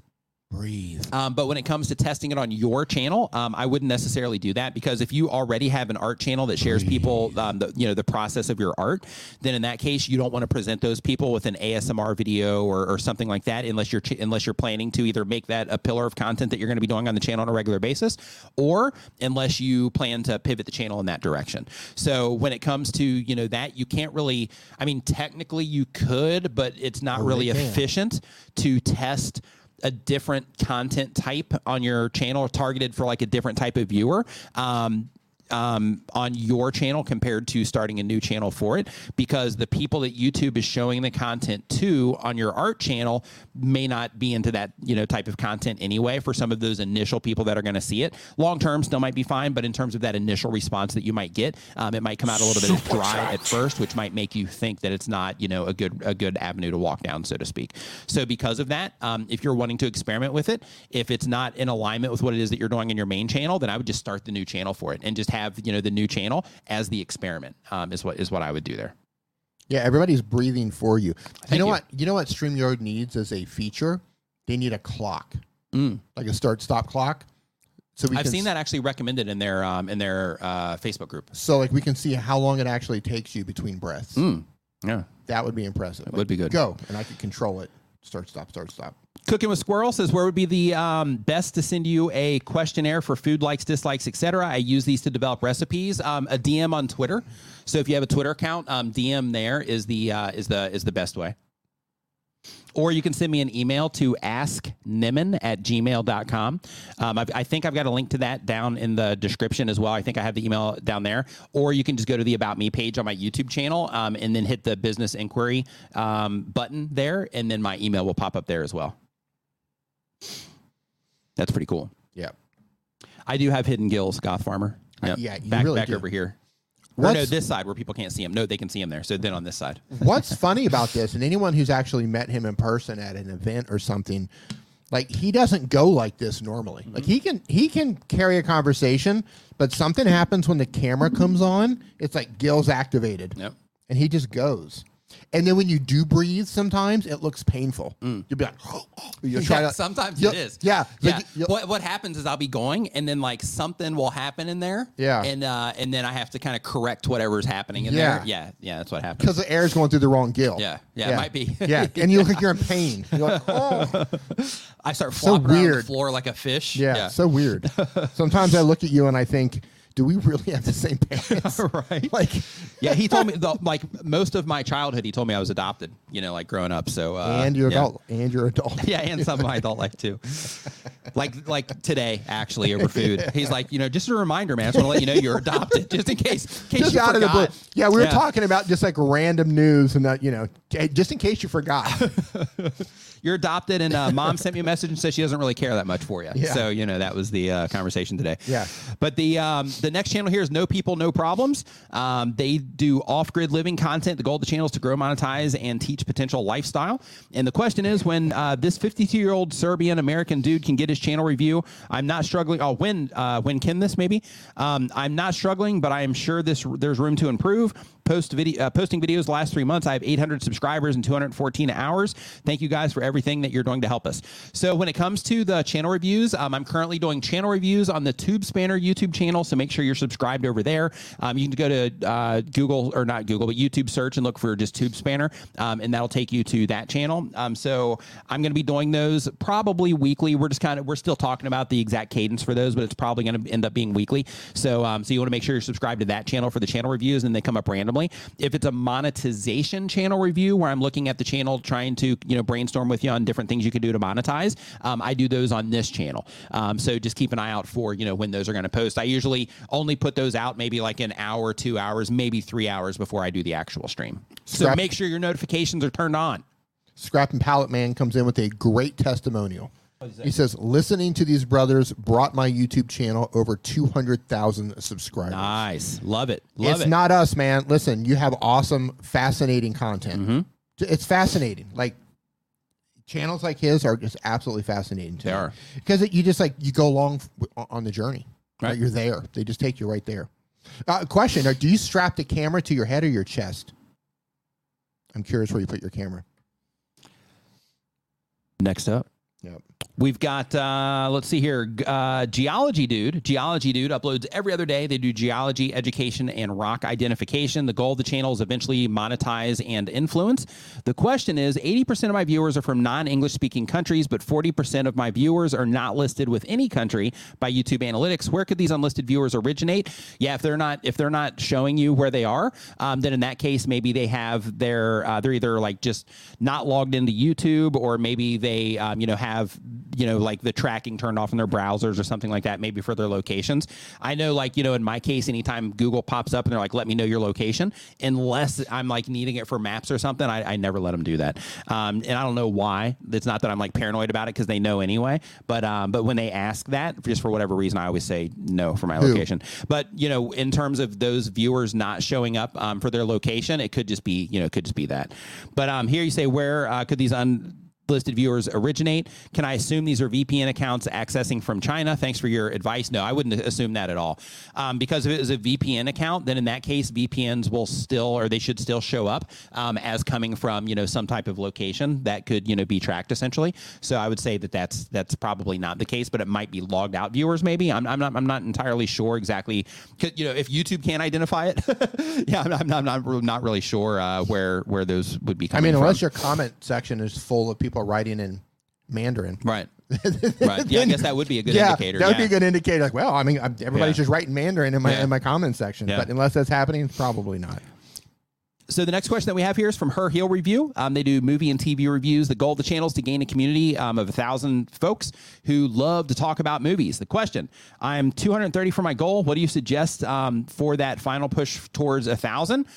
Breathe. Um, but when it comes to testing it on your channel, um, I wouldn't necessarily do that because if you already have an art channel that shares people, um, the, you know, the process of your art, then in that case, you don't want to present those people with an ASMR video or, or something like that, unless you're ch- unless you're planning to either make that a pillar of content that you're going to be doing on the channel on a regular basis, or unless you plan to pivot the channel in that direction. So when it comes to you know that, you can't really. I mean, technically you could, but it's not really efficient to test a different content type on your channel targeted for like a different type of viewer. Um, um, on your channel compared to starting a new channel for it because the people that YouTube is showing the content to on your art channel may not be into that you know type of content anyway for some of those initial people that are going to see it. Long term still might be fine but in terms of that initial response that you might get um, it might come out a little bit dry at first which might make you think that it's not you know a good a good avenue to walk down so to speak. So because of that um, if you're wanting to experiment with it if it's not in alignment with what it is that you're doing in your main channel then i would just start the new channel for it and just have you know the new channel as the experiment um, is what is what i would do there Yeah, everybody's breathing for you. you know you. what? You know what StreamYard needs as a feature? They need a clock, like a start stop clock. So we Mm. i've seen s- that actually recommended in their um, in their uh, facebook group So like we can see how long it actually takes you between breaths. yeah That would be impressive. It would be good. Go, and I could control it. Start stop. Start stop. Cooking with Squirrel says where would be the um, best to send you a questionnaire for food likes, dislikes, etc. I use these to develop recipes. Um, a DM on Twitter. So if you have a Twitter account, um, DM there is the uh, is the is the best way. Or you can send me an email to asknimmin at gmail.com. Um, I've, I think I've got a link to that down in the description as well. I think I have the email down there. Or you can just go to the About Me page on my YouTube channel um, and then hit the business inquiry um, button there, and then my email will pop up there as well. That's pretty cool. Yeah. I do have hidden gills, Goth Farmer. Uh, yep. yeah, you back really back do. over here. Or no, this side where people can't see him. No, they can see him there. So then on this side. What's funny about this, and anyone who's actually met him in person at an event or something, like he doesn't go like this normally. Like he can he can carry a conversation, but something happens when the camera comes on. It's like gills activated, Yep. and he just goes. And then when you do breathe, sometimes it looks painful. You'll be like, "Oh, you'll try Mm. Yeah, to- sometimes it is. Yeah, yeah. like, what what happens is I'll be going, and then like something will happen in there. Yeah. and uh, and then I have to kind of correct whatever's happening in Yeah. there. Yeah, yeah, that's what happens. because the air's going through the wrong gill. Yeah, yeah, it might be. yeah, and you look like you're in pain. You're like, oh, I start So flopping around the floor like a fish. yeah, so weird. Sometimes I look at you and I think, do we really have the same parents? right. like, yeah, he told me the, like most of my childhood. He told me I was adopted. You know, like growing up. So uh, and you're yeah. adult, and you're adult. Yeah, and some of my adult life too. Like like today, actually, over food. He's like, you know, just a reminder, man. I just want to let you know you're adopted, just in case, in case Just you out of the forgot. blue. Yeah, we were talking about just like random news and that, you know, just in case you forgot. You're adopted, and uh, mom sent me a message and said she doesn't really care that much for you. Yeah. So you know that was the uh, conversation today. Yeah. But the um, the next channel here is No People, No Problems. Um, they do off grid living content. The goal of the channel is to grow, monetize, and teach potential lifestyle. And the question is, when uh, this 52 year old Serbian American dude can get his channel review, I'm not struggling. Oh, when uh, when can this maybe? Um, I'm not struggling, but I am sure this there's room to improve. Post video, uh, posting videos the last three months. I have 800 subscribers and 214 hours. Thank you guys for everything that you're doing to help us. So when it comes to the channel reviews, um, I'm currently doing channel reviews on the Tube Spanner YouTube channel. So make sure you're subscribed over there. Um, you can go to uh, Google or not Google, but YouTube search and look for just Tube Spanner, um, and that'll take you to that channel. Um, so I'm going to be doing those probably weekly. We're just kind of we're still talking about the exact cadence for those, but it's probably going to end up being weekly. So um, so you want to make sure you're subscribed to that channel for the channel reviews, and they come up randomly. If it's a monetization channel review where I'm looking at the channel trying to you know brainstorm with you on different things you could do to monetize, um, I do those on this channel. Um, so just keep an eye out for you know when those are going to post. I usually only put those out maybe like an hour, two hours, maybe three hours before I do the actual stream. So Scrap- make sure your notifications are turned on. Scrap and Pallet Man comes in with a great testimonial. He says, listening to these brothers brought my YouTube channel over 200,000 subscribers. Nice, love it, love it's it. not us, man. Listen, you have awesome, fascinating content. Mm-hmm. It's fascinating. Like channels like his are just absolutely fascinating. To They me. are. because it, you just like you go along on the journey. Right. Right. you're there. They just take you right there. Uh, question: Do you strap the camera to your head or your chest? I'm curious where you put your camera. Next up. Yep. We've got uh, let's see here, uh, geology dude. Geology dude uploads every other day. They do geology education and rock identification. The goal of the channel is eventually monetize and influence. The question is, 80% of my viewers are from non-English speaking countries, but 40% of my viewers are not listed with any country by YouTube Analytics. Where could these unlisted viewers originate? Yeah, if they're not if they're not showing you where they are, um, then in that case maybe they have their uh, they're either like just not logged into YouTube or maybe they um, you know have you know like the tracking turned off in their browsers or something like that maybe for their locations. I know like you know in my case anytime google pops up and they're like let me know your location unless i'm like needing it for maps or something i, I never let them do that. Um, and i don't know why. It's not that i'm like paranoid about it because they know anyway. But um, but when they ask that just for whatever reason i always say no for my location. But you know in terms of those viewers not showing up um, for their location it could just be you know it could just be that. But um, here you say where uh, could these un listed viewers originate. Can I assume these are VPN accounts accessing from China? Thanks for your advice. No, I wouldn't assume that at all. Um, because if it was a VPN account, then in that case, VPNs will still, or they should still show up um, as coming from, you know, some type of location that could, you know, be tracked essentially. So I would say that that's that's probably not the case, but it might be logged out viewers. Maybe I'm, I'm not I'm not entirely sure exactly. You know, if YouTube can't identify it, yeah, I'm, I'm, not, I'm not not really sure uh, where where those would be I mean, unless from. your comment section is full of people writing in Mandarin. Right. right. Yeah, I guess that would be a good yeah, indicator. that would yeah. be a good indicator. Like, well, I mean, I'm, everybody's Yeah. just writing Mandarin in my in my comment section. But unless that's happening, probably not. So the next question that we have here is from Her Heel Review. Um, they do movie and TV reviews. The goal of the channel is to gain a community um, of a thousand folks who love to talk about movies. The question: I'm 230 for my goal. What do you suggest um, for that final push towards a thousand?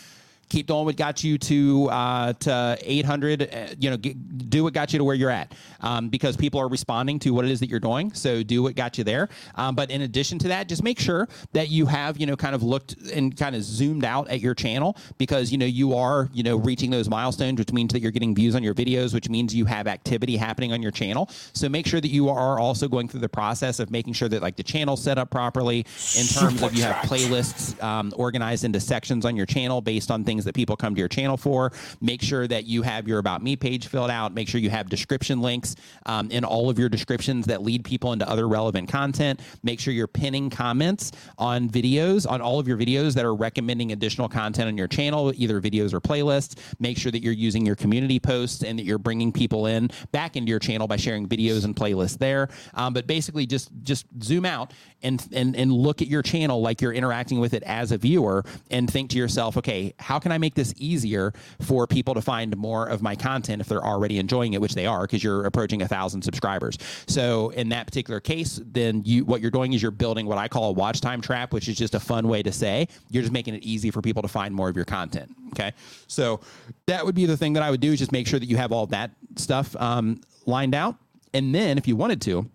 Keep doing what got you to uh, to 800. Uh, you know, get, do what got you to where you're at um, because people are responding to what it is that you're doing. So do what got you there. Um, but in addition to that, just make sure that you have you know kind of looked and kind of zoomed out at your channel because you know you are you know reaching those milestones, which means that you're getting views on your videos, which means you have activity happening on your channel. So make sure that you are also going through the process of making sure that like the channel set up properly in terms of you have playlists um, organized into sections on your channel based on things that people come to your channel for. Make sure that you have your about me page filled out. Make sure you have description links um, in all of your descriptions that lead people into other relevant content. Make sure you're pinning comments on videos on all of your videos that are recommending additional content on your channel, either videos or playlists. Make sure that you're using your community posts and that you're bringing people in back into your channel by sharing videos and playlists there. Um, but basically, just just zoom out and and and look at your channel like you're interacting with it as a viewer and think to yourself, okay, how can I make this easier for people to find more of my content if they're already enjoying it, which they are because you're approaching a thousand subscribers. So in that particular case, then you what you're doing is you're building what I call a watch time trap, which is just a fun way to say you're just making it easy for people to find more of your content. Okay, so that would be the thing that I would do is just make sure that you have all that stuff um, lined out, and then if you wanted to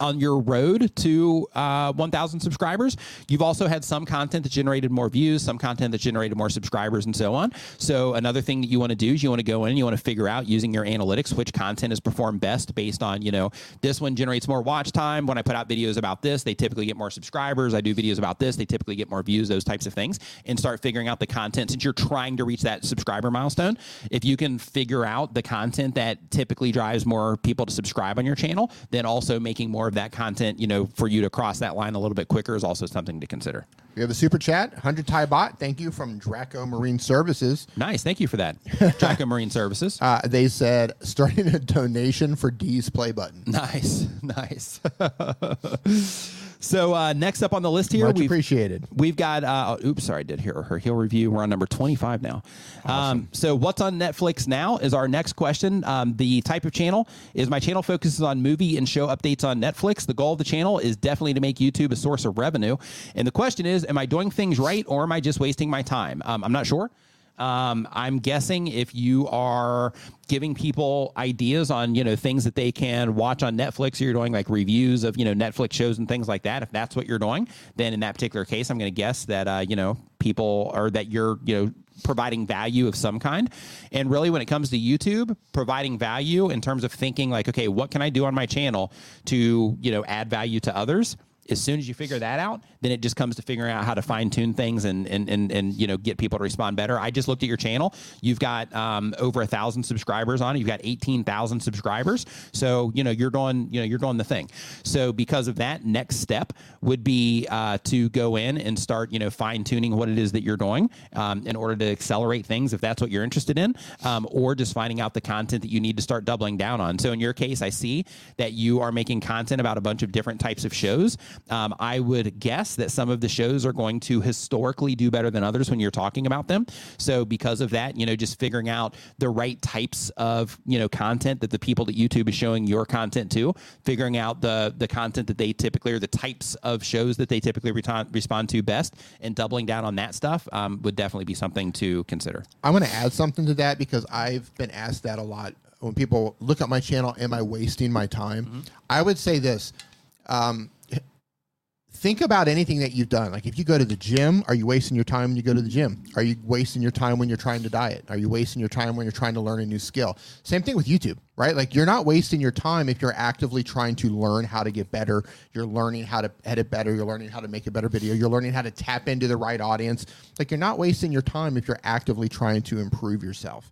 on your road to uh, 1,000 subscribers. You've also had some content that generated more views, some content that generated more subscribers, and so on. So another thing that you want to do is you want to go in, you want to figure out using your analytics which content has performed best based on you know this one generates more watch time. When I put out videos about this, they typically get more subscribers. I do videos about this, they typically get more views. Those types of things, and start figuring out the content since you're trying to reach that subscriber milestone. If you can figure out the content that typically drives more people to subscribe on your channel, then also making more of that content, you know, for you to cross that line a little bit quicker is also something to consider. We have a super chat, 100 Thai baht. Thank you from Draco Marine Services. Nice. Thank you for that. Draco Marine Services. Uh, they said starting a donation for D's play button. Nice. Nice. So uh, next up on the list here, Much we've, appreciated. We've got. Uh, oops, sorry, I did hear her heel review. We're on number twenty-five now. Um, so what's on Netflix now is our next question. Um, the type of channel is my channel focuses on movie and show updates on Netflix. The goal of the channel is definitely to make YouTube a source of revenue. And the question is, am I doing things right or am I just wasting my time? Um, I'm not sure. Um, I'm guessing if you are giving people ideas on you know things that they can watch on Netflix, or you're doing like reviews of you know Netflix shows and things like that. If that's what you're doing, then in that particular case, I'm going to guess that uh, you know people or that you're you know providing value of some kind. And really, when it comes to YouTube, providing value in terms of thinking like, okay, what can I do on my channel to you know add value to others? As soon as you figure that out, then it just comes to figuring out how to fine tune things and, and and and you know get people to respond better. I just looked at your channel. You've got um, over a thousand subscribers on it. You've got eighteen thousand subscribers. So you know you're doing you know you're doing the thing. So because of that, next step would be uh, to go in and start you know fine tuning what it is that you're doing um, in order to accelerate things if that's what you're interested in, um, or just finding out the content that you need to start doubling down on. So in your case, I see that you are making content about a bunch of different types of shows. Um, I would guess that some of the shows are going to historically do better than others when you're talking about them. So because of that, you know, just figuring out the right types of you know content that the people that YouTube is showing your content to, figuring out the the content that they typically or the types of shows that they typically respond to best, and doubling down on that stuff um, would definitely be something to consider. I'm going to add something to that because I've been asked that a lot when people look at my channel. Am I wasting my time? I would say this. Um, think about anything that you've done. Like if you go to the gym, are you wasting your time when you go to the gym? Are you wasting your time when you're trying to diet? Are you wasting your time when you're trying to learn a new skill? Same thing with YouTube, right? Like you're not wasting your time if you're actively trying to learn how to get better. You're learning how to edit better. You're learning how to make a better video. You're learning how to tap into the right audience. Like you're not wasting your time if you're actively trying to improve yourself.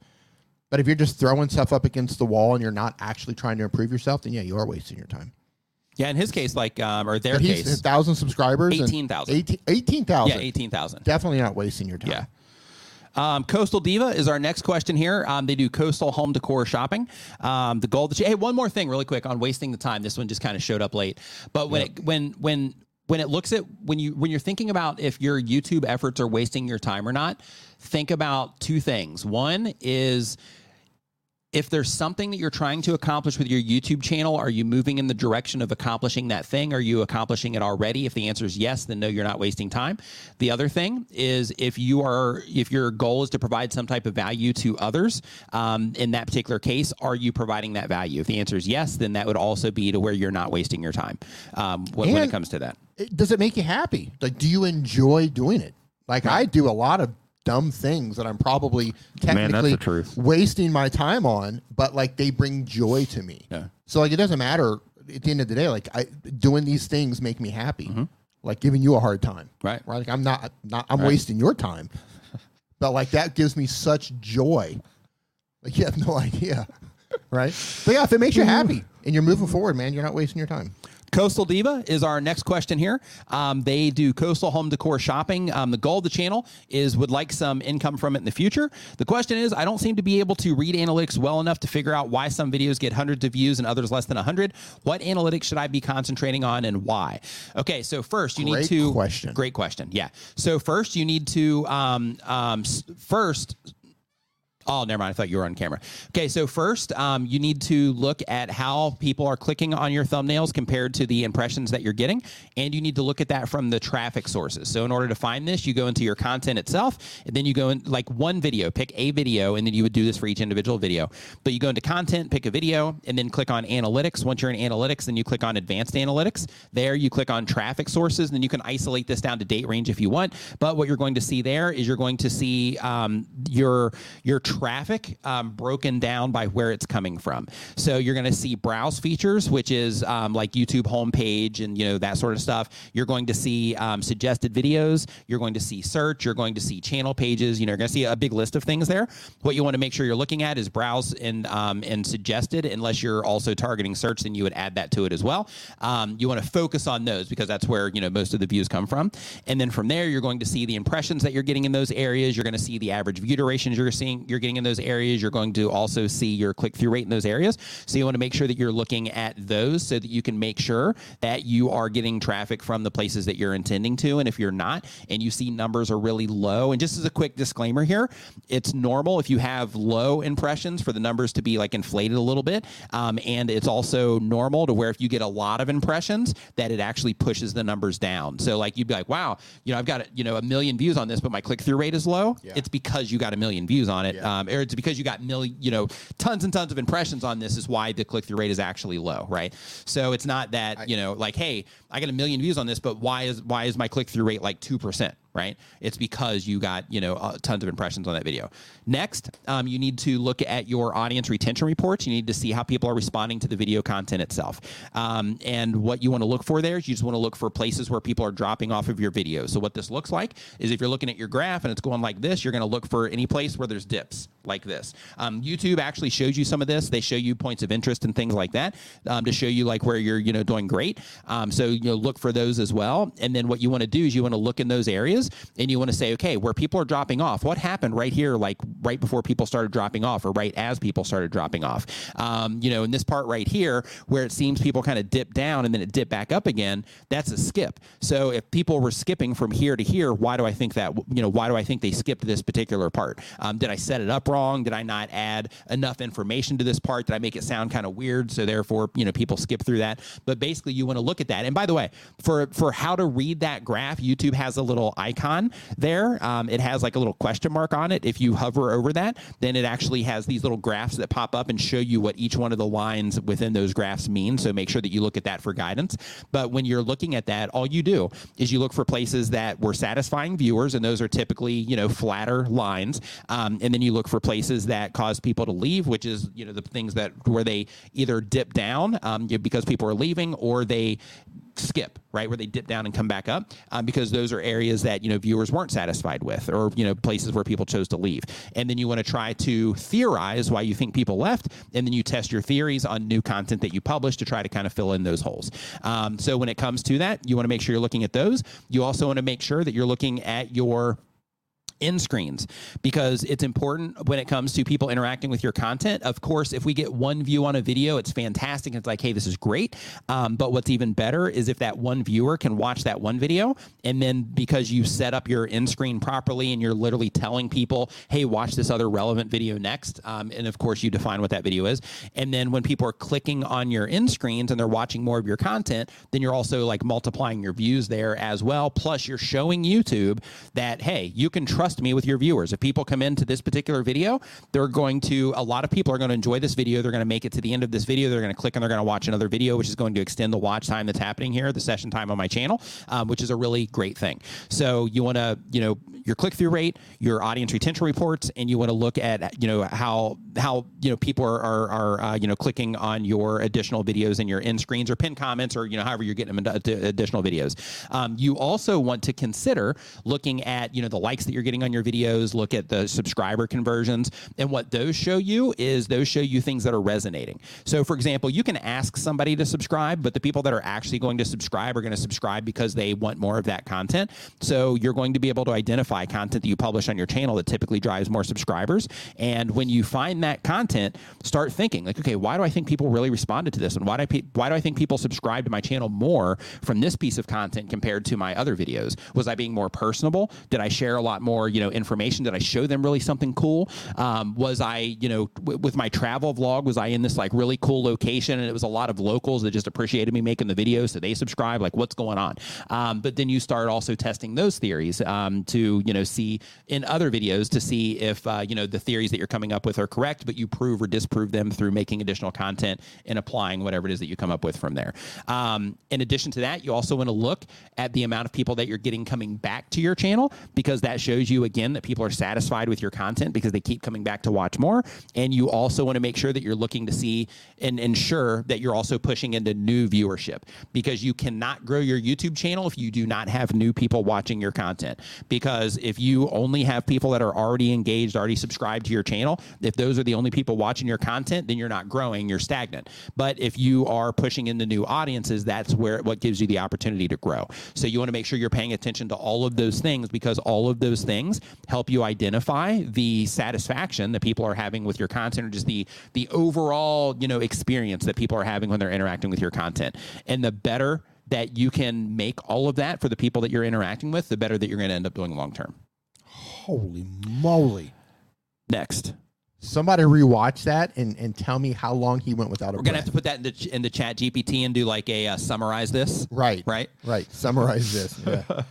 But if you're just throwing stuff up against the wall and you're not actually trying to improve yourself, then yeah, you are wasting your time. Yeah, in his case, like um, or their he's case, thousand subscribers. and 18,000. 18 18,000. yeah, eighteen thousand. Definitely not wasting your time. Yeah. Um, Coastal Diva is our next question here. Um, they do coastal home decor shopping. Um, the goal that you, hey, one more thing really quick on wasting the time. This one just kind of showed up late, but when it, when when when it looks at when you when you're thinking about if your YouTube efforts are wasting your time or not, think about two things. One is if there's something that you're trying to accomplish with your YouTube channel, are you moving in the direction of accomplishing that thing? Are you accomplishing it already? If the answer is yes, then no, you're not wasting time. The other thing is if you are, if your goal is to provide some type of value to others, um, in that particular case, are you providing that value? If the answer is yes, then that would also be to where you're not wasting your time um, when, when it comes to that. Does it make you happy? Like, do you enjoy doing it? Like, I do a lot of dumb things that I'm probably technically truth. wasting my time on, but like they bring joy to me. Yeah. So like, it doesn't matter at the end of the day. Like, I doing these things make me happy. Mm-hmm. Like giving you a hard time. Right. Right. Like I'm not. Not. I'm wasting your time. but like that gives me such joy. Like you have no idea. Right. But yeah, if it makes you happy and you're moving forward, man, you're not wasting your time. Coastal Diva is our next question here. Um, they do coastal home decor shopping. Um, the goal of the channel is would like some income from it in the future. The question is, I don't seem to be able to read analytics well enough to figure out why some videos get hundreds of views and others less than 100. What analytics should I be concentrating on and why? Okay, so first you need to question. Great question. Yeah. So first you need to um, um, first Oh, never mind. I thought you were on camera. Okay, so first, um, you need to look at how people are clicking on your thumbnails compared to the impressions that you're getting, and you need to look at that from the traffic sources. So, in order to find this, you go into your content itself, and then you go in like one video, pick a video, and then you would do this for each individual video. But you go into content, pick a video, and then click on analytics. Once you're in analytics, then you click on advanced analytics. There, you click on traffic sources, and then you can isolate this down to date range if you want. But what you're going to see there is you're going to see um, your your traffic um, broken down by where it's coming from. So you're going to see browse features, which is um, like YouTube homepage and you know that sort of stuff. You're going to see um, suggested videos. You're going to see search. You're going to see channel pages. You know, you're going to see a big list of things there. What you want to make sure you're looking at is browse and um, and suggested. Unless you're also targeting search, then you would add that to it as well. Um, you want to focus on those because that's where you know most of the views come from. And then from there, you're going to see the impressions that you're getting in those areas. You're going to see the average view durations you're seeing you're getting in those areas. You're going to also see your click through rate in those areas. So you want to make sure that you're looking at those so that you can make sure that you are getting traffic from the places that you're intending to. And if you're not, and you see numbers are really low, and just as a quick disclaimer here, it's normal if you have low impressions for the numbers to be like inflated a little bit. Um, and it's also normal to where if you get a lot of impressions, that it actually pushes the numbers down. So like you'd be like, wow, you know, I've got you know a million views on this, but my click through rate is low. It's because you got a million views on it, um, Um, or it's because you got million, you know, tons and tons of impressions on this. Is why the click through rate is actually low, right? So it's not that you know, like, hey, I got a million views on this, but why is why is my click through rate like two percent? Right? It's because you got you know uh, tons of impressions on that video. Next, um, you need to look at your audience retention reports. You need to see how people are responding to the video content itself. Um, and what you want to look for there is you just want to look for places where people are dropping off of your video. So what this looks like is if you're looking at your graph and it's going like this, you're going to look for any place where there's dips like this. Um, YouTube actually shows you some of this. They show you points of interest and things like that um, to show you like where you're you know doing great. Um, so you know look for those as well. And then what you want to do is you want to look in those areas and you want to say, okay, where people are dropping off, what happened right here, like right before people started dropping off, or right as people started dropping off. Um, you know, in this part right here, where it seems people kind of dip down and then it dip back up again, that's a skip. So if people were skipping from here to here, why do I think that? You know, why do I think they skipped this particular part? Um, did I set it up wrong? Did I not add enough information to this part? Did I make it sound kind of weird? So therefore, you know, people skip through that. But basically, you want to look at that. And by the way, for for how to read that graph, YouTube has a little icon there. Um, it has like a little question mark on it. If you hover over that, then it actually has these little graphs that pop up and show you what each one of the lines within those graphs mean. So make sure that you look at that for guidance. But when you're looking at that, all you do is you look for places that were satisfying viewers, and those are typically you know flatter lines. Um, and then you look for places that cause people to leave, which is you know the things that where they either dip down um, because people are leaving or they skip right where they dip down and come back up um, because those are areas that you know viewers weren't satisfied with or you know places where people chose to leave. And then you want to try to theorize why you think people left and then you test your theories on new content that you publish to try to kind of fill in those holes. Um, so when it comes to that you want to make sure you're looking at those. You also want to make sure that you're looking at your in screens because it's important when it comes to people interacting with your content. Of course, if we get one view on a video, it's fantastic. It's like, hey, this is great. Um, but what's even better is if that one viewer can watch that one video, and then because you set up your in screen properly and you're literally telling people, hey, watch this other relevant video next. Um, and of course, you define what that video is. And then when people are clicking on your in screens and they're watching more of your content, then you're also like multiplying your views there as well. Plus, you're showing YouTube that, hey, you can trust trust me with your viewers. If people come into this particular video, they're going to, a lot of people are going to enjoy this video. They're going to make it to the end of this video. They're going to click and they're going to watch another video, which is going to extend the watch time that's happening here, the session time on my channel, um, which is a really great thing. So you want to, you know, your click through rate, your audience retention reports, and you want to look at, you know, how, how, you know, people are, are, are uh, you know, clicking on your additional videos and your end screens or pin comments or, you know, however you're getting them into additional videos. Um, you also want to consider looking at, you know, the likes that you're getting on your videos, look at the subscriber conversions. And what those show you is those show you things that are resonating. So, for example, you can ask somebody to subscribe, but the people that are actually going to subscribe are going to subscribe because they want more of that content. So, you're going to be able to identify content that you publish on your channel that typically drives more subscribers. And when you find that content, start thinking like, okay, why do I think people really responded to this? And why do I, pe- why do I think people subscribe to my channel more from this piece of content compared to my other videos? Was I being more personable? Did I share a lot more? You know information? Did I show them really something cool? Um, was I you know w- with my travel vlog? Was I in this like really cool location and it was a lot of locals that just appreciated me making the videos, so they subscribe? Like what's going on? Um, but then you start also testing those theories um, to you know see in other videos to see if uh, you know the theories that you're coming up with are correct, but you prove or disprove them through making additional content and applying whatever it is that you come up with from there. Um, in addition to that, you also want to look at the amount of people that you're getting coming back to your channel because that shows you again that people are satisfied with your content because they keep coming back to watch more. And you also want to make sure that you're looking to see and ensure that you're also pushing into new viewership because you cannot grow your YouTube channel if you do not have new people watching your content. Because if you only have people that are already engaged, already subscribed to your channel, if those are the only people watching your content, then you're not growing, you're stagnant. But if you are pushing into new audiences, that's where what gives you the opportunity to grow. So you want to make sure you're paying attention to all of those things because all of those things help you identify the satisfaction that people are having with your content or just the the overall, you know, experience that people are having when they're interacting with your content. And the better that you can make all of that for the people that you're interacting with, the better that you're going to end up doing long term. Holy moly. Next. Somebody rewatch that and, and tell me how long he went without a We're going to have to put that in the, ch- in the ChatGPT and do like a uh, summarize this. Right. Right. Right. Summarize this. Yeah.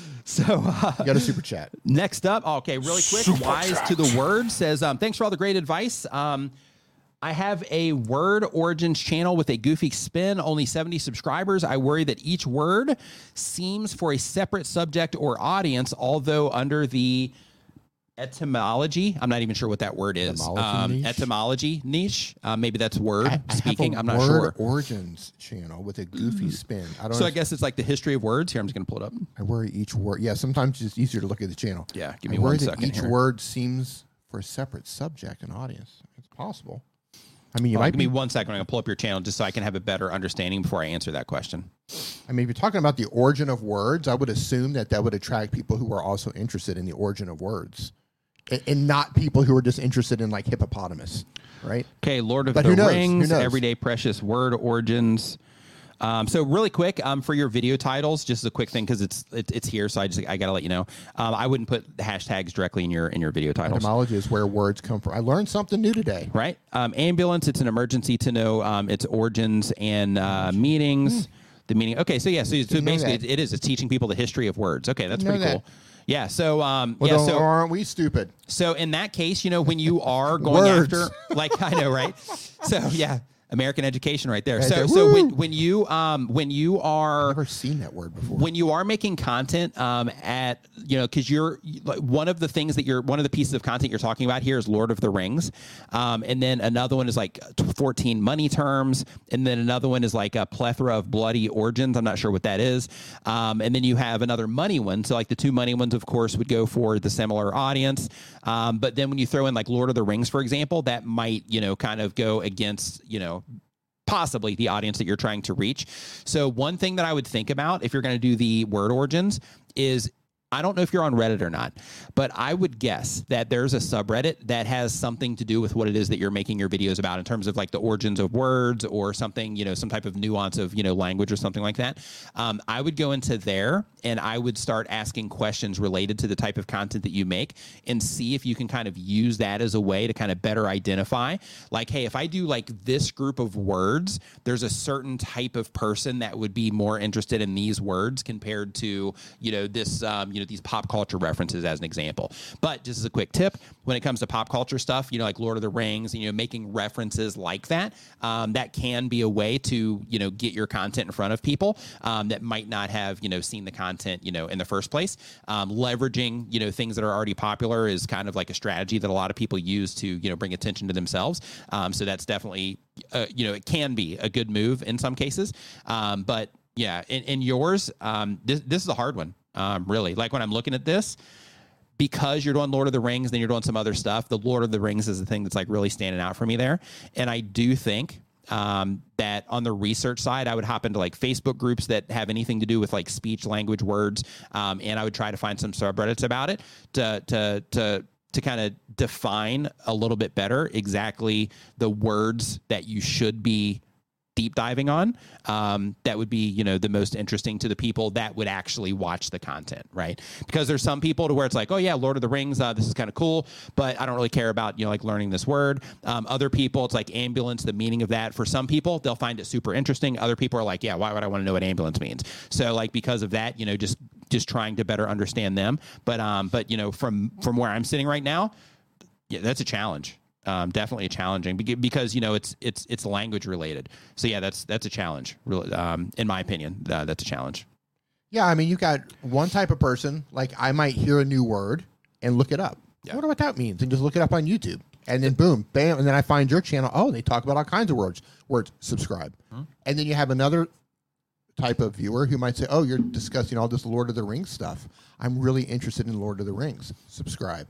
So uh, You got a super chat. Next up, okay, really quick. Wise to the word says, um, "Thanks for all the great advice. Um, I have a word origins channel with a goofy spin, only 70 subscribers. I worry that each word seems for a separate subject or audience, although under the etymology, I'm not even sure what that word is. Etymology Um, niche? etymology niche. Uh, maybe that's word I- I speaking. I'm not word sure. Origins channel with a goofy spin. I don't. So I guess it's like the history of words. Here, I'm just going to pull it up. I worry each word. Yeah, sometimes it's easier to look at the channel. Yeah, give me I worry one that Each here. word seems for a separate subject and audience. It's possible. I mean, you might give be. me one second. I'm going to pull up your channel just so I can have a better understanding before I answer that question. I mean, if you're talking about the origin of words, I would assume that that would attract people who are also interested in the origin of words, and, and not people who are just interested in like hippopotamus, right? Okay, Lord of But the knows? Rings? Everyday Precious Word Origins. Um, so really quick um, for your video titles, just a quick thing because it's it, it's here, so I just I gotta let you know. Um, I wouldn't put hashtags directly in your in your video titles. Etymology is where words come from. I learned something new today. Right, um, ambulance. It's an emergency to know um, its origins and uh, meanings. The meaning. Okay, so yeah, so, so basically, it, it is. It's teaching people the history of words. Okay, that's pretty know cool. Yeah. So um, Well, yeah. So aren't we stupid? So in that case, you know, when you are going Words. after, like I know, right? So yeah, American education right there. Right so there. so when when you um when you I've are never seen that word before. when you are making content um at you know because you're like one of the things that you're one of the pieces of content you're talking about here is Lord of the Rings, um and then another one is like 14 money terms, and then another one is like a plethora of bloody origins. I'm not sure what that is, um and then you have another money one. So like the two money ones, of course, would go for the similar audience, um but then when you throw in like Lord of the Rings, for example, that might you know kind of go against you know possibly the audience that you're trying to reach. So one thing that I would think about if you're going to do the word origins is I don't know if you're on Reddit or not, but I would guess that there's a subreddit that has something to do with what it is that you're making your videos about in terms of like the origins of words or something, you know, some type of nuance of, you know, language or something like that. Um, I would go into there and I would start asking questions related to the type of content that you make and see if you can kind of use that as a way to kind of better identify like, hey, if I do like this group of words, there's a certain type of person that would be more interested in these words compared to, you know, this, um, you know, these pop culture references as an example. But just as a quick tip, when it comes to pop culture stuff, you know, like Lord of the Rings, you know, making references like that, um, that can be a way to, you know, get your content in front of people um, that might not have, you know, seen the content, you know, in the first place. Um, leveraging, you know, things that are already popular is kind of like a strategy that a lot of people use to, you know, bring attention to themselves. Um, so that's definitely, uh, you know, it can be a good move in some cases. Um, but yeah, in, in yours, um, this, this is a hard one, um, really. Like when I'm looking at this, because you're doing Lord of the Rings, then you're doing some other stuff. The Lord of the Rings is the thing that's like really standing out for me there. And I do think um, that on the research side, I would hop into like Facebook groups that have anything to do with like speech, language, words, um, and I would try to find some subreddits about it to to to to kind of define a little bit better exactly the words that you should be deep diving on um, that would be you know the most interesting to the people that would actually watch the content right? Because there's some people to where it's like oh yeah lord of the rings uh, this is kind of cool but i don't really care about you know like learning this word. Um, other people it's like ambulance the meaning of that for some people they'll find it super interesting. Other people are like yeah why would i want to know what ambulance means? So like because of that you know just just trying to better understand them. But um but you know from from where i'm sitting right now yeah that's a challenge um, definitely challenging because you know it's it's it's language related. So yeah, that's that's a challenge. Really, um, in my opinion, uh, that's a challenge. Yeah, I mean, you got one type of person. Like I might hear a new word and look it up. Yeah. I wonder what that means, and just look it up on YouTube, and then boom, bam, and then I find your channel. Oh, they talk about all kinds of words. Words. Subscribe, hmm and then you have another type of viewer who might say, "Oh, you're discussing all this Lord of the Rings stuff. I'm really interested in Lord of the Rings. Subscribe."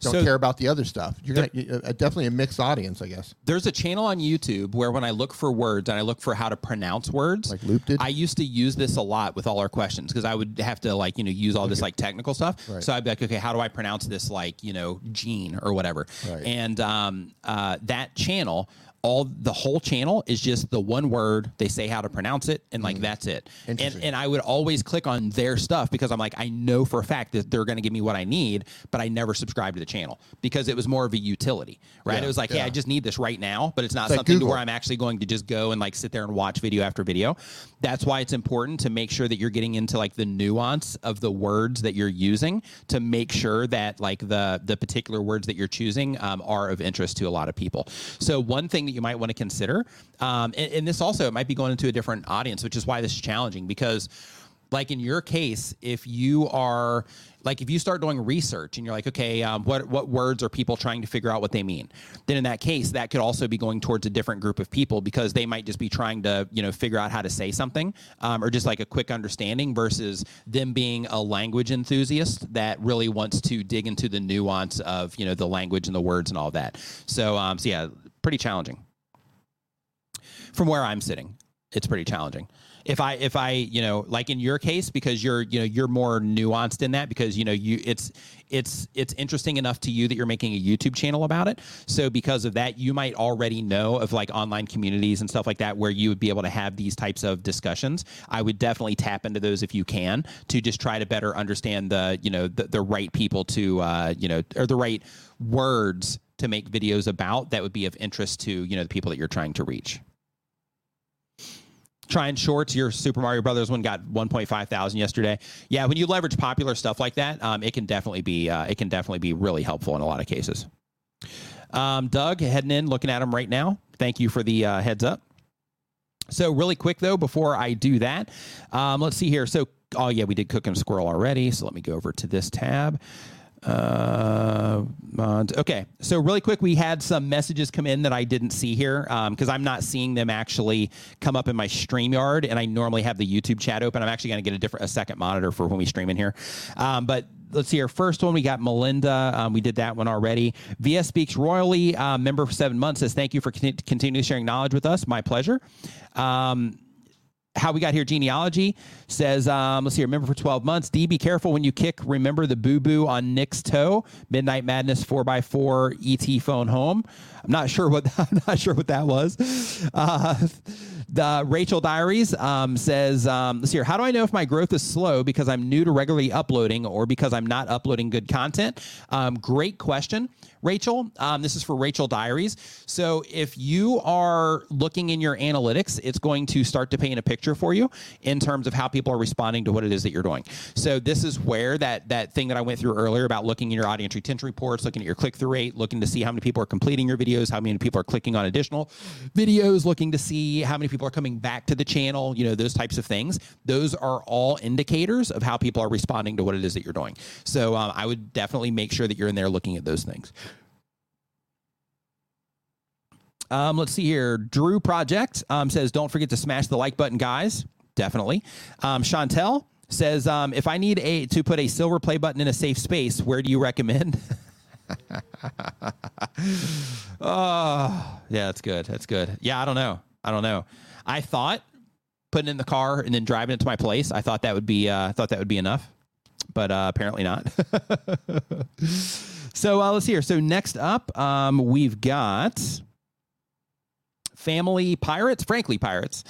Don't so care about the other stuff. You're there, gonna uh, definitely a mixed audience, I guess. There's a channel on YouTube where when I look for words and I look for how to pronounce words, like Loop did. I used to use this a lot with all our questions because I would have to like you know use all this like technical stuff. Right. So I'd be like, okay, how do I pronounce this like you know Gene or whatever? Right. And um, uh, that channel all the whole channel is just the one word they say how to pronounce it and like mm. that's it. And and i would always click on their stuff because i'm like i know for a fact that they're going to give me what i need but i never subscribed to the channel because it was more of a utility right? Yeah, it was like yeah. hey i just need this right now but it's not it's something like to where i'm actually going to just go and like sit there and watch video after video. That's why it's important to make sure that you're getting into like the nuance of the words that you're using to make sure that like the the particular words that you're choosing um, are of interest to a lot of people. So one thing that you might want to consider. Um, and, and this also it might be going into a different audience, which is why this is challenging because like in your case, if you are like if you start doing research and you're like, okay, um, what what words are people trying to figure out what they mean? Then in that case, that could also be going towards a different group of people because they might just be trying to you know figure out how to say something um, or just like a quick understanding versus them being a language enthusiast that really wants to dig into the nuance of you know the language and the words and all that. So um, so yeah, pretty challenging from where I'm sitting, it's pretty challenging. If I if I you know like in your case because you're you know you're more nuanced in that because you know you it's it's it's interesting enough to you that you're making a YouTube channel about it. So because of that, you might already know of like online communities and stuff like that where you would be able to have these types of discussions. I would definitely tap into those if you can to just try to better understand the you know the, the right people to uh, you know or the right words to make videos about that would be of interest to you know the people that you're trying to reach trying shorts. Your Super Mario Brothers one got 1.5 thousand yesterday. Yeah, when you leverage popular stuff like that, um, it can definitely be uh, it can definitely be really helpful in a lot of cases. Um, Doug, heading in, looking at them right now. Thank you for the uh, heads up. So really quick though, before I do that, um, let's see here. So oh yeah, we did cook and Squirrel already. So let me go over to this tab. Uh, okay, so really quick, we had some messages come in that I didn't see here because um, I'm not seeing them actually come up in my StreamYard, and I normally have the YouTube chat open. I'm actually going to get a different a second monitor for when we stream in here. Um, but let's see our first one we got melinda. Um, we did that one already. Vs speaks royally uh, member for seven months says thank you for con- continuing sharing knowledge with us. My pleasure. Um, how we got here genealogy says um, let's see remember for 12 months d be careful when you kick remember the boo boo on nick's toe midnight madness 4x4 et phone home i'm not sure what i'm not sure what that was uh, the Rachel Diaries um, says, um, let's see here. How do I know if my growth is slow because I'm new to regularly uploading or because I'm not uploading good content? Um, great question. Rachel. Um, this is for Rachel Diaries. So if you are looking in your analytics, it's going to start to paint a picture for you in terms of how people are responding to what it is that you're doing. So this is where that that thing that I went through earlier about looking in your audience retention reports, looking at your click through rate, looking to see how many people are completing your videos, how many people are clicking on additional videos, looking to see how many people are coming back to the channel, you know, those types of things. Those are all indicators of how people are responding to what it is that you're doing. So um, I would definitely make sure that you're in there looking at those things. Um, let's see here. Drew Project um, says, "Don't forget to smash the like button, guys." Definitely. Um, Chantel says, um, "If I need a to put a silver play button in a safe space, where do you recommend?" oh, yeah, that's good. That's good. Yeah, I don't know. I don't know. I thought putting in the car and then driving it to my place. I thought that would be. Uh, I thought that would be enough, but uh, apparently not. so uh, let's here. So next up, um, we've got Family Pirates, Frankly Pirates,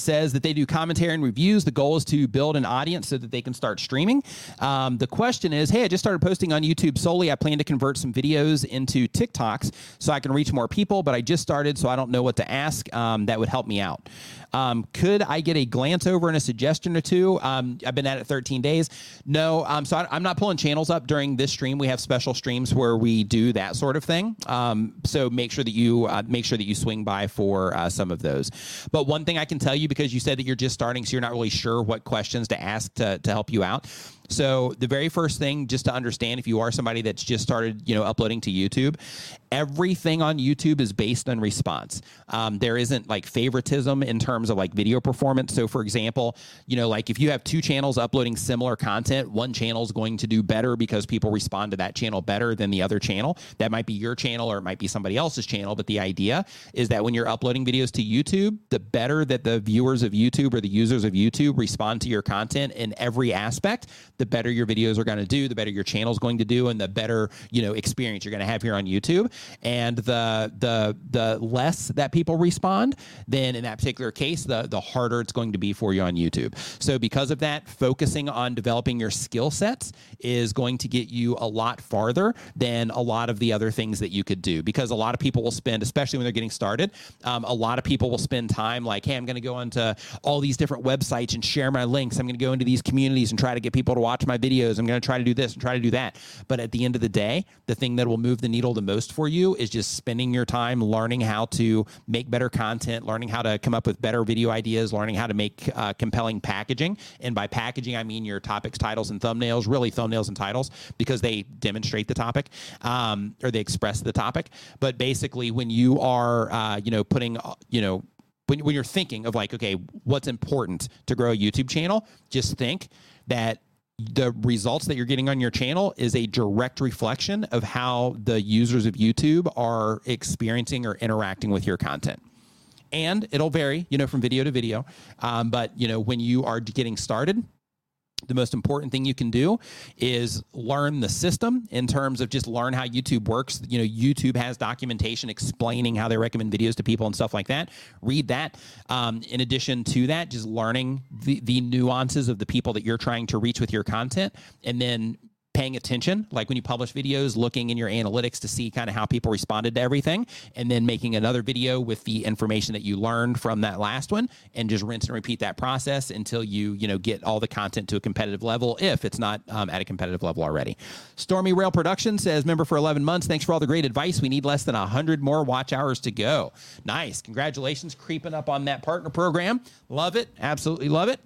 says that they do commentary and reviews. The goal is to build an audience so that they can start streaming. Um, the question is hey, I just started posting on YouTube solely. I plan to convert some videos into TikToks so I can reach more people, but I just started, so I don't know what to ask. Um, that would help me out. Um, could I get a glance over and a suggestion or two? Um, I've been at it 13 days. No, um, so I, am not pulling channels up during this stream. We have special streams where we do that sort of thing. Um, so make sure that you uh, make sure that you swing by for uh, some of those. But one thing I can tell you because you said that you're just starting, so you're not really sure what questions to ask to to help you out. So the very first thing, just to understand, if you are somebody that's just started, you know, uploading to YouTube, everything on YouTube is based on response. Um, there isn't like favoritism in terms of like video performance. So for example, you know, like if you have two channels uploading similar content, one channel is going to do better because people respond to that channel better than the other channel. That might be your channel or it might be somebody else's channel. But the idea is that when you're uploading videos to YouTube, the better that the viewers of YouTube or the users of YouTube respond to your content in every aspect, the better your videos are going to do, the better your channel is going to do, and the better you know experience you're going to have here on YouTube. And the the the less that people respond, then in that particular case, the the harder it's going to be for you on YouTube. So because of that, focusing on developing your skill sets is going to get you a lot farther than a lot of the other things that you could do. Because a lot of people will spend, especially when they're getting started, um, a lot of people will spend time like, hey, I'm going to go onto all these different websites and share my links. I'm going to go into these communities and try to get people to watch watch my videos. I'm going to try to do this and try to do that. But at the end of the day, the thing that will move the needle the most for you is just spending your time learning how to make better content, learning how to come up with better video ideas, learning how to make uh, compelling packaging. And by packaging, I mean your topics, titles, and thumbnails, really thumbnails and titles, because they demonstrate the topic um, or they express the topic. But basically, when you are, uh, you know, putting, uh, you know, when, when you're thinking of like, okay, what's important to grow a YouTube channel, just think that the results that you're getting on your channel is a direct reflection of how the users of YouTube are experiencing or interacting with your content. And it'll vary, you know, from video to video. Um, but, you know, when you are getting started, the most important thing you can do is learn the system in terms of just learn how YouTube works. You know, YouTube has documentation explaining how they recommend videos to people and stuff like that. Read that. Um, in addition to that, just learning the, the nuances of the people that you're trying to reach with your content and then paying attention, like when you publish videos, looking in your analytics to see kind of how people responded to everything, and then making another video with the information that you learned from that last one, and just rinse and repeat that process until you you know get all the content to a competitive level, if it's not um, at a competitive level already. Stormy Rail Production says, member for 11 months. Thanks for all the great advice. We need less than 100 more watch hours to go. Nice. Congratulations, creeping up on that partner program. Love it. Absolutely love it.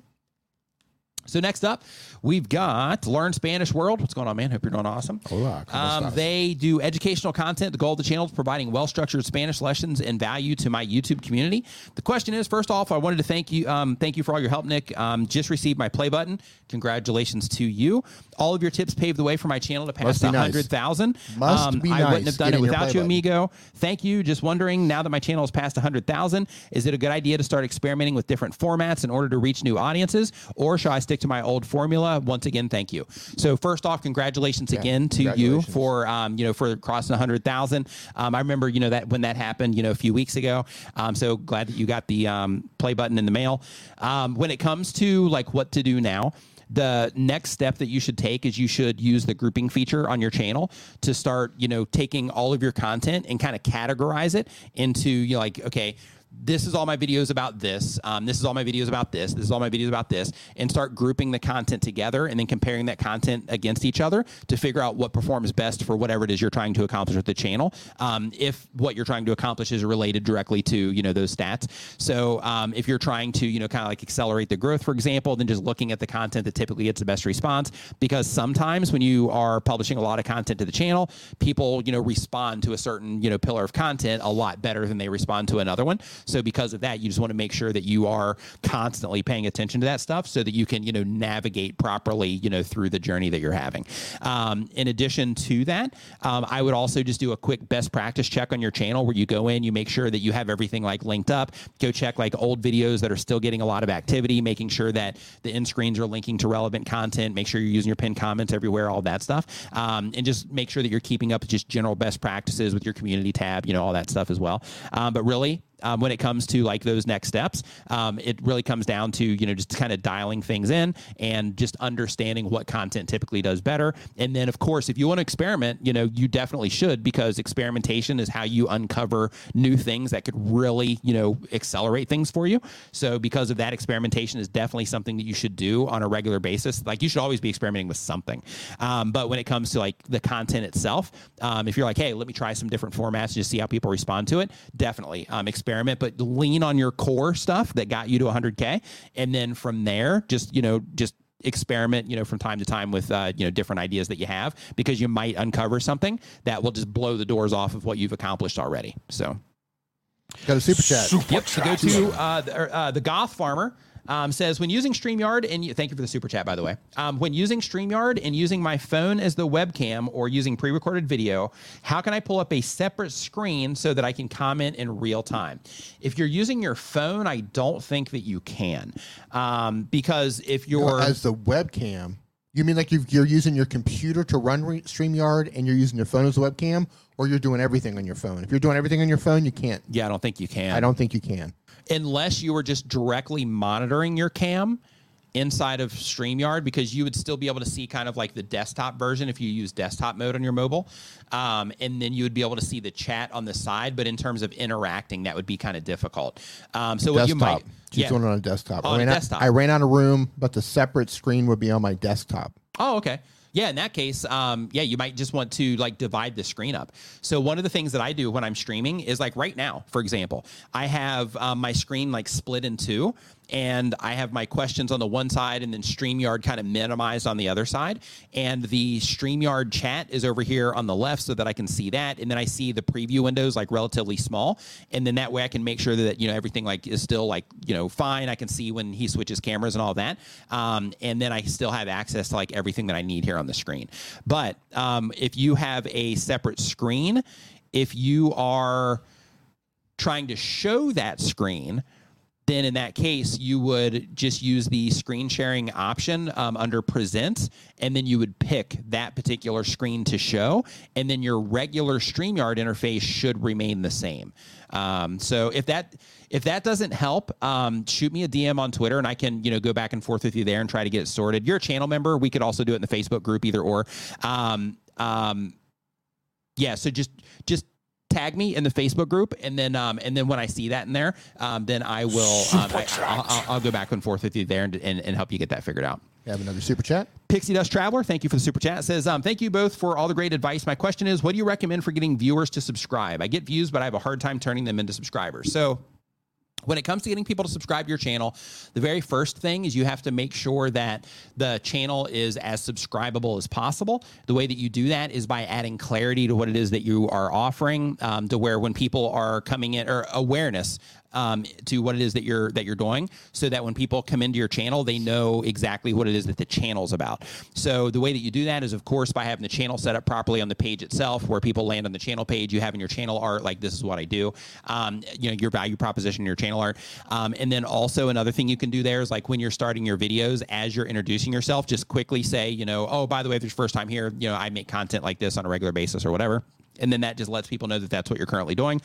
So next up, we've got Learn Spanish World. What's going on, man? Hope you're doing awesome. Hola, um, they do educational content. The goal of the channel is providing well-structured Spanish lessons and value to my YouTube community. The question is, first off, I wanted to thank you, um, thank you for all your help, Nick. Um, just received my play button. Congratulations to you. All of your tips paved the way for my channel to pass Must be nice. hundred thousand. Must be I wouldn't have done it without you, button. amigo. Thank you. Just wondering, now that my channel has passed 100,000, is it a good idea to start experimenting with different formats in order to reach new audiences, or should I stick to my old formula? Once again, thank you. So first off, congratulations again to you for um, you know for crossing 100,000. Um, I remember you know that when that happened, you know a few weeks ago. Um, so glad that you got the um, play button in the mail. Um, when it comes to like what to do now the next step that you should take is you should use the grouping feature on your channel to start you know taking all of your content and kind of categorize it into you know like okay this is all my videos about this. Um, this is all my videos about this. This is all my videos about this, and start grouping the content together and then comparing that content against each other to figure out what performs best for whatever it is you're trying to accomplish with the channel. Um, if what you're trying to accomplish is related directly to you know those stats. So um, if you're trying to you know kind of like accelerate the growth, for example, then just looking at the content that typically gets the best response because sometimes when you are publishing a lot of content to the channel, people you know respond to a certain you know pillar of content a lot better than they respond to another one. So because of that, you just want to make sure that you are constantly paying attention to that stuff so that you can you know navigate properly you know through the journey that you're having. Um, in addition to that, um, I would also just do a quick best practice check on your channel where you go in, you make sure that you have everything like linked up. Go check like old videos that are still getting a lot of activity, making sure that the end screens are linking to relevant content. Make sure you're using your pinned comments everywhere, all that stuff, um, and just make sure that you're keeping up just general best practices with your community tab, you know, all that stuff as well. Um, but really, um, when it comes to like those next steps. Um, it really comes down to you know just kind of dialing things in and just understanding what content typically does better. And then of course, if you want to experiment, you know you definitely should because experimentation is how you uncover new things that could really you know accelerate things for you. So because of that, experimentation is definitely something that you should do on a regular basis. Like you should always be experimenting with something. Um, but when it comes to like the content itself, um, if you're like, hey, let me try some different formats and just see how people respond to it, definitely um, experiment, but lean on your core stuff that got you to 100k, and then from there, just you know, just experiment you know from time to time with uh, you know different ideas that you have because you might uncover something that will just blow the doors off of what you've accomplished already. So. Got a super chat. Yep. To go to uh, the, er, uh, the Goth Farmer um, says when using StreamYard and you, thank you for the super chat by the way. Um, when using StreamYard and using my phone as the webcam or using pre-recorded video, how can I pull up a separate screen so that I can comment in real time? If you're using your phone, I don't think that you can um, because if you're as the webcam. You mean like you've, you're using your computer to run re- StreamYard and you're using your phone as a webcam, or you're doing everything on your phone? If you're doing everything on your phone, you can't. yeah, I don't think you can. I don't think you can. Unless you were just directly monitoring your cam inside of StreamYard because you would still be able to see kind of like the desktop version if you use desktop mode on your mobile. Um, and then you would be able to see the chat on the side. But in terms of interacting, that would be kind of difficult. Um, so what you desktop. might. She's yeah. doing it on a desktop. On I a ran out- desktop. I ran out of room, but the separate screen would be on my desktop. Oh, okay. Yeah, in that case, um, yeah, you might just want to like divide the screen up. So one of the things that I do when I'm streaming is like right now, for example, I have um, my screen like split in two, and I have my questions on the one side, and then StreamYard kind of minimized on the other side, and the StreamYard chat is over here on the left, so that I can see that, and then I see the preview windows like relatively small, and then that way I can make sure that you know everything like is still like you know fine. I can see when he switches cameras and all that, um, and then I still have access to like everything that I need here on the screen. But um, if you have a separate screen, if you are trying to show that screen, then in that case, you would just use the screen sharing option um, under present, and then you would pick that particular screen to show, and then your regular StreamYard interface should remain the same. Um, so if that if that doesn't help, um, shoot me a DM on Twitter, and I can you know go back and forth with you there and try to get it sorted. You're a channel member. We could also do it in the Facebook group, either or. Um, um, yeah, so just just tag me in the Facebook group, and then um, and then when I see that in there, um, then I will um, I, I'll, I'll, I'll go back and forth with you there and, and, and help you get that figured out. You have another super chat? Pixie Dust Traveler, thank you for the super chat. Says, um, thank you both for all the great advice. My question is, what do you recommend for getting viewers to subscribe? I get views, but I have a hard time turning them into subscribers. So when it comes to getting people to subscribe to your channel, the very first thing is you have to make sure that the channel is as subscribable as possible. The way that you do that is by adding clarity to what it is that you are offering, um, to where when people are coming in or awareness um, to what it is that you're that you're doing, so that when people come into your channel, they know exactly what it is that the channel's about. So the way that you do that is, of course, by having the channel set up properly on the page itself, where people land on the channel page. You have in your channel art like this is what I do. Um, you know your value proposition, your channel art, um, and then also another thing you can do there is like when you're starting your videos, as you're introducing yourself, just quickly say, you know, oh by the way, if it's your first time here, you know, I make content like this on a regular basis or whatever and then that just lets people know that that's what you're currently doing.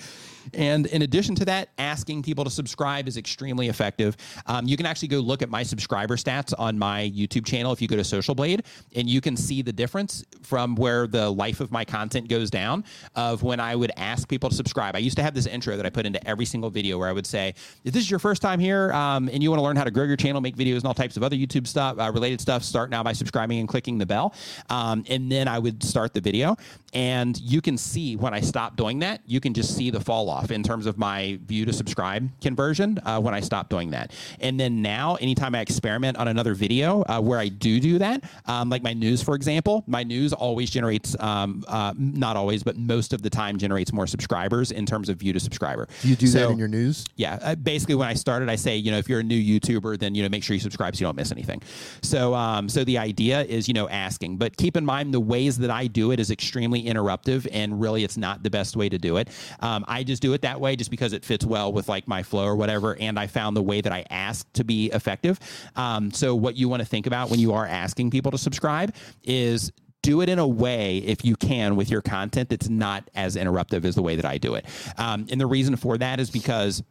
And in addition to that, asking people to subscribe is extremely effective. Um, you can actually go look at my subscriber stats on my YouTube channel if you go to Social Blade, and you can see the difference from where the life of my content goes down of when I would ask people to subscribe. I used to have this intro that I put into every single video where I would say, if this is your first time here um, and you want to learn how to grow your channel, make videos, and all types of other YouTube stuff, uh, related stuff, start now by subscribing and clicking the bell. Um, and then I would start the video, and you can see when I stop doing that, you can just see the fall off in terms of my view to subscribe conversion uh, when I stop doing that. And then now, anytime I experiment on another video uh, where I do do that, um, like my news, for example, my news always generates, um, uh, not always, but most of the time generates more subscribers in terms of view to subscriber. Do you do So- that in your news? yeah, uh, basically when I started, I say, you know, if you're a new YouTuber, then you know, make sure you subscribe so you don't miss anything. So, um, so the idea is, you know, asking, but keep in mind the ways that I do it is extremely interruptive, and really, it's not the best way to do it. Um, I just do it that way just because it fits well with like my flow or whatever, and I found the way that I ask to be effective. Um, so, what you want to think about when you are asking people to subscribe is do it in a way, if you can, with your content that's not as interruptive as the way that I do it. Um, and the reason for that is because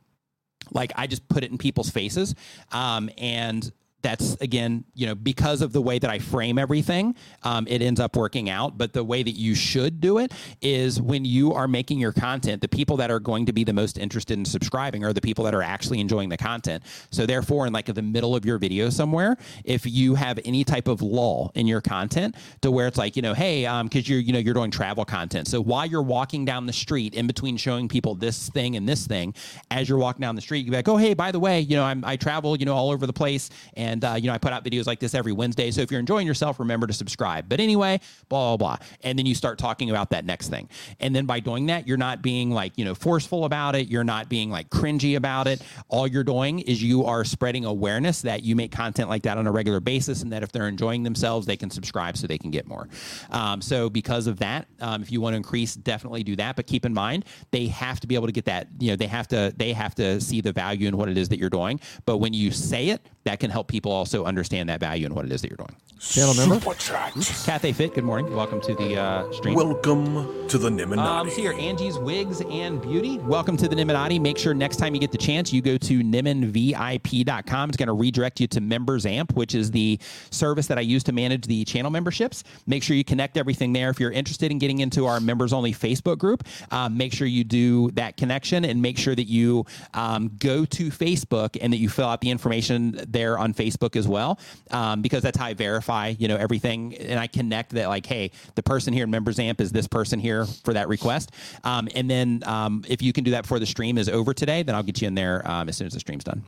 like I just put it in people's faces. Um, and that's again, you know, because of the way that I frame everything, um, it ends up working out. But the way that you should do it is when you are making your content, the people that are going to be the most interested in subscribing are the people that are actually enjoying the content. So therefore, in like the middle of your video somewhere, if you have any type of lull in your content to where it's like, you know, hey, um, because you're, you know, you're doing travel content. So while you're walking down the street in between showing people this thing and this thing, as you're walking down the street, you be like, oh, hey, by the way, you know, I'm, I travel, you know, all over the place. And, uh, you know, I put out videos like this every Wednesday. So if you're enjoying yourself, remember to subscribe. But anyway, blah, blah, blah. And then you start talking about that next thing. And then by doing that, you're not being like, you know, forceful about it. You're not being like cringy about it. All you're doing is you are spreading awareness that you make content like that on a regular basis and that if they're enjoying themselves, they can subscribe so they can get more. Um, so because of that, um, if you want to increase, definitely do that. But keep in mind, they have to be able to get that, you know, they have to, they have to see the value in what it is that you're doing. But when you say it, that can help people also understand that value and what it is that you're doing. Channel number? Super chat. Cathay Fit, good morning. Welcome to the uh, stream. Welcome to the Um, Nimminati. so here, Angie's Wigs and Beauty. Welcome to the Nimminati. Make sure next time you get the chance, you go to nimminvip.com. It's going to redirect you to Members Amp, which is the service that I use to manage the channel memberships. Make sure you connect everything there. If you're interested in getting into our members only Facebook group, um, make sure you do that connection and make sure that you um, go to Facebook and that you fill out the information there on Facebook as well, um, because that's how I verify, you know, everything. And I connect that, like, hey, the person here in Members Amp is this person here for that request. Um, and then um, if you can do that before the stream is over today, then I'll get you in there um, as soon as the stream's done.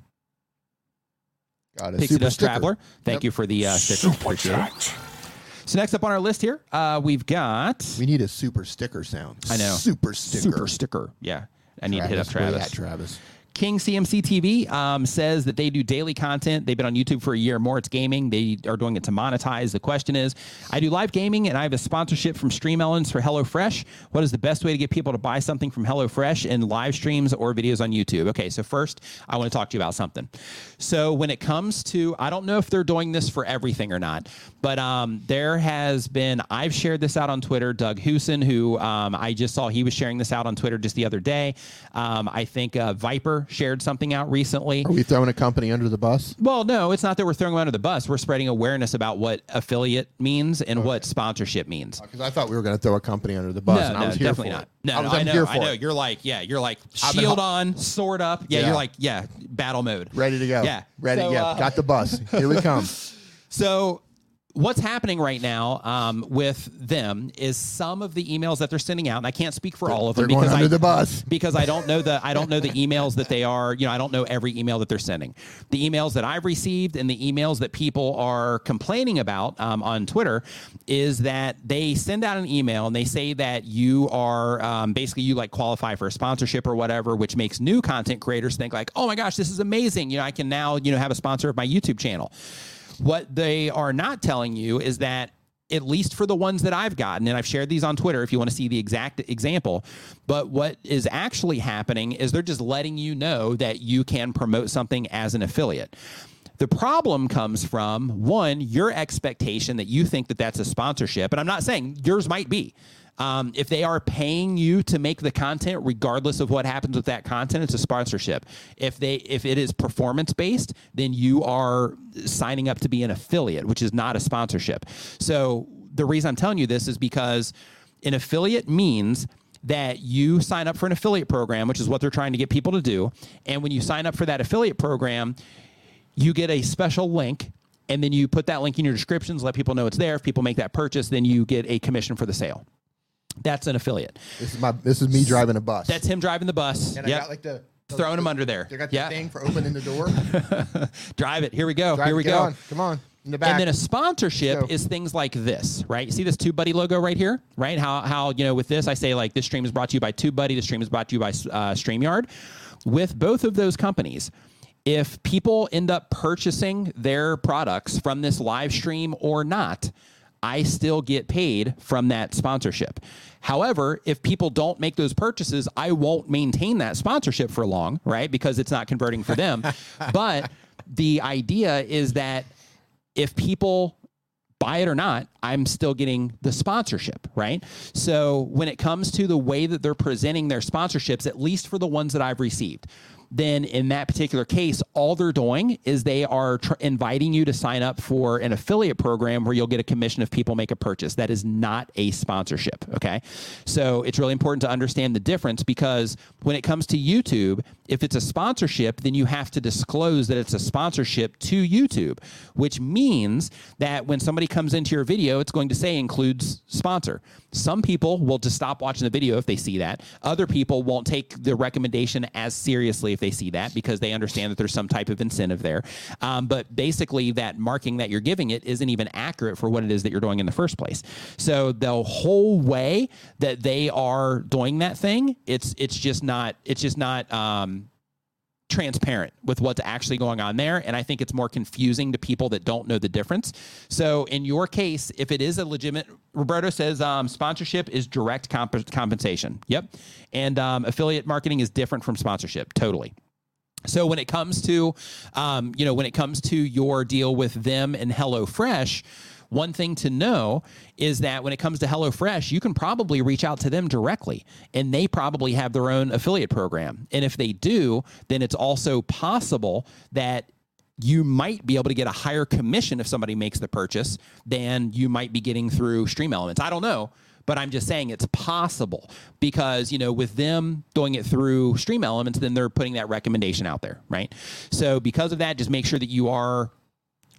Got it. Pixie super Dust sticker. Traveler, thank Yep. you for the uh, sticker. Super chat. So next up on our list here, uh, we've got We need a super sticker sound. I know. Super sticker. Super Sticker. Yeah, I need to hit up Travis. at, Travis. King CMC TV um, says that they do daily content. They've been on YouTube for a year or more. It's gaming. They are doing it to monetize. The question is, I do live gaming and I have a sponsorship from Stream Elements for HelloFresh. What is the best way to get people to buy something from HelloFresh in live streams or videos on YouTube? Okay, so first, I want to talk to you about something. So when it comes to, I don't know if they're doing this for everything or not, but um, there has been, I've shared this out on Twitter. Doug Hewson, who um, I just saw, he was sharing this out on Twitter just the other day. Um, I think uh, Viper shared something out recently. Are we throwing a company under the bus? Well, no, it's not that we're throwing them under the bus. We're spreading awareness about what affiliate means and what sponsorship means. Because I thought we were going to throw a company under the bus, No, and I was here definitely for not. it. No, I was I I'm know, here for I know. it. You're like, yeah, you're like shield on, sword up. Yeah, Yeah. you're like, yeah, battle mode. Ready to go. Yeah. Ready. So, yeah. uh, Got the bus. Here we come. So what's happening right now um, with them is some of the emails that they're sending out, and I can't speak for all of them They're because I, the bus. because I don't know the I don't know the emails that they are. You know, I don't know every email that they're sending. The emails that I've received and the emails that people are complaining about um, on Twitter is that they send out an email and they say that you are um, basically you like qualify for a sponsorship or whatever, which makes new content creators think like, oh my gosh, this is amazing. You know, I can now you know have a sponsor of my YouTube channel. What they are not telling you is that at least for the ones that I've gotten, and I've shared these on Twitter if you want to see the exact example. But what is actually happening is they're just letting you know that you can promote something as an affiliate. The problem comes from one, your expectation that you think that that's a sponsorship. And I'm not saying yours might be. Um, if they are paying you to make the content, regardless of what happens with that content, it's a sponsorship. If they if it is performance based, then you are signing up to be an affiliate, which is not a sponsorship. So the reason I'm telling you this is because an affiliate means that you sign up for an affiliate program, which is what they're trying to get people to do. And when you sign up for that affiliate program, you get a special link and then you put that link in your descriptions, let people know it's there. If people make that purchase, then you get a commission for the sale. That's an affiliate. This is my. This is me driving a bus. That's him driving the bus. and yep. I got like the, Throwing them under there. They got the Yeah. thing for opening the door. Drive it. Here we go. Drive- Here we go. On. Come on. In the back. And then a sponsorship is things like this, right? You see this TubeBuddy logo right here, right? How how you know with this I say like this stream is brought to you by TubeBuddy. This stream is brought to you by uh, StreamYard. With both of those companies, if people end up purchasing their products from this live stream or not, I still get paid from that sponsorship. However, if people don't make those purchases, I won't maintain that sponsorship for long, right? Because it's not converting for them. but the idea is that if people buy it or not, I'm still getting the sponsorship, right? So when it comes to the way that they're presenting their sponsorships, at least for the ones that I've received, then in that particular case, all they're doing is they are tr- inviting you to sign up for an affiliate program where you'll get a commission if people make a purchase. That is not a sponsorship, okay? So it's really important to understand the difference because when it comes to YouTube, if it's a sponsorship, then you have to disclose that it's a sponsorship to YouTube, which means that when somebody comes into your video, it's going to say includes sponsor. Some people will just stop watching the video if they see that. Other people won't take the recommendation as seriously if they see that because they understand that there's some type of incentive there. Um, but basically, that marking that you're giving it isn't even accurate for what it is that you're doing in the first place. So the whole way that they are doing that thing, it's it's just not it's just not. Um, transparent with what's actually going on there. And I think it's more confusing to people that don't know the difference. So in your case, if it is a legitimate, Roberto says um, sponsorship is direct comp- compensation. Yep. And um, affiliate marketing is different from sponsorship. Totally. So when it comes to, um, you know, when it comes to your deal with them and HelloFresh, one thing to know is that when it comes to HelloFresh, you can probably reach out to them directly, and they probably have their own affiliate program. And if they do, then it's also possible that you might be able to get a higher commission if somebody makes the purchase than you might be getting through Stream Elements. I don't know, but I'm just saying it's possible because you know with them doing it through Stream Elements, then they're putting that recommendation out there, right? So because of that, just make sure that you are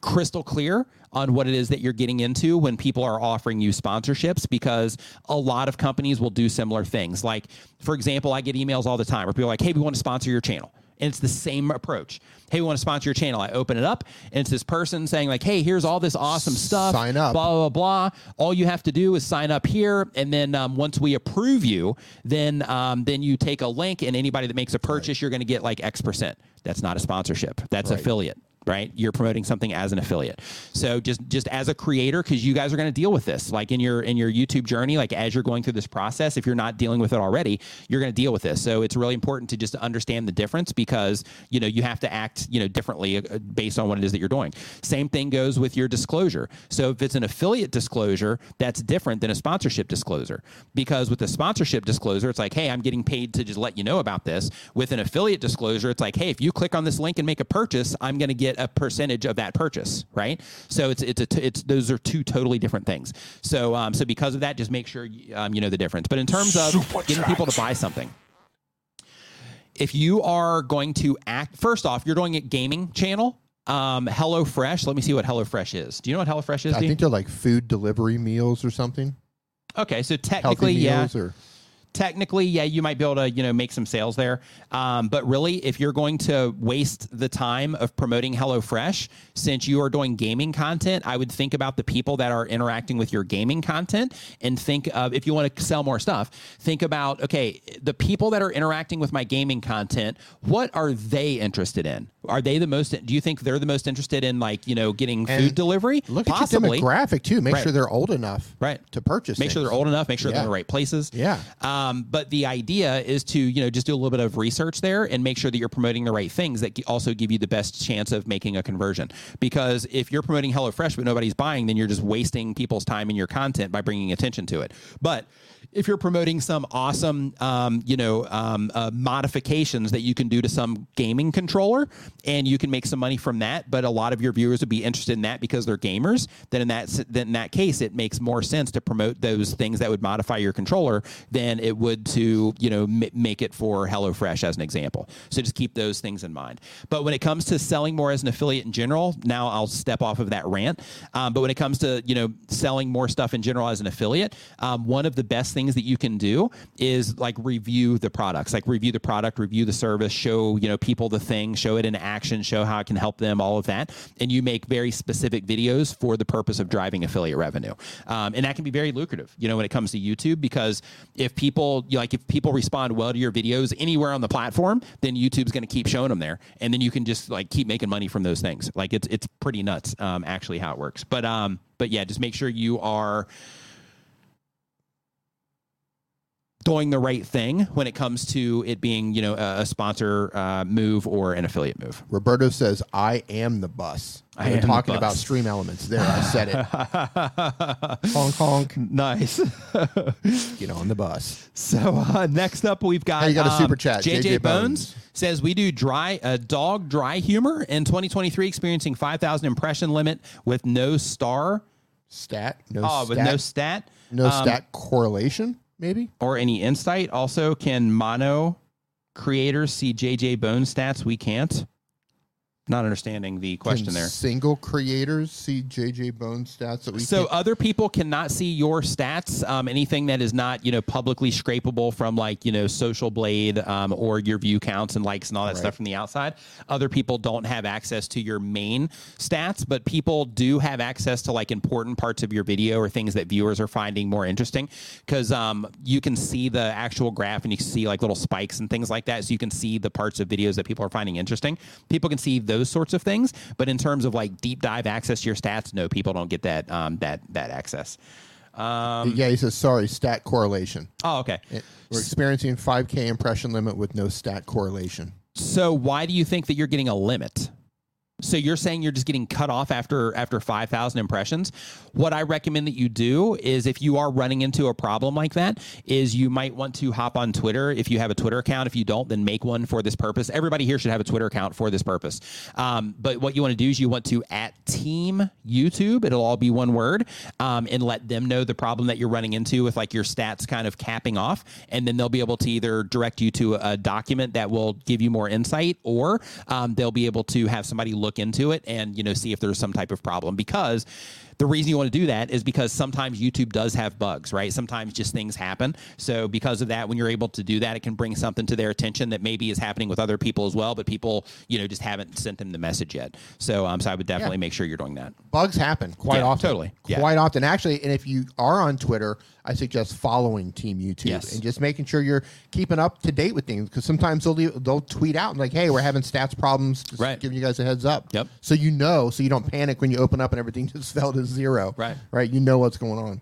crystal clear on what it is that you're getting into when people are offering you sponsorships because a lot of companies will do similar things. Like, for example, I get emails all the time where people are like, hey, we want to sponsor your channel. And it's the same approach. Hey, we want to sponsor your channel. I open it up, and it's this person saying, like, hey, here's all this awesome stuff. Sign up. Blah, blah, blah. All you have to do is sign up here. And then um, once we approve you, then um, then you take a link, and anybody that makes a purchase, you're going to get like X percent. That's not a sponsorship. That's affiliate right? You're promoting something as an affiliate. So just just as a creator because you guys are going to deal with this like in your in your youtube journey like as you're going through this process if you're not dealing with it already you're going to deal with this. So it's really important to just understand the difference because you know you have to act you know differently uh, based on what it is that you're doing. Same thing goes with your disclosure. So if it's an affiliate disclosure that's different than a sponsorship disclosure. Because with a sponsorship disclosure it's like hey i'm getting paid to just let you know about this. With an affiliate disclosure it's like hey if you click on this link and make a purchase i'm going to get a percentage of that purchase right so it's it's a t- it's those are two totally different things so um so because of that just make sure um, you know the difference but in terms of Super getting people to buy something if you are going to act first off you're doing a gaming channel Um, HelloFresh. Let me see what HelloFresh is. Do you know what HelloFresh is? I D? think they're like food delivery meals or something. okay, so technically, yeah. or technically, yeah, you might be able to, you know, make some sales there. Um, but really, if you're going to waste the time of promoting HelloFresh, since you are doing gaming content, I would think about the people that are interacting with your gaming content and think of, if you want to sell more stuff, think about, okay, the people that are interacting with my gaming content, what are they interested in? Are they the most, do you think they're the most interested in like, you know, getting And food delivery? look Possibly. at your demographic too. Make Right. sure they're old enough Right. to purchase. Make sure they're old enough. Make sure they're in the right places. Yeah. Um, Um, but the idea is to you know just do a little bit of research there and make sure that you're promoting the right things that also give you the best chance of making a conversion. Because if you're promoting HelloFresh but nobody's buying, then you're just wasting people's time in your content by bringing attention to it. But if you're promoting some awesome, um, you know, um, uh, modifications that you can do to some gaming controller, and you can make some money from that, but a lot of your viewers would be interested in that because they're gamers, then in that then in that case, it makes more sense to promote those things that would modify your controller than it would to you know m- make it for HelloFresh as an example. So just keep those things in mind. But when it comes to selling more as an affiliate in general, now I'll step off of that rant. Um, but when it comes to you know selling more stuff in general as an affiliate, um, one of the best things that you can do is like review the products, like review the product, review the service, show you know people the thing, show it in action, show how it can help them, all of that, and you make very specific videos for the purpose of driving affiliate revenue, um, and that can be very lucrative. You know when it comes to YouTube because if people you know, like if people respond well to your videos anywhere on the platform, then YouTube's going to keep showing them there, and then you can just like keep making money from those things. Like it's it's pretty nuts, um, actually how it works. But um, but yeah, just make sure you are doing the right thing when it comes to it being you know a, a sponsor uh, move or an affiliate move. Roberto says, "I am the bus." I am talking bus. about stream elements. There, I said it. honk honk. Nice. Get on the bus. So uh, next up, we've got, Hey, you got a um, super chat, JJ, JJ Bones. Bones. says we do dry uh, dog dry humor in 2023, experiencing 5,000 impression limit with no star. Stat. No Oh, stat. with no stat. no um, stat correlation. Maybe. or any insight. Also, can mono creators see JJ Bone stats? We can't. Not understanding the question Can there. Single creators see JJ Bone stats that we So can't- other people cannot see your stats. Um, anything that is not you know publicly scrapable from like you know Social Blade um, or your view counts and likes and all that stuff from the outside. Other people don't have access to your main stats, but people do have access to like important parts of your video or things that viewers are finding more interesting because um, you can see the actual graph and you can see like little spikes and things like that. So you can see the parts of videos that people are finding interesting. People can see those sorts of things, but in terms of like deep dive access to your stats, no, people don't get that um, that that access. Um, yeah, he says sorry. Stat correlation. oh, okay. It- We're experiencing 5K impression limit with no stat correlation. So why do you think that you're getting a limit? So you're saying you're just getting cut off after after 5,000 impressions. What I recommend that you do is if you are running into a problem like that is you might want to hop on Twitter if you have a Twitter account. If you don't, then make one for this purpose. Everybody here should have a Twitter account for this purpose. Um, but what you want to do is you want to at team YouTube. It'll all be one word um, and let them know the problem that you're running into with like your stats kind of capping off. And then they'll be able to either direct you to a document that will give you more insight or um, they'll be able to have somebody look into it and, you know, see if there's some type of problem because the reason you want to do that is because sometimes YouTube does have bugs, right? Sometimes just things happen. So because of that, when you're able to do that, it can bring something to their attention that maybe is happening with other people as well, but people, you know, just haven't sent them the message yet. So, um, so I would definitely make sure you're doing that. Bugs happen quite Yeah, often. totally. Yeah. Quite often. Actually, and if you are on Twitter, I suggest following Team YouTube Yes. and just making sure you're keeping up to date with things because sometimes they'll do- they'll tweet out and like, "Hey, we're having stats problems." Just Right. Giving you guys a heads up. Yep. So you know, so you don't panic when you open up and everything just fell to zero. Right. Right. You know what's going on.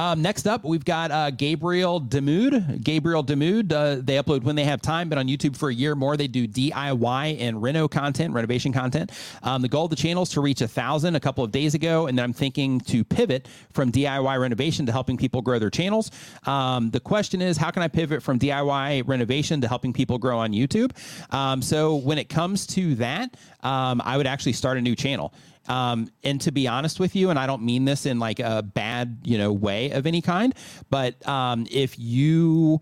Um, next up, we've got uh, Gabriel Demude. Gabriel Demude. Uh, they upload when they have time, but on YouTube for a year more. They do DIY and reno content, renovation content. Um, the goal of the channel is to reach a thousand a couple of days ago, and then I'm thinking to pivot from DIY renovation to helping people grow their channels. Um, the question is, how can I pivot from DIY renovation to helping people grow on YouTube? Um, so when it comes to that, um, I would actually start a new channel. Um, and to be honest with you, and I don't mean this in like a bad, you know, way of any kind, but um, if you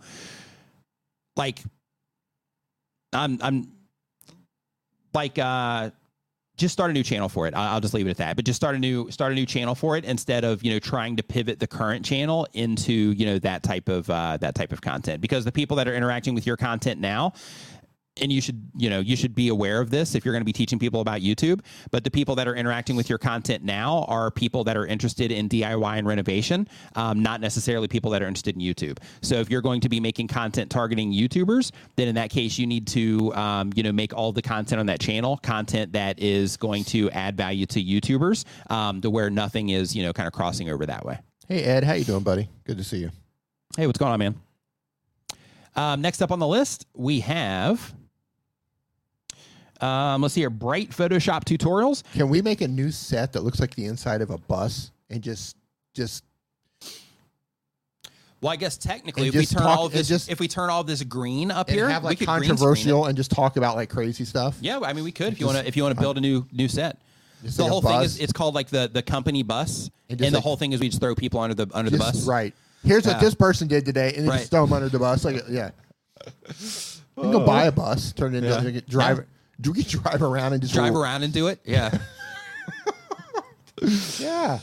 like, I'm, I'm like, uh, just start a new channel for it. I'll, just leave it at that. But just start a new start a new channel for it instead of you know trying to pivot the current channel into you know that type of uh, that type of content because the people that are interacting with your content now and you should you know you should be aware of this if you're going to be teaching people about youtube but the people that are interacting with your content now are people that are interested in diy and renovation um, not necessarily people that are interested in youtube so if you're going to be making content targeting youtubers then in that case you need to um, you know make all the content on that channel content that is going to add value to youtubers um, to where nothing is you know kind of crossing over that way Hey Ed, how you doing, buddy? Good to see you. hey what's going on man um, next up on the list we have um, let's see here bright photoshop tutorials Can we make a new set that looks like the inside of a bus and just just Well, I guess technically, if we turn talk- all this, just- if we turn all this green up here, have we could controversial and just talk about like crazy stuff? Yeah, I mean, we could if you want to if you want to build a new new set. The like whole thing is it's called like the the company bus, And and, just the whole thing is we just throw people under the under the bus. Right. Here's what this person did today, and then Right. just throw them under the bus. Like, yeah. You can go buy a bus, turn it into Yeah. you can drive. Do we drive around and just Drive around and do it. Yeah. Yeah.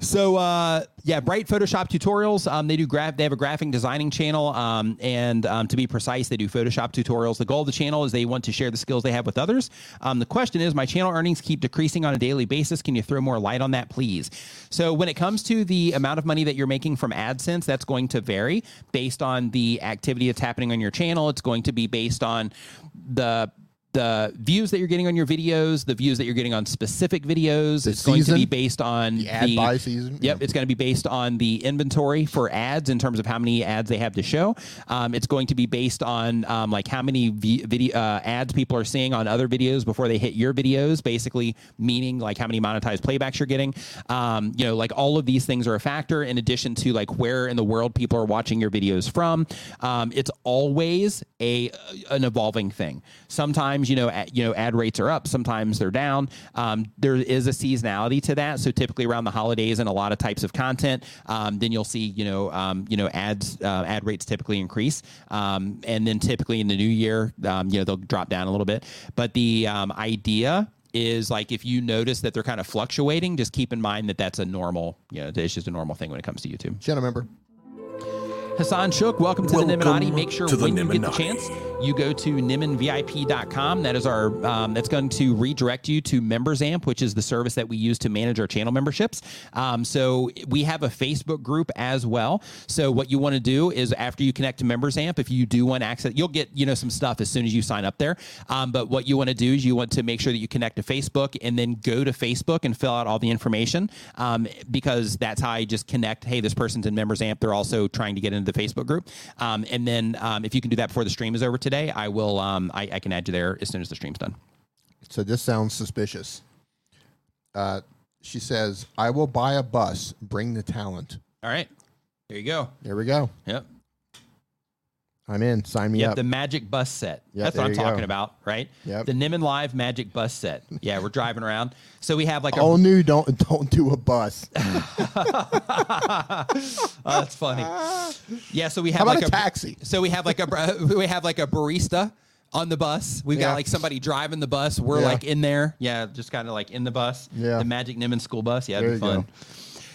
So uh, yeah, Bright Photoshop tutorials. Um, they do graph. They have a graphic designing channel, um, and um, to be precise, they do Photoshop tutorials. The goal of the channel is they want to share the skills they have with others. Um, the question is, my channel earnings keep decreasing on a daily basis. Can you throw more light on that, please? So when it comes to the amount of money that you're making from AdSense, that's going to vary based on the activity that's happening on your channel. It's going to be based on the the views that you're getting on your videos, the views that you're getting on specific videos. it's going to be based on the ad buy season, Yep, it's going to be based on the inventory for ads in terms of how many ads they have to show. Um, it's going to be based on um, like how many v- video uh, ads people are seeing on other videos before they hit your videos. Basically, meaning like how many monetized playbacks you're getting. Um, you know, like all of these things are a factor. In addition to like where in the world people are watching your videos from. Um, it's always a an evolving thing. Sometimes you know ad, you know ad rates are up. Sometimes they're down. Um, there is a seasonality to that. So typically around the holidays and a lot of types of content, um, then you'll see you know um, you know ads uh, ad rates typically increase, um, and then typically in the new year um, you know they'll drop down a little bit. But the idea is like if you notice that they're kind of fluctuating, just keep in mind that that's a normal, you know, it's just a normal thing when it comes to YouTube. Channel member. Hassan Shook, welcome to the Welcome Nimminati. Make sure when you get the chance, you go to nimminvip.com. That is our um, that's going to redirect you to Members Amp, which is the service that we use to manage our channel memberships. Um, so we have a Facebook group as well. So what you want to do is after you connect to Members Amp, if you do want access, you'll get you know some stuff as soon as you sign up there. Um, but what you want to do is you want to make sure that you connect to Facebook and then go to Facebook and fill out all the information um, because that's how I just connect. Hey, this person's in Members Amp. They're also trying to get into the Facebook group. Um, and then um, if you can do that before the stream is over today, I will. Um, I, I can add you there as soon as the stream's done. So this sounds suspicious. Uh, she says, "I will buy a bus. Bring the talent." All right, there you go. There we go. Yep. I'm in. Sign me Yep, up. the Magic Bus Set. Yep, That's what I'm you go. talking about, right? Yep. The Nimmin Live Magic Bus Set. Yeah, we're driving around. So we have like a All new. Don't don't do a bus. Oh, that's funny. Yeah, so we have like a taxi? So we have like a we have like a barista on the bus. We've Yeah. got like somebody driving the bus. We're Yeah. like in there. Yeah, just kind of like in the bus. Yeah. The Magic Nimmin school bus. Yeah, There it'd be you fun. go.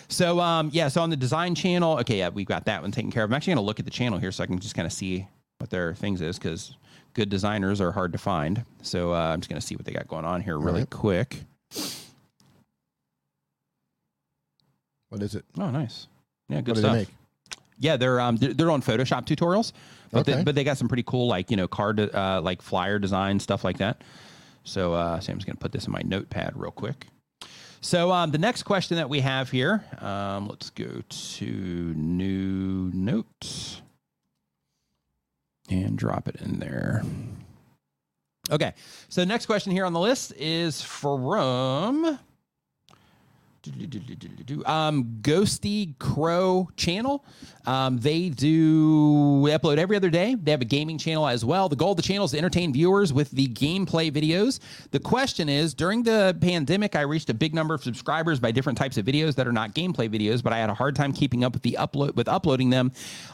So um yeah, so on the design channel, okay, yeah, we've got that one taken care of. I'm actually gonna look at the channel here so I can just kind of see what their things is because good designers are hard to find. So uh, I'm just gonna see what they got going on here really Right. quick. What is it? Oh, nice. Yeah, good what stuff. they? Yeah, they're um they're, they're on Photoshop tutorials, but they, but they got some pretty cool like you know card uh, like flyer design stuff like that. So uh, so gonna put this in my notepad real quick. So um, the next question that we have here, um, let's go to new note and drop it in there. Okay, so the next question here on the list is from Um, Ghosty Crow channel. Um, they do upload every other day. They have a gaming channel as well. The goal of the channel is to entertain viewers with the gameplay videos. The question is, during the pandemic, I reached a big number of subscribers by different types of videos that are not gameplay videos, but I had a hard time keeping up with the upload with uploading them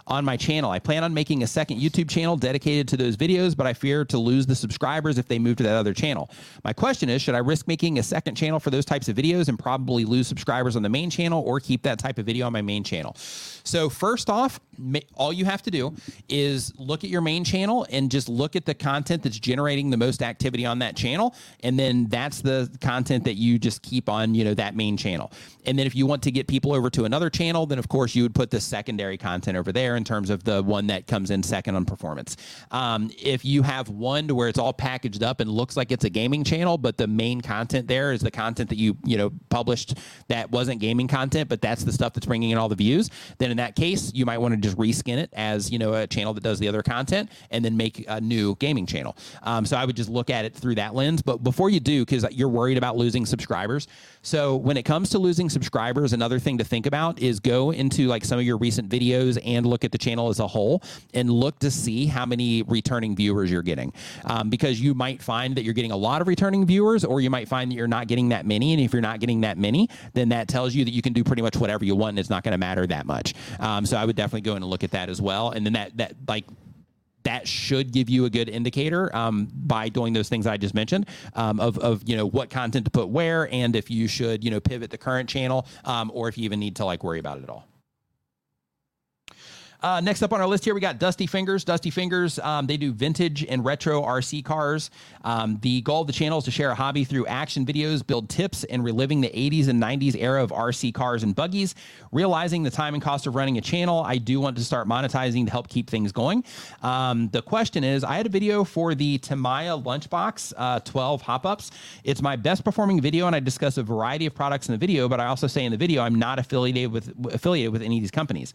on my channel. I plan on making a second YouTube channel dedicated to those videos, but I fear to lose the subscribers if they move to that other channel. My question is, should I risk making a second channel for those types of videos and probably lose subscribers on the main channel or keep that type of video on my main channel? So first off, all you have to do is look at your main channel and just look at the content that's generating the most activity on that channel and then that's the content that you just keep on, you know, that main channel. And then if you want to get people over to another channel, then of course you would put the secondary content over there in terms of the one that comes in second on performance. Um, if you have one to where it's all packaged up and looks like it's a gaming channel, but the main content there is the content that you you know published that wasn't gaming content, but that's the stuff that's bringing in all the views, then in that case you might want to just reskin it as you know a channel that does the other content and then make a new gaming channel. Um, so I would just look at it through that lens. But before you do, because you're worried about losing subscribers, so when it comes to losing subscribers, another thing to think about is go into like some of your recent videos and look at the channel as a whole and look to see how many returning viewers you're getting. Um, because you might find that you're getting a lot of returning viewers, or you might find that you're not getting that many. And if you're not getting that many, then that tells you that you can do pretty much whatever you want and it's not going to matter that much. Um, so I would definitely go in and look at that as well. And then that, that like, that should give you a good indicator um, by doing those things I just mentioned um, of, of you know what content to put where and if you should you know pivot the current channel um, or if you even need to like worry about it at all. Uh, next up on our list here, we got Dusty Fingers. Dusty Fingers, um, they do vintage and retro RC cars. Um, the goal of the channel is to share a hobby through action videos, build tips, and reliving the 80s and 90s era of RC cars and buggies. Realizing the time and cost of running a channel, I do want to start monetizing to help keep things going. Um, the question is I had a video for the Tamiya Lunchbox uh, 12 hop ups. It's my best performing video, and I discuss a variety of products in the video, but I also say in the video I'm not affiliated with affiliated with any of these companies.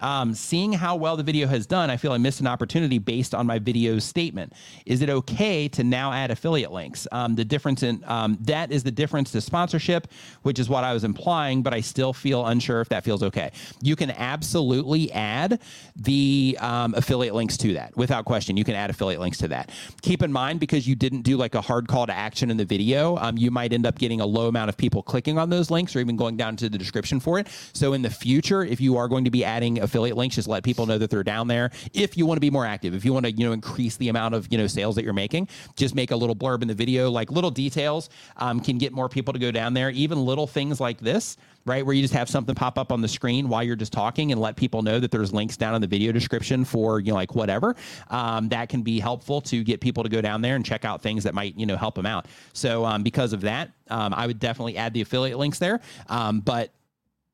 Um, seeing how well the video has done, I feel I missed an opportunity based on my video's statement. Is it okay to now add affiliate links? Um, the difference in um, that is the difference to sponsorship, which is what I was implying, but I still feel unsure if that feels okay. You can absolutely add the um, affiliate links to that without question. You can add affiliate links to that. Keep in mind because you didn't do like a hard call to action in the video, um, you might end up getting a low amount of people clicking on those links or even going down to the description for it. So in the future, if you are going to be adding affiliate links. Just let people know that they're down there. If you want to be more active, if you want to, you know, increase the amount of, you know, sales that you're making, just make a little blurb in the video. Like little details um, can get more people to go down there. Even little things like this, right, where you just have something pop up on the screen while you're just talking and let people know that there's links down in the video description for, you know, like whatever. Um, that can be helpful to get people to go down there and check out things that might, you know, help them out. So um, because of that, um, I would definitely add the affiliate links there. Um, but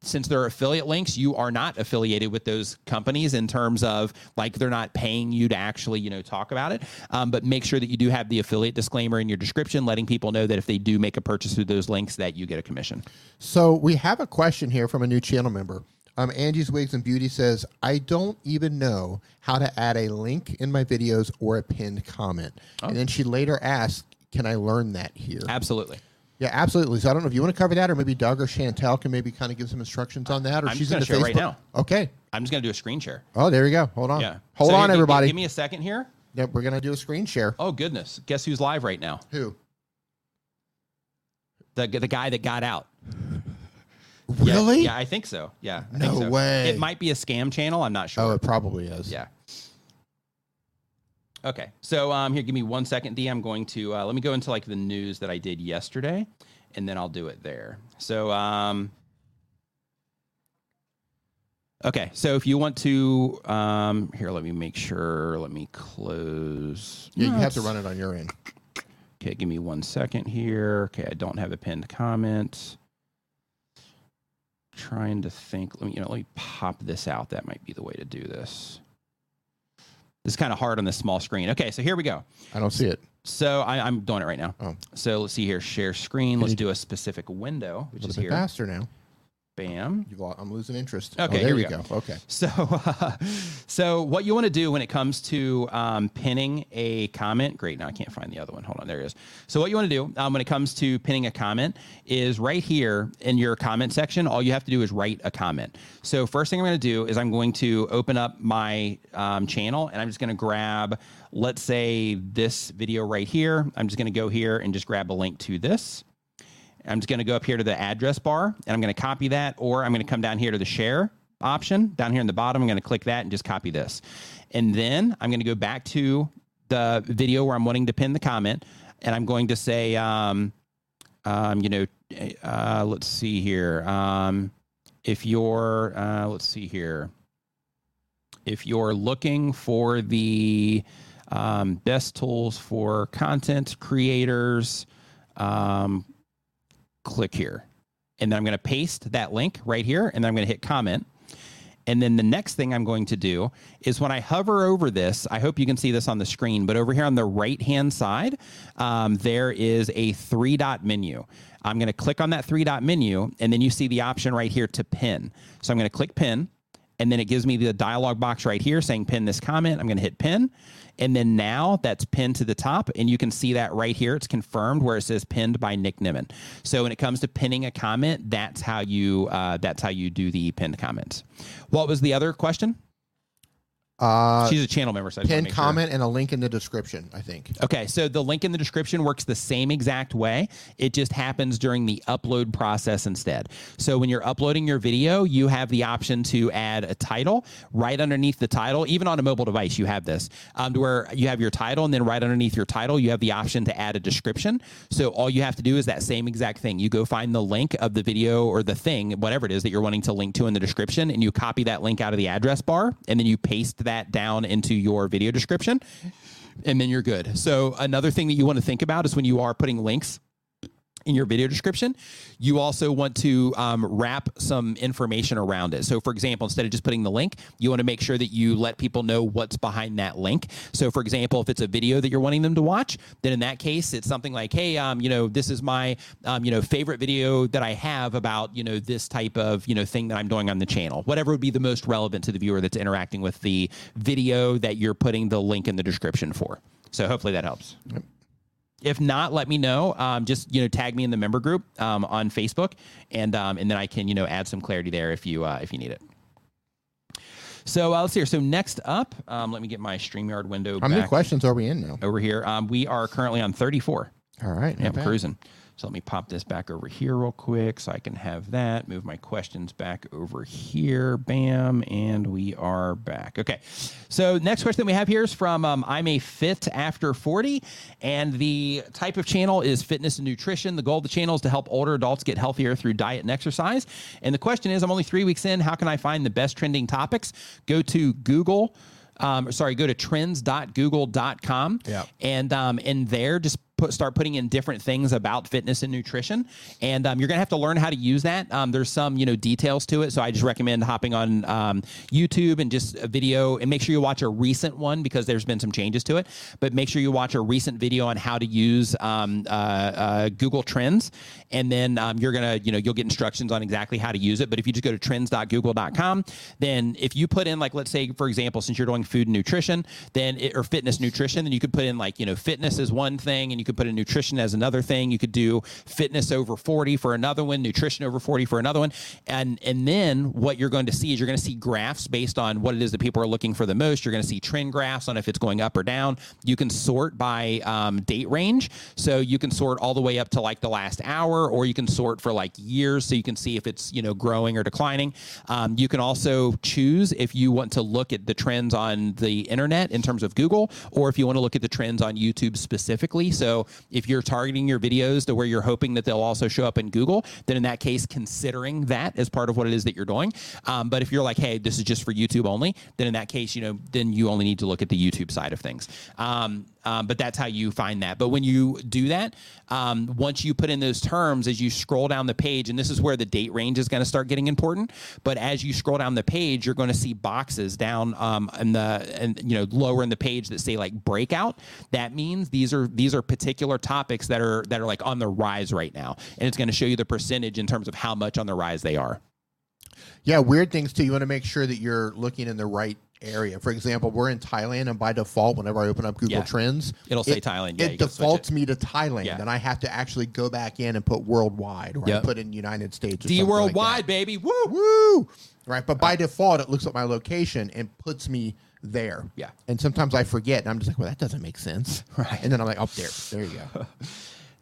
since they're affiliate links, you are not affiliated with those companies in terms of like they're not paying you to actually, you know, talk about it. Um, but make sure that you do have the affiliate disclaimer in your description, letting people know that if they do make a purchase through those links, that you get a commission. So we have a question here from a new channel member. Um, Angie's Wigs and Beauty says, I don't even know how to add a link in my videos or a pinned comment. Oh. And then she later asked, Can I learn that here? Absolutely. Yeah, absolutely. So I don't know if you want to cover that, or maybe Doug or Chantel can maybe kind of give some instructions on that. Or I'm she's going to share right now. Okay. I'm just going to do a screen share. Oh, there you go. Hold on. Yeah. Hold so on, everybody. Give me a second here. Yep, we're going to do a screen share. Oh goodness! Guess who's live right now? Who? The the guy that got out. Really? Yeah, yeah I think so. Yeah. I no so. way. It might be a scam channel. I'm not oh, sure. Oh, it probably is. Yeah. Okay. So um, here, give me one second, D. I'm going to uh, let me go into like the news that I did yesterday and then I'll do it there. So, um, okay. So if you want to, um, here, let me make sure. Let me close. Yeah, you have to run it on your end. Okay, give me one second here. Okay, I don't have a pinned comment. Trying to think. Let me, you know, let me pop this out. That might be the way to do this. This is kind of hard on this small screen. Okay, so here we go. I don't see it. So I, am doing it right now. Oh. So let's see here. Share screen. Let's do a specific window, which a is bit here. faster now. Bam. I'm losing interest. Okay, oh, there here we go. go. Okay. So, uh, so what you want to do when it comes to um, pinning a comment? Great. Now I can't find the other one. Hold on. There it is. So what you want to do um, when it comes to pinning a comment is right here in your comment section. All you have to do is write a comment. So first thing I'm going to do is I'm going to open up my um, channel and I'm just going to grab, let's say this video right here. I'm just going to go here and just grab a link to this. I'm just going to go up here to the address bar and I'm going to copy that, or I'm going to come down here to the share option down here in the bottom. I'm going to click that and just copy this. And then I'm going to go back to the video where I'm wanting to pin the comment and I'm going to say, um, um, you know, uh, let's see here. Um, if you're, uh, let's see here. If you're looking for the um, best tools for content creators, um, click here. And then I'm going to paste that link right here, and then I'm going to hit comment. And then the next thing I'm going to do is when I hover over this, I hope you can see this on the screen, but over here on the right hand side, um, there is a three dot menu. I'm going to click on that three dot menu, and then you see the option right here to pin. So I'm going to click pin, and then it gives me the dialog box right here saying pin this comment. I'm going to hit pin. And then now that's pinned to the top, and you can see that right here. It's confirmed where it says pinned by Nick Nimmin. So when it comes to pinning a comment, that's how you uh, that's how you do the pinned comments. What was the other question? Uh, She's a channel member, so I just wanna pin make sure. comment and a link in the description. I think. Okay, so the link in the description works the same exact way. It just happens during the upload process instead. So when you're uploading your video, you have the option to add a title right underneath the title. Even on a mobile device, you have this, um, to where you have your title, and then right underneath your title, you have the option to add a description. So all you have to do is that same exact thing. You go find the link of the video or the thing, whatever it is that you're wanting to link to in the description, and you copy that link out of the address bar, and then you paste that down into your video description and then you're good. So another thing that you want to think about is when you are putting links in your video description, you also want to um, wrap some information around it. So, for example, instead of just putting the link, you want to make sure that you let people know what's behind that link. So, for example, if it's a video that you're wanting them to watch, then in that case, it's something like, "Hey, um, you know, this is my, um, you know, favorite video that I have about, you know, this type of, you know, thing that I'm doing on the channel. Whatever would be the most relevant to the viewer that's interacting with the video that you're putting the link in the description for." So, hopefully that helps. If not, let me know. Um, just you know, tag me in the member group um, on Facebook, and um, and then I can you know add some clarity there if you uh, if you need it. So uh, let's see here. So next up, um, let me get my Streamyard window How many questions are we in now? over here. Um, we are currently on 34. All right. Yeah, I'm bad. cruising. So let me pop this back over here real quick so I can have that. Move my questions back over here. Bam. And we are back. Okay. So next question that we have here is from um, I'm a Fit After 40. And the type of channel is fitness and nutrition. The goal of the channel is to help older adults get healthier through diet and exercise. And the question is I'm only three weeks in. How can I find the best trending topics? Go to Google. Um, sorry, go to trends.google.com. Yep. And um, in there, just put start putting in different things about fitness and nutrition. And um, you're gonna have to learn how to use that. Um, there's some you know details to it, so I just recommend hopping on um, YouTube and just a video and make sure you watch a recent one because there's been some changes to it. But make sure you watch a recent video on how to use um, uh, uh, Google Trends, and then um, you're gonna you know you'll get instructions on exactly how to use it. But if you just go to trends.google.com, then if you put in like let's say for example, since you're doing food and nutrition, then it, or fitness nutrition, then you could put in like you know fitness is one thing, and you could put in nutrition as another thing. You could do fitness over 40 for another one, nutrition over 40 for another one, and and then what you're going to see is you're going to see graphs based on what it is that people are looking for the most. You're going to see trend graphs on if it's going up or down. You can sort by um, date range, so you can sort all the way up to like the last hour, or you can sort for like years, so you can see if it's you know growing or declining. Um, you can also choose if you want to look at the trends on the internet in terms of Google, or if you want to look at the trends on YouTube specifically. So if you're targeting your videos to where you're hoping that they'll also show up in Google, then in that case, considering that as part of what it is that you're doing. Um, but if you're like, hey, this is just for YouTube only, then in that case, you know, then you only need to look at the YouTube side of things. Um, um, but that's how you find that. But when you do that, um, once you put in those terms, as you scroll down the page, and this is where the date range is going to start getting important. But as you scroll down the page, you're going to see boxes down um, in the and you know lower in the page that say like breakout. That means these are these are particular topics that are that are like on the rise right now, and it's going to show you the percentage in terms of how much on the rise they are. Yeah, weird things too. You want to make sure that you're looking in the right area. For example, we're in Thailand, and by default, whenever I open up Google Yeah. Trends, It'll say it- Thailand. Yeah, it defaults it. me to Thailand, Yeah. and I have to actually go back in and put worldwide, or I put in United States. D something like worldwide, baby. Woo! Woo! Right, but by uh, default, it looks at my location and puts me there. Yeah. and sometimes I forget, and I'm just like, well, that doesn't make sense. Right. and then I'm like, oh, there, there you go.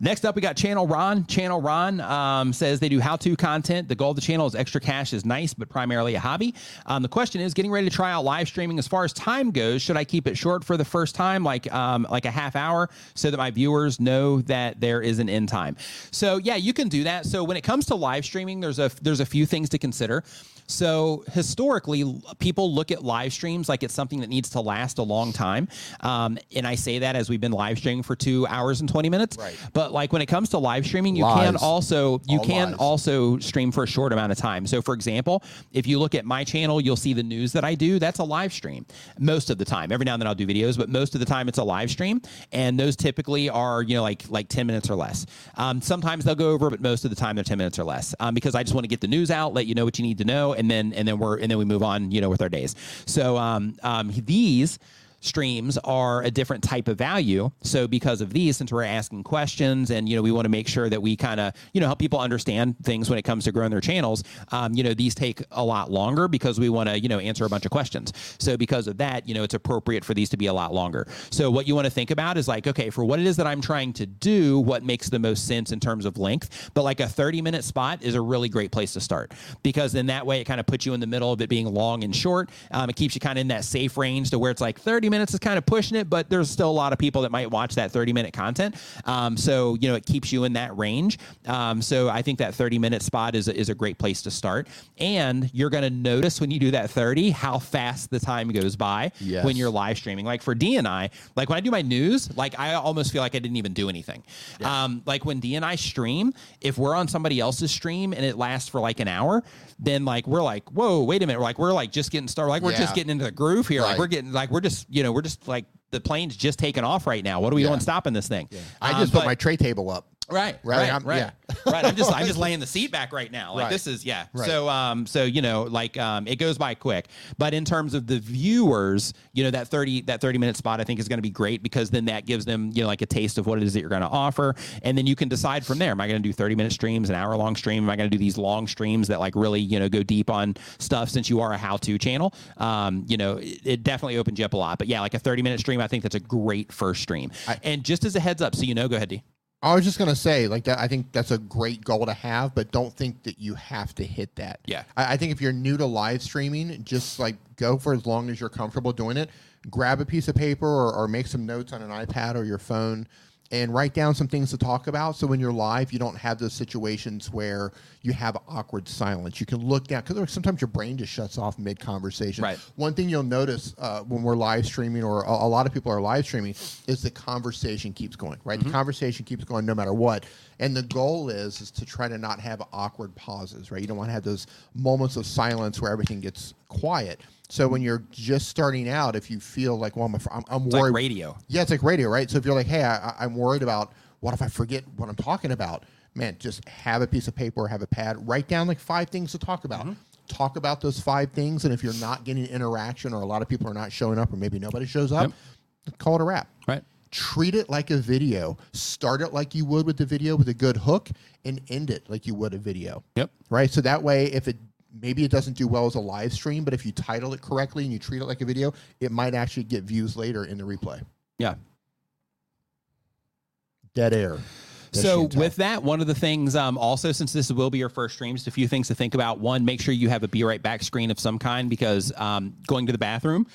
Next up, we got Channel Ron. Channel Ron um, says they do how-to content. The goal of the channel is extra cash is nice, but primarily a hobby. Um, the question is, getting ready to try out live streaming. As far as time goes, should I keep it short for the first time, like um, like a half hour, so that my viewers know that there is an end time? So yeah, you can do that. So when it comes to live streaming, there's a there's a few things to consider. So historically, people look at live streams like it's something that needs to last a long time, um, and I say that as we've been live streaming for two hours and twenty minutes. Right. But like when it comes to live streaming, you can also you All can also stream for a short amount of time. So for example, if you look at my channel, you'll see the news that I do. That's a live stream most of the time. Every now and then I'll do videos, but most of the time it's a live stream, and those typically are you know like like ten minutes or less. Um, sometimes they'll go over, but most of the time they're ten minutes or less um, because I just want to get the news out, let you know what you need to know, and then and then we're and then we move on you know with our days. So um, um, these streams are a different type of value. So because of these, since we're asking questions and you know we want to make sure that we kind of you know help people understand things when it comes to growing their channels, um, you know these take a lot longer because we want to you know answer a bunch of questions. So because of that, you know it's appropriate for these to be a lot longer. So what you want to think about is like okay for what it is that I'm trying to do, what makes the most sense in terms of length. But like a 30 minute spot is a really great place to start because then that way it kind of puts you in the middle of it being long and short. Um, it keeps you kind of in that safe range to where it's like 30 minutes is kind of pushing it, but there's still a lot of people that might watch that 30 minute content. Um, so, you know, it keeps you in that range. Um, so I think that 30 minute spot is a, is a great place to start. And you're going to notice when you do that 30 how fast the time goes by Yes. when you're live streaming. Like for D and I, like when I do my news, like I almost feel like I didn't even do anything. Um, like when D and I stream, if we're on somebody else's stream and it lasts for like an hour, then like we're like, whoa, wait a minute, we're like we're like just getting started, like we're Yeah. just getting into the groove here, like we're getting like we're just you know we're just like the plane's just taking off right now. What are we Yeah. doing stopping this thing? I Um, just put but- my tray table up. Right, Right, right, I'm- right, yeah. right. I'm just I'm just laying the seat back right now. Like Right. this is yeah. Right. So um so you know like um it goes by quick, but in terms of the viewers, you know that 30 that 30 minute spot I think is going to be great because then that gives them you know like a taste of what it is that you're going to offer, and then you can decide from there. Am I going to do 30 minute streams, an hour long stream? Am I going to do these long streams that like really you know go deep on stuff? Since you are a how to channel, um you know it, it definitely opens you up a lot. But yeah, like a 30 minute stream, I think that's a great first stream. and just as a heads up, so you know, go ahead, D. I was just gonna say, like that. I think that's a great goal to have, but don't think that you have to hit that. Yeah. I, I think if you're new to live streaming, just like go for as long as you're comfortable doing it. Grab a piece of paper or, or make some notes on an iPad or your phone, and write down some things to talk about. So when you're live, you don't have those situations where you have awkward silence. You can look down because sometimes your brain just shuts off mid conversation. Right. One thing you'll notice uh, when we're live streaming, or a, a lot of people are live streaming, is the conversation keeps going. Right, the conversation keeps going no matter what. And the goal is is to try to not have awkward pauses. Right, you don't want to have those moments of silence where everything gets quiet. So when you're just starting out, if you feel like, well, I'm, I'm, I'm It's worried. like radio. Yeah, it's like radio, right? So if you're like, hey, I, I'm worried about what if I forget what I'm talking about, man, just have a piece of paper or have a pad, write down like five things to talk about. Mm-hmm. Talk about those five things, and if you're not getting interaction or a lot of people are not showing up, or maybe nobody shows up, call it a wrap. Right. Treat it like a video. Start it like you would with the video with a good hook, and end it like you would a video Yep. right? So that way, if it maybe it doesn't do well as a live stream, but if you title it correctly and you treat it like a video, it might actually get views later in the replay. Yeah. Dead air. So with that, one of the things, um, also since this will be your first stream, just a few things to think about. One, make sure you have a be right back screen of some kind because um, going to the bathroom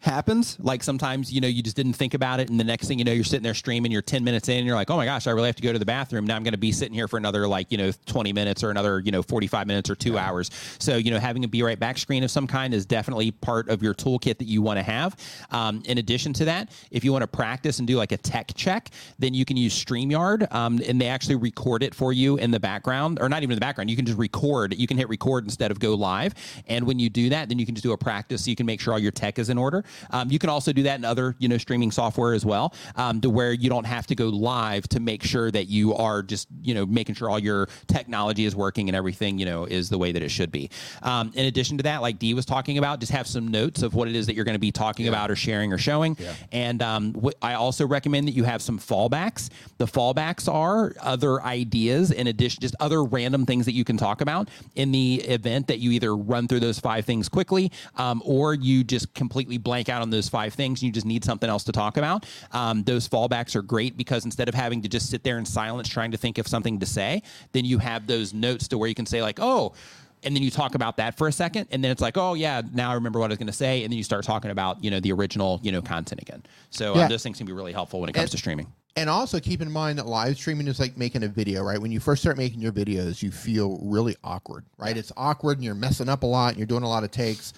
happens. Like sometimes, you know, you just didn't think about it, and the next thing you know, you're sitting there streaming. You're ten minutes in, and you're like, oh my gosh, I really have to go to the bathroom. Now I'm going to be sitting here for another like you know 20 minutes or another you know 45 minutes or two hours. So you know, having a be right back screen of some kind is definitely part of your toolkit that you want to have. Um, in addition to that, if you want to practice and do like a tech check, then you can use StreamYard, um, and they actually record it for you in the background, or not even in the background. You can just record. You can hit record instead of go live. And when you do that, then you can just do a practice. So you can make sure all your tech is in order. Um, you can also do that in other you know streaming software as well, um, to where you don't have to go live to make sure that you are just you know making sure all your technology is working and everything you know is the way that it should be. Um, in addition to that, like Dee was talking about, just have some notes of what it is that you're going to be talking about or sharing or showing. And um, wh- I also recommend that you have some fallbacks. The fallbacks are other ideas in addition, just other random things that you can talk about in the event that you either run through those five things quickly um, or you just completely blank out on those five things and you just need something else to talk about. Um, those fallbacks are great because instead of having to just sit there in silence trying to think of something to say, then you have those notes to where you can say, like, oh, and then you talk about that for a second and then it's like oh yeah now i remember what i was going to say and then you start talking about you know the original you know content again so Yeah. um, those things can be really helpful when it comes And- to streaming And also keep in mind that live streaming is like making a video, right? When you first start making your videos, you feel really awkward, right? It's awkward and you're messing up a lot and you're doing a lot of takes.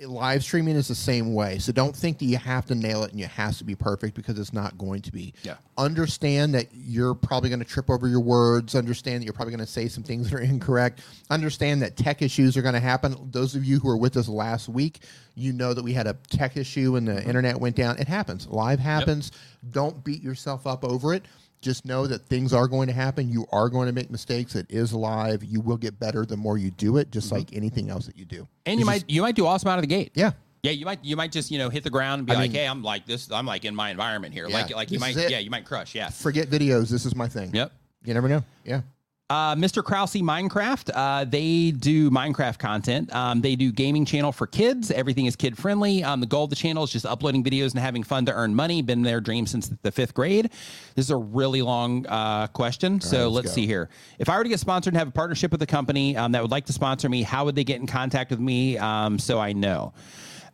Live streaming is the same way. So don't think that you have to nail it and it has to be perfect because it's not going to be. Yeah. Understand that you're probably going to trip over your words. Understand that you're probably going to say some things that are incorrect. Understand that tech issues are going to happen. Those of you who were with us last week, you know that we had a tech issue and the mm-hmm. internet went down. It happens. Live happens. Don't beat yourself up over it. Just know that things are going to happen. You are going to make mistakes. It is live. You will get better the more you do it, just mm-hmm. like anything else that you do. and you might you might do awesome out of the gate Yeah. yeah you might you might just you know hit the ground and be I like mean- hey i'm like this i'm like in my environment here Yeah, like like you might yeah you might crush yeah Forget videos. This is my thing. yep You never know. Yeah. Uh, Mr. Krause Minecraft, uh, they do Minecraft content. Um, they do gaming channel for kids. Everything is kid friendly. Um, the goal of the channel is just uploading videos and having fun to earn money. Been their dream since the fifth grade. This is a really long uh, question, so let's let's see here. If I were to get sponsored and have a partnership with a company um, that would like to sponsor me, how would they get in contact with me um, so I know?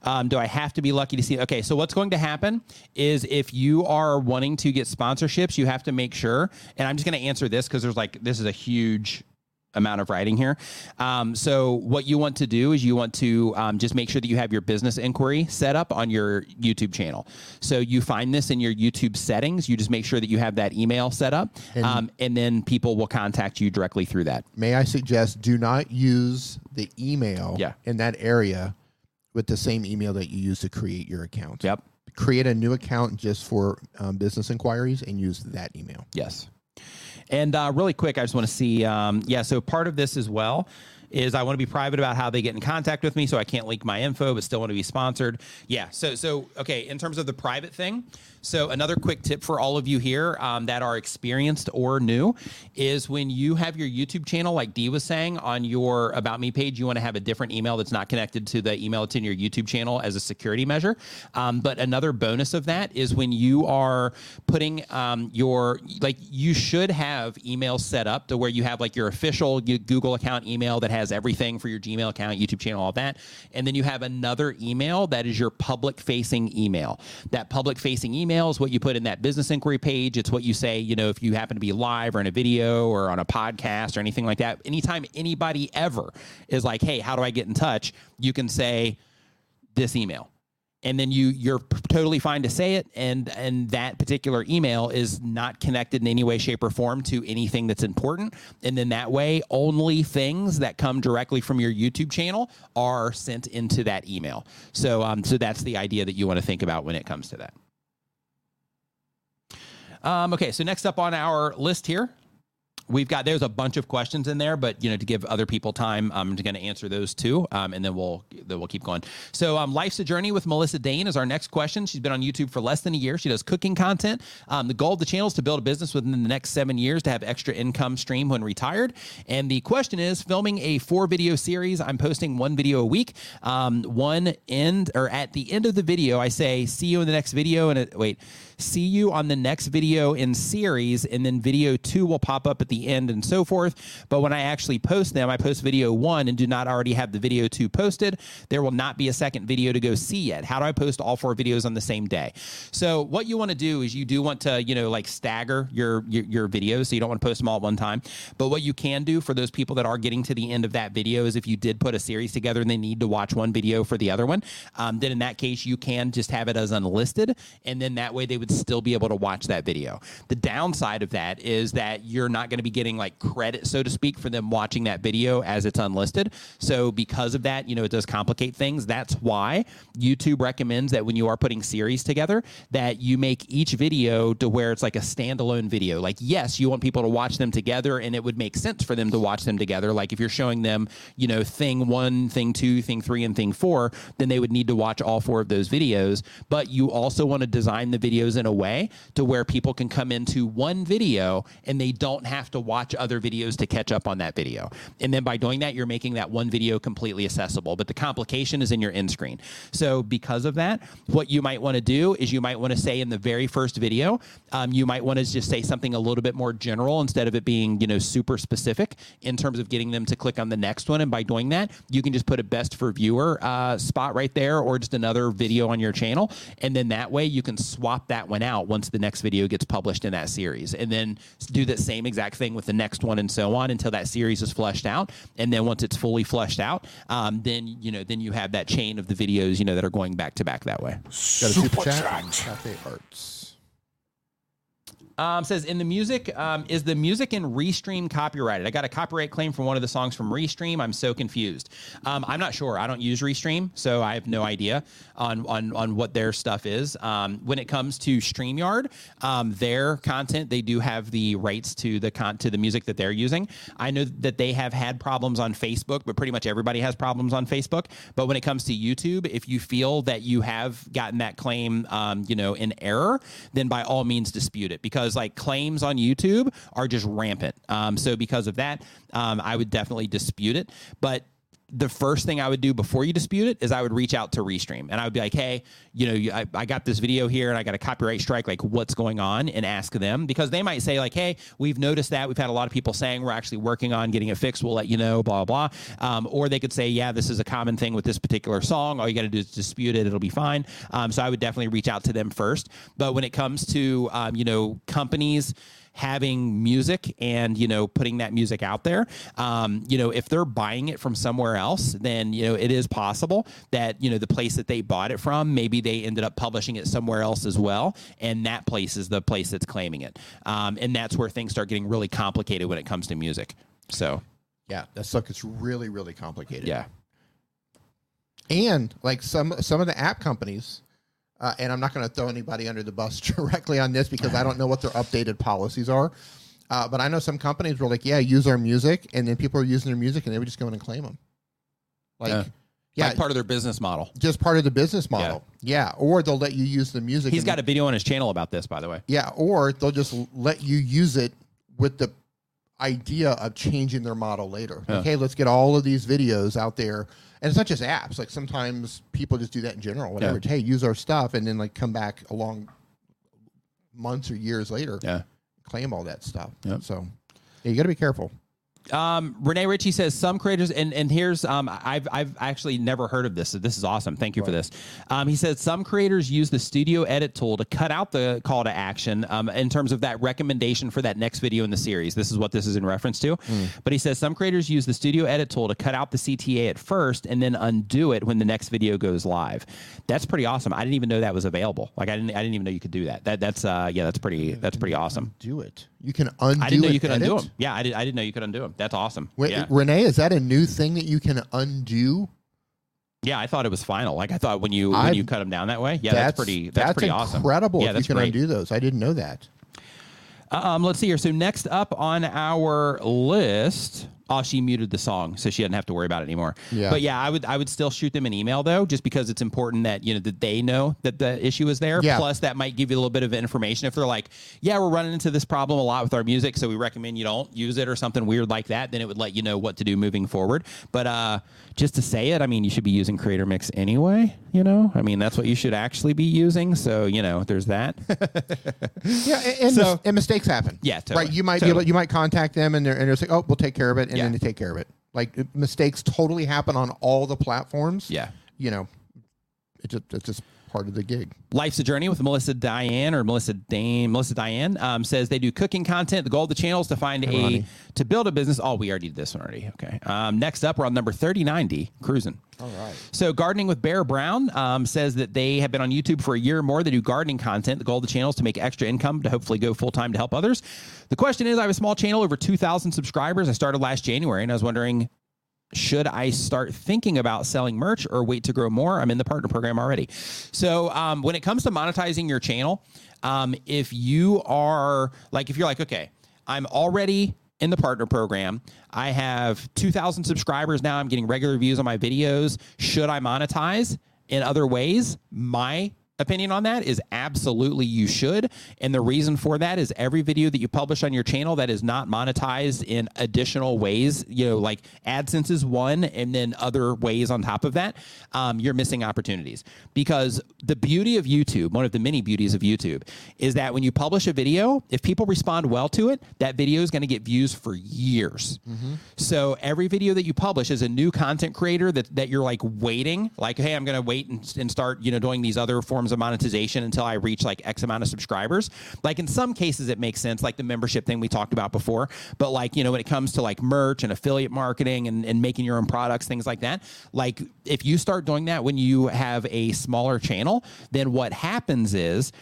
Um, do I have to be lucky to see? Okay, so what's going to happen is if you are wanting to get sponsorships, you have to make sure. And I'm just going to answer this because there's like this is a huge amount of writing here. Um, so what you want to do is you want to um, just make sure that you have your business inquiry set up on your YouTube channel. So you find this in your YouTube settings. You just make sure that you have that email set up, um, and then people will contact you directly through that. May I suggest do not use the email Yeah. in that area with the same email that you use to create your account. Yep. Create a new account just for um, business inquiries and use that email. Yes. And uh, really quick, I just want to see. Um, yeah, so part of this as well is I want to be private about how they get in contact with me, so I can't leak my info, but still want to be sponsored. Yeah. So so okay, in terms of the private thing. So another quick tip for all of you here um, that are experienced or new is when you have your YouTube channel, like Dee was saying, on your About Me page, you want to have a different email that's not connected to the email that's in your YouTube channel as a security measure. Um, but another bonus of that is when you are putting um, your like you should have email set up to where you have like your official Google account email that has everything for your Gmail account, YouTube channel, all that, and then you have another email that is your public facing email. That public facing email is what you put in that business inquiry page. It's what you say, you know, if you happen to be live or in a video or on a podcast or anything like that. Anytime anybody ever is like, hey, how do I get in touch? You can say this email and then you you're totally fine to say it. And and that particular email is not connected in any way shape or form to anything that's important. And then that way only things that come directly from your youtube channel are sent into that email. So um so that's the idea that you want to think about when it comes to that. Um, okay so next up on our list here We've got there's a bunch of questions in there, but you know to give other people time, I'm going to answer those too, um, and then we'll then we'll keep going. So, um, life's a journey with Melissa Dane is our next question. She's been on YouTube for less than a year. She does cooking content. Um, the goal of the channel is to build a business within the next seven years to have extra income stream when retired. And the question is, filming a four video series. I'm posting one video a week. Um, one end or at the end of the video, I say, "See you in the next video." And it, wait, see you on the next video in series, and then video two will pop up at the end and so forth. But when I actually post them, I post video one and do not already have the video two posted. There will not be a second video to go see yet. How do I post all four videos on the same day? So what you want to do is you do want to, you know, like stagger your, your your videos, so you don't want to post them all at one time. But what you can do for those people that are getting to the end of that video is if you did put a series together and they need to watch one video for the other one, um, then in that case you can just have it as unlisted, and then that way they would still be able to watch that video. The downside of that is that you're not going to be getting like credit, so to speak, for them watching that video as it's unlisted. So because of that, you know, it does complicate things. That's why YouTube recommends that when you are putting series together, that you make each video to where it's like a standalone video. Like, yes, you want people to watch them together, and it would make sense for them to watch them together. Like if you're showing them, you know, thing one, thing two, thing three, and thing four, then they would need to watch all four of those videos. But you also want to design the videos in a way to where people can come into one video and they don't have to watch other videos to catch up on that video. And then by doing that, you're making that one video completely accessible. But the complication is in your end screen. So because of that, what you might want to do is you might want to say in the very first video, um, you might want to just say something a little bit more general instead of it being, you know, super specific in terms of getting them to click on the next one. And by doing that, you can just put a best for viewer uh, spot right there or just another video on your channel. And then that way you can swap that one out once the next video gets published in that series. And then do the same exact thing with the next one and so on until that series is flushed out. And then once it's fully flushed out, um, then, you know, then you have that chain of the videos, you know, that are going back to back that way. Got a super chat. from Cafe Arts. Um, says in the music, um, is the music in Restream copyrighted? I got a copyright claim from one of the songs from Restream. I'm so confused. Um, I'm not sure. I don't use Restream, so I have no idea on on, on what their stuff is. Um, when it comes to StreamYard, um, their content, they do have the rights to the con to the music that they're using. I know that they have had problems on Facebook, but pretty much everybody has problems on Facebook. But when it comes to YouTube, if you feel that you have gotten that claim, um, you know, in error, then by all means dispute it because like claims on YouTube are just rampant. Um, so because of that, um, I would definitely dispute it. But the first thing I would do before you dispute it is I would reach out to Restream and I would be like, hey, you know, you- I, I got this video here and I got a copyright strike. Like, what's going on? And ask them because they might say, like, hey, we've noticed that. We've had a lot of people saying we're actually working on getting it fixed. We'll let you know, blah, blah. Um, or they could say, yeah, this is a common thing with this particular song. All you got to do is dispute it. It'll be fine. Um, so I would definitely reach out to them first. But when it comes to, um, you know, companies, having music and you know putting that music out there. Um, you know if they're buying it from somewhere else then you know it is possible that you know the place that they bought it from maybe they ended up publishing it somewhere else as well and that place is the place that's claiming it. Um, and that's where things start getting really complicated when it comes to music. So Yeah, that stuff gets really, really complicated. yeah. And like some some of the app companies uh, and i'm not going to throw anybody under the bus directly on this because i don't know what their updated policies are. Uh, but i know some companies were like yeah use our music and then people are using their music and they would just go in and claim them like Yeah. yeah, like part of their business model. Just part of the business model. Yeah. or they'll let you use the music He's got a video on his channel about this by the way. Yeah. Or they'll just let you use it with the idea of changing their model later. Yeah. like hey let's get all of these videos out there and it's not just apps like sometimes people just do that in general whatever. Hey use our stuff and then like come back along months or years later yeah. claim all that stuff. Yeah. so yeah, you got to be careful Um, Rene Ritchie says some creators, and and here's um, I've I've actually never heard of this. So this is awesome. Thank you for this. Um, he says some creators use the Studio Edit tool to cut out the call to action um, in terms of that recommendation for that next video in the series. This is what this is in reference to. But he says some creators use the Studio Edit tool to cut out the CTA at first and then undo it when the next video goes live. That's pretty awesome. I didn't even know that was available. Like I didn't I didn't even know you could do that. That that's uh yeah that's pretty that's pretty awesome. do it you can undo it. I didn't know you could undo them. Yeah, I did. I didn't know you could undo them. That's awesome. Wait, yeah. Rene is that a new thing that you can undo Yeah, I thought it was final. Like I thought when you when I've- you cut them down that way. Yeah, that's, pretty. That's, pretty awesome. incredible Yeah, if that's you can great. undo those i didn't know that Um, let's see here. So next up on our list, oh, she muted the song, so she doesn't have to worry about it anymore. Yeah. But yeah, I would I would still shoot them an email though, just because it's important that you know that they know that the issue is there. Yeah. Plus, that might give you a little bit of information if they're like, yeah, we're running into this problem a lot with our music, so we recommend you don't use it or something weird like that. Then it would let you know what to do moving forward. But uh, just to say it, I mean, you should be using Creator Mix anyway. You know, I mean, that's what you should actually be using. So you know, there's that. Yeah, and, and, So- mis- and mistakes happen. Yeah, totally, right. You might be able, you might contact them and they're and they're like, oh, we'll take care of it, and Yeah. then they take care of it. Like mistakes totally happen on all the platforms. Yeah. you know, It's just, it's just part of the gig. Life's a Journey with Melissa Diane or Melissa Dane. Melissa Diane um, says they do cooking content. The goal of the channel is to find a Ronnie. to build a business. Oh, we already did this one already. Okay. Um, next up, we're on number thirty ninety cruising. All right. So gardening with Bear Brown um, says that they have been on YouTube for a year or more. They do gardening content. The goal of the channel is to make extra income to hopefully go full time to help others. The question is, I have a small channel over two thousand subscribers. I started last January, and I was wondering should I start thinking about selling merch or wait to grow more? I'm in the partner program already. So, um, when it comes to monetizing your channel, um, if you are like, if you're like, okay, I'm already in the partner program, I have 2,000 subscribers now, I'm getting regular views on my videos. Should I monetize in other ways? My opinion on that is absolutely you should. And the reason for that is every video that you publish on your channel that is not monetized in additional ways, you know, like AdSense is one, and then other ways on top of that, um, you're missing opportunities. Because the beauty of YouTube, one of the many beauties of YouTube, is that when you publish a video, if people respond well to it, that video is going to get views for years. So every video that you publish as a new content creator that, that you're like waiting, like, hey, I'm going to wait and, and start, you know, doing these other forms of monetization until I reach like X amount of subscribers. Like in some cases, it makes sense, like the membership thing we talked about before. But like, you know, when it comes to like merch and affiliate marketing and, and making your own products, things like that, like if you start doing that when you have a smaller channel, then what happens is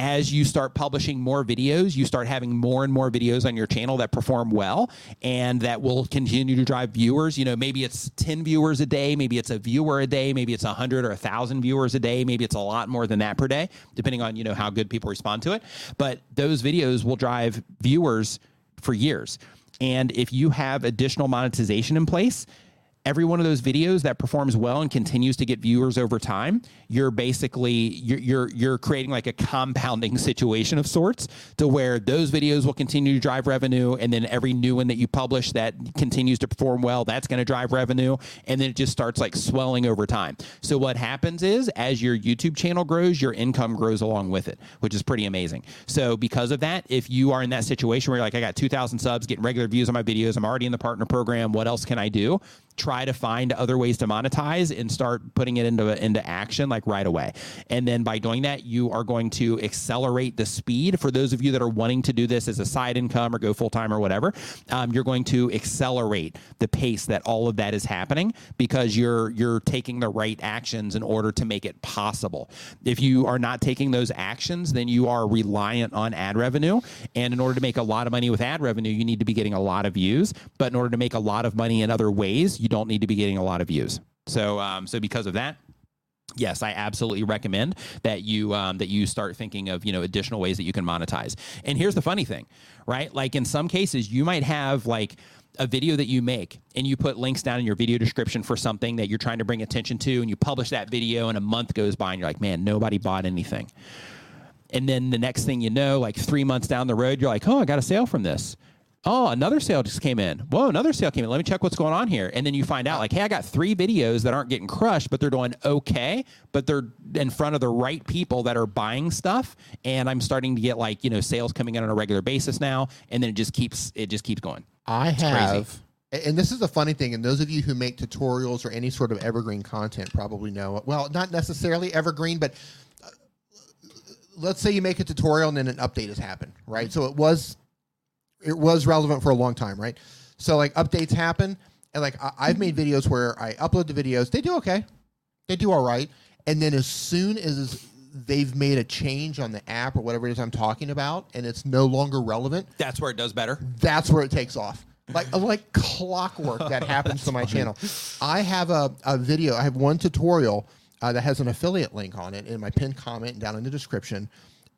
as you start publishing more videos, you start having more and more videos on your channel that perform well and that will continue to drive viewers. You know, maybe it's 10 viewers a day, maybe it's a viewer a day, maybe it's 100 or 1,000 viewers a day, maybe it's a lot more than that per day, depending on, you know, how good people respond to it. But those videos will drive viewers for years. And if you have additional monetization in place, every one of those videos that performs well and continues to get viewers over time, you're basically you're you're, you're creating like a compounding situation of sorts to where those videos will continue to drive revenue, and then every new one that you publish that continues to perform well, that's going to drive revenue, and then it just starts like swelling over time. So what happens is as your YouTube channel grows, your income grows along with it, which is pretty amazing. So because of that, if you are in that situation where you're like, I got 2,000 subs, getting regular views on my videos, I'm already in the partner program, what else can I do? try to find other ways to monetize and start putting it into into action like right away. And then by doing that, you are going to accelerate the speed. For those of you that are wanting to do this as a side income or go full time or whatever, um, you're going to accelerate the pace that all of that is happening because you're you're taking the right actions in order to make it possible. If you are not taking those actions, then you are reliant on ad revenue. And in order to make a lot of money with ad revenue, you need to be getting a lot of views. But in order to make a lot of money in other ways, you don't need to be getting a lot of views. So, um, so because of that, yes, I absolutely recommend that you um, that you start thinking of you know additional ways that you can monetize. And here's the funny thing, right? Like in some cases, you might have like a video that you make and you put links down in your video description for something that you're trying to bring attention to and you publish that video and a month goes by and you're like man nobody bought anything and then the next thing you know like three months down the road you're like oh i got a sale from this oh another sale just came in whoa another sale came in let me check what's going on here and then you find out like hey i got three videos that aren't getting crushed but they're doing okay but they're in front of the right people that are buying stuff and i'm starting to get like you know sales coming in on a regular basis now and then it just keeps it just keeps going I crazy. have, a- and this is a funny thing, and those of you who make tutorials or any sort of evergreen content probably know. Well, not necessarily evergreen, but uh, let's say you make a tutorial and then an update has happened, right? So it was it was relevant for a long time, right? So like updates happen, and like I, I've made videos where I upload the videos, they do okay, they do all right, and then as soon as they've made a change on the app or whatever it is I'm talking about, and it's no longer relevant, that's where it does better that's where it takes off. Like like clockwork that happens to my channel. I have a, a video. I have one tutorial uh, that has an affiliate link on it in my pinned comment and down in the description,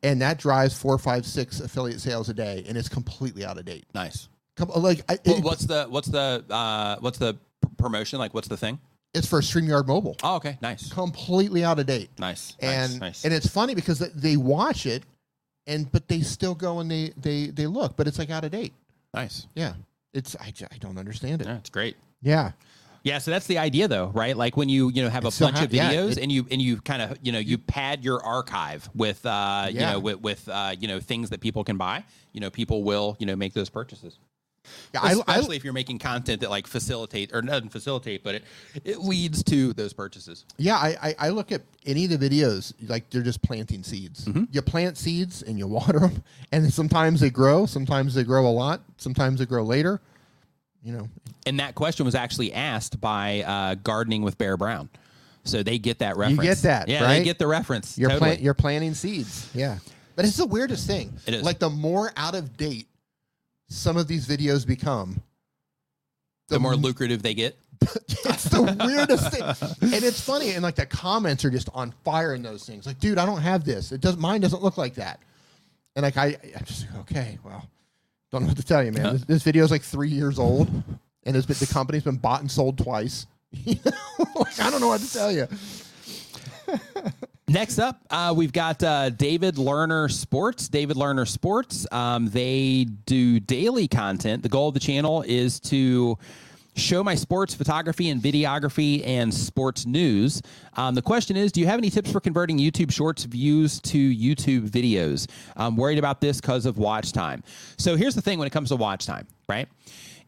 and that drives four, five, six affiliate sales a day, and it's completely out of date. nice Com- Like I, it- what's the what's the uh, what's the promotion like? What's the thing? it's for StreamYard Mobile. Oh, okay, nice, Completely out of date. nice, and nice, nice. and it's funny because they- watch it, and but they still go and they they they look, but it's like out of date. nice. Yeah, it's I, I don't understand it. Yeah, it's great. Yeah, Yeah, so that's the idea, though, right? Like when you you know have a so bunch ha- of yeah, videos it- and you and you kind of you know you pad your archive with uh you know with with uh you know things that people can buy. You know, people will you know make those purchases. Yeah, I, I, especially if you're making content that like facilitate or doesn't facilitate, but it it leads to those purchases. yeah, I, I, I look at any of the videos like they're just planting seeds. Mm-hmm. You plant seeds and you water them, and sometimes they grow, sometimes they grow a lot, sometimes they grow later. You know, And that question was actually asked by uh, Gardening with Bear Brown. So they get that reference. You get that, Yeah, right? they get the reference. you're totally. plant you're planting seeds. Yeah, but it's the weirdest thing. It is. Like the more out of date some of these videos become, the more lucrative they get. it's the weirdest thing. And it's funny, and like the comments are just on fire in those things. Like, dude, I don't have this. It doesn't. Mine doesn't look like that. And like, I, I'm just like, okay, well, don't know what to tell you, man. This, this video is like three years old, and it's been, the company's been bought and sold twice. You know, like I don't know what to tell you. Next up, uh, we've got uh, David Lerner Sports. David Lerner Sports. Um, they do daily content. The goal of the channel is to show my sports photography and videography and sports news. Um, the question is Do you have any tips for converting YouTube Shorts views to YouTube videos? I'm worried about this because of watch time. So here's the thing when it comes to watch time, right?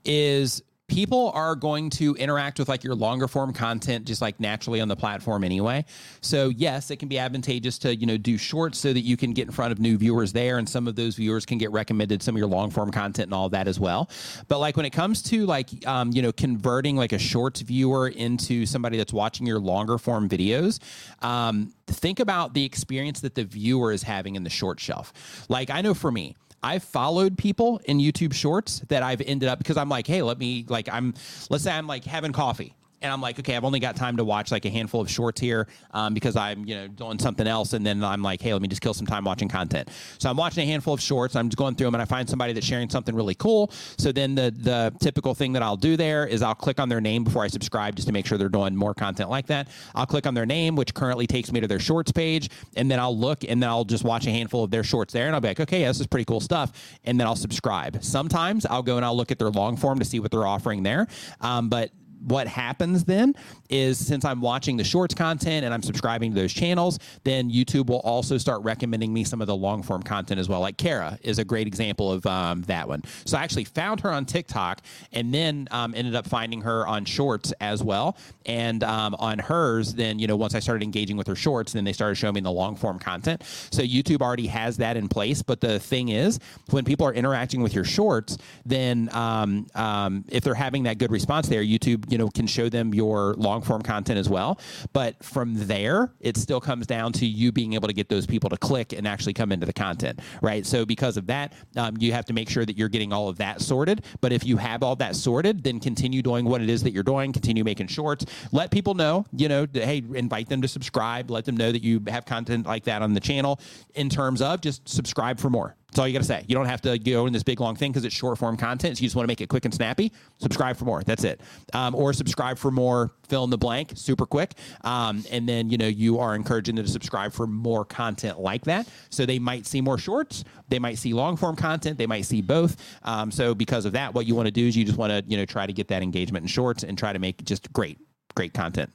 Is people are going to interact with like your longer form content just like naturally on the platform anyway. So yes it can be advantageous to you know do shorts so that you can get in front of new viewers there and some of those viewers can get recommended some of your long form content and all that as well. But like when it comes to like um, you know converting like a shorts viewer into somebody that's watching your longer form videos um, think about the experience that the viewer is having in the short shelf. Like i know for me I've followed people in YouTube shorts that I've ended up because I'm like, hey, let me like I'm let's say I'm like having coffee. And I'm like, okay, I've only got time to watch like a handful of shorts here um, because I'm, you know, doing something else. And then I'm like, hey, let me just kill some time watching content. So I'm watching a handful of shorts. I'm just going through them and I find somebody that's sharing something really cool. So then the the typical thing that I'll do there is I'll click on their name before I subscribe just to make sure they're doing more content like that. I'll click on their name, which currently takes me to their shorts page, and then I'll look and then I'll just watch a handful of their shorts there, and I'll be like, okay, yeah, this is pretty cool stuff, and then I'll subscribe. Sometimes I'll go and I'll look at their long form to see what they're offering there, um, but what happens then is since I'm watching the shorts content and I'm subscribing to those channels, then YouTube will also start recommending me some of the long form content as well. Like Kara is a great example of um, that one. So I actually found her on TikTok and then um, ended up finding her on shorts as well. And um, on hers, then, you know, once I started engaging with her shorts, then they started showing me the long form content. So YouTube already has that in place. But the thing is, when people are interacting with your shorts, then um, um, if they're having that good response there, YouTube, you know, can show them your long form content as well. But from there, it still comes down to you being able to get those people to click and actually come into the content, right? So because of that, um, you have to make sure that you're getting all of that sorted. But if you have all that sorted, then continue doing what it is that you're doing. Continue making shorts. Let people know, you know, hey, invite them to subscribe. Let them know that you have content like that on the channel. In terms of just subscribe for more. That's all you got to say. You don't have to go in this big long thing because it's short form content. So you just want to make it quick and snappy. Subscribe for more. That's it. Um, or subscribe for more. Fill in the blank. Super quick. Um, and then you know you are encouraging them to subscribe for more content like that. So they might see more shorts. They might see long form content. They might see both. Um, so because of that, what you want to do is you just want to you know try to get that engagement in shorts and try to make just great great content.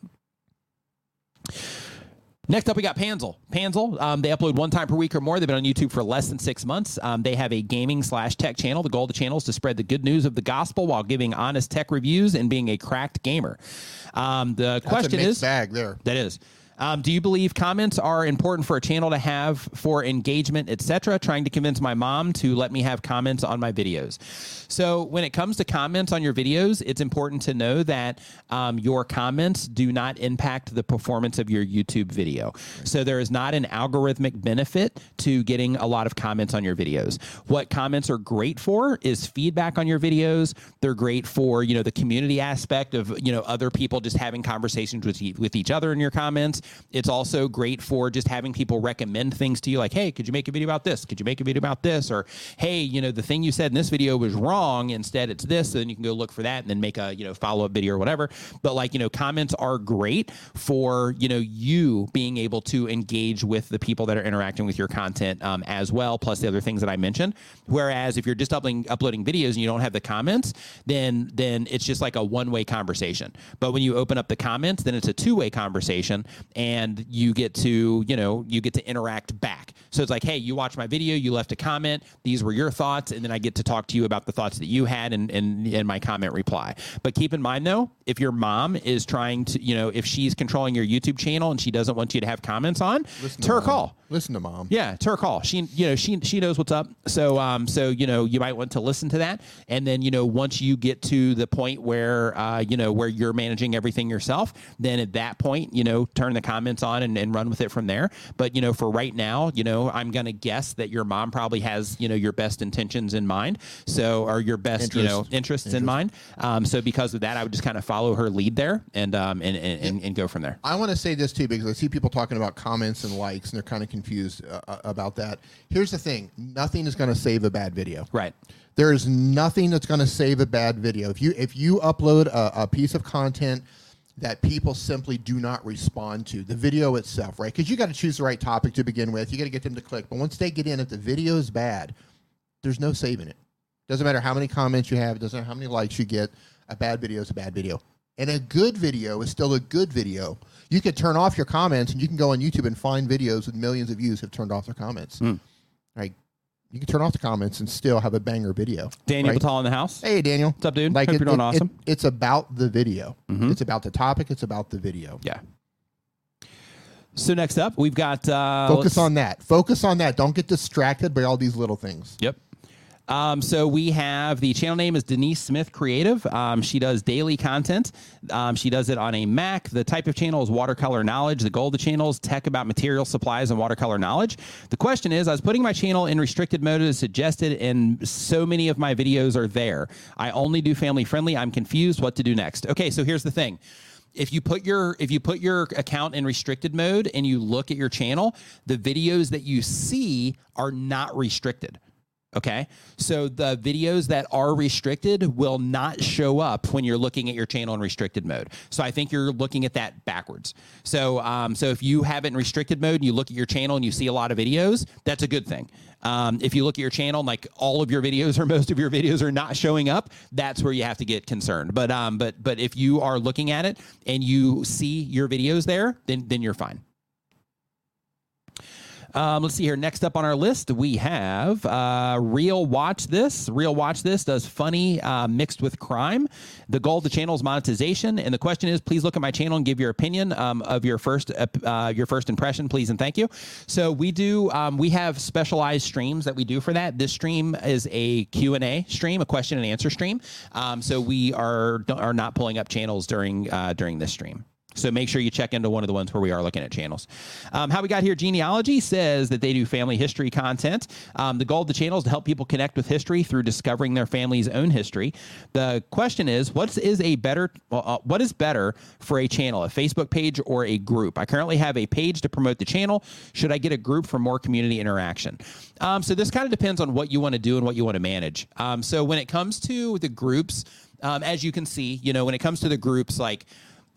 Next up, we got Panzel. Panzel, um, they upload one time per week or more. They've been on YouTube for less than six months. Um, they have a gaming slash tech channel. The goal of the channel is to spread the good news of the gospel while giving honest tech reviews and being a cracked gamer. Um, the That's question is bag there. that is. Um, do you believe comments are important for a channel to have for engagement, etc.? Trying to convince my mom to let me have comments on my videos. So, when it comes to comments on your videos, it's important to know that um, your comments do not impact the performance of your YouTube video. So, there is not an algorithmic benefit to getting a lot of comments on your videos. What comments are great for is feedback on your videos. They're great for you know the community aspect of you know other people just having conversations with with each other in your comments. It's also great for just having people recommend things to you, like, hey, could you make a video about this? Could you make a video about this? Or hey, you know the thing you said in this video was wrong. Instead, it's this. And then you can go look for that and then make a you know follow up video or whatever. But like you know comments are great for you know you being able to engage with the people that are interacting with your content um, as well, plus the other things that I mentioned. Whereas if you're just uploading uploading videos and you don't have the comments, then then it's just like a one way conversation. But when you open up the comments, then it's a two way conversation, and you get to you know you get to interact back. So it's like, hey, you watched my video, you left a comment, these were your thoughts, and then I get to talk to you about the thoughts that you had and and in my comment reply. But keep in mind though, if your mom is trying to, you know, if she's controlling your YouTube channel and she doesn't want you to have comments on, Listen to her mom. call. Listen to mom. Yeah, it's her call. She, you know, she she knows what's up. So, um, so you know, you might want to listen to that, and then you know, once you get to the point where, uh, you know, where you're managing everything yourself, then at that point, you know, turn the comments on and, and run with it from there. But you know, for right now, you know, I'm gonna guess that your mom probably has, you know, your best intentions in mind. So, or your best, you know, Interest. interests in mind. Um, so because of that, I would just kind of follow her lead there and um and and, and, and go from there. I want to say this too because I see people talking about comments and likes, and they're kind of confused uh, uh, about that. Here's the thing: nothing is going to save a bad video. Right. There is nothing that's going to save a bad video. If you if you upload a, a piece of content that people simply do not respond to, the video itself, right? Because you got to choose the right topic to begin with. You got to get them to click. But once they get in, if the video is bad, there's no saving it. Doesn't matter how many comments you have. Doesn't matter how many likes you get. A bad video is a bad video, and a good video is still a good video. You could turn off your comments, and you can go on YouTube and find videos with millions of views have turned off their comments. Right? You can turn off the comments and still have a banger video. Daniel right? Batal in the house. Hey, Daniel. What's up, dude? Like Hope it- you're doing it- awesome. it- it's about the video. Mhm. It's about the topic. It's about the video. Yeah. So next up, we've got uh, Focus on that. Focus on that. Don't get distracted by all these little things. Yep. Um, so we have the channel name is Denise Smith Creative. Um, she does daily content. Um, she does it on a Mac. The type of channel is watercolor knowledge. The goal of the channel is tech about material supplies and watercolor knowledge. The question is, I was putting my channel in restricted mode as suggested, and so many of my videos are there. I only do family friendly. I'm confused what to do next. Okay, so here's the thing if you put your if you put your account in restricted mode and you look at your channel the videos that you see are not restricted okay? So the videos that are restricted will not show up when you're looking at your channel in restricted mode. So i think you're looking at that backwards. So um, so if you have it in restricted mode and you look at your channel and you see a lot of videos that's a good thing. Um, if you look at your channel and like all of your videos or most of your videos are not showing up that's where you have to get concerned. But um but but if you are looking at it and you see your videos there then then you're fine um, let's see here. Next up on our list, we have uh, Real Watch This. Real Watch This does funny uh, mixed with crime. The goal of the channel is monetization, and the question is, please look at my channel and give your opinion um, of your first uh, your first impression, please and thank you. So we do um, we have specialized streams that we do for that. This stream is a Q and A stream, a question and answer stream. Um, so we are are not pulling up channels during uh, during this stream. So make sure you check into one of the ones where we are looking at channels. Um, how we got here, genealogy says that they do family history content. Um, the goal of the channel is to help people connect with history through discovering their family's own history. The question is, what is a better, uh, what is better for a channel, a Facebook page or a group? I currently have a page to promote the channel. Should I get a group for more community interaction? Um, so this kind of depends on what you want to do and what you want to manage. Um, so when it comes to the groups, um, as you can see, you know, when it comes to the groups, like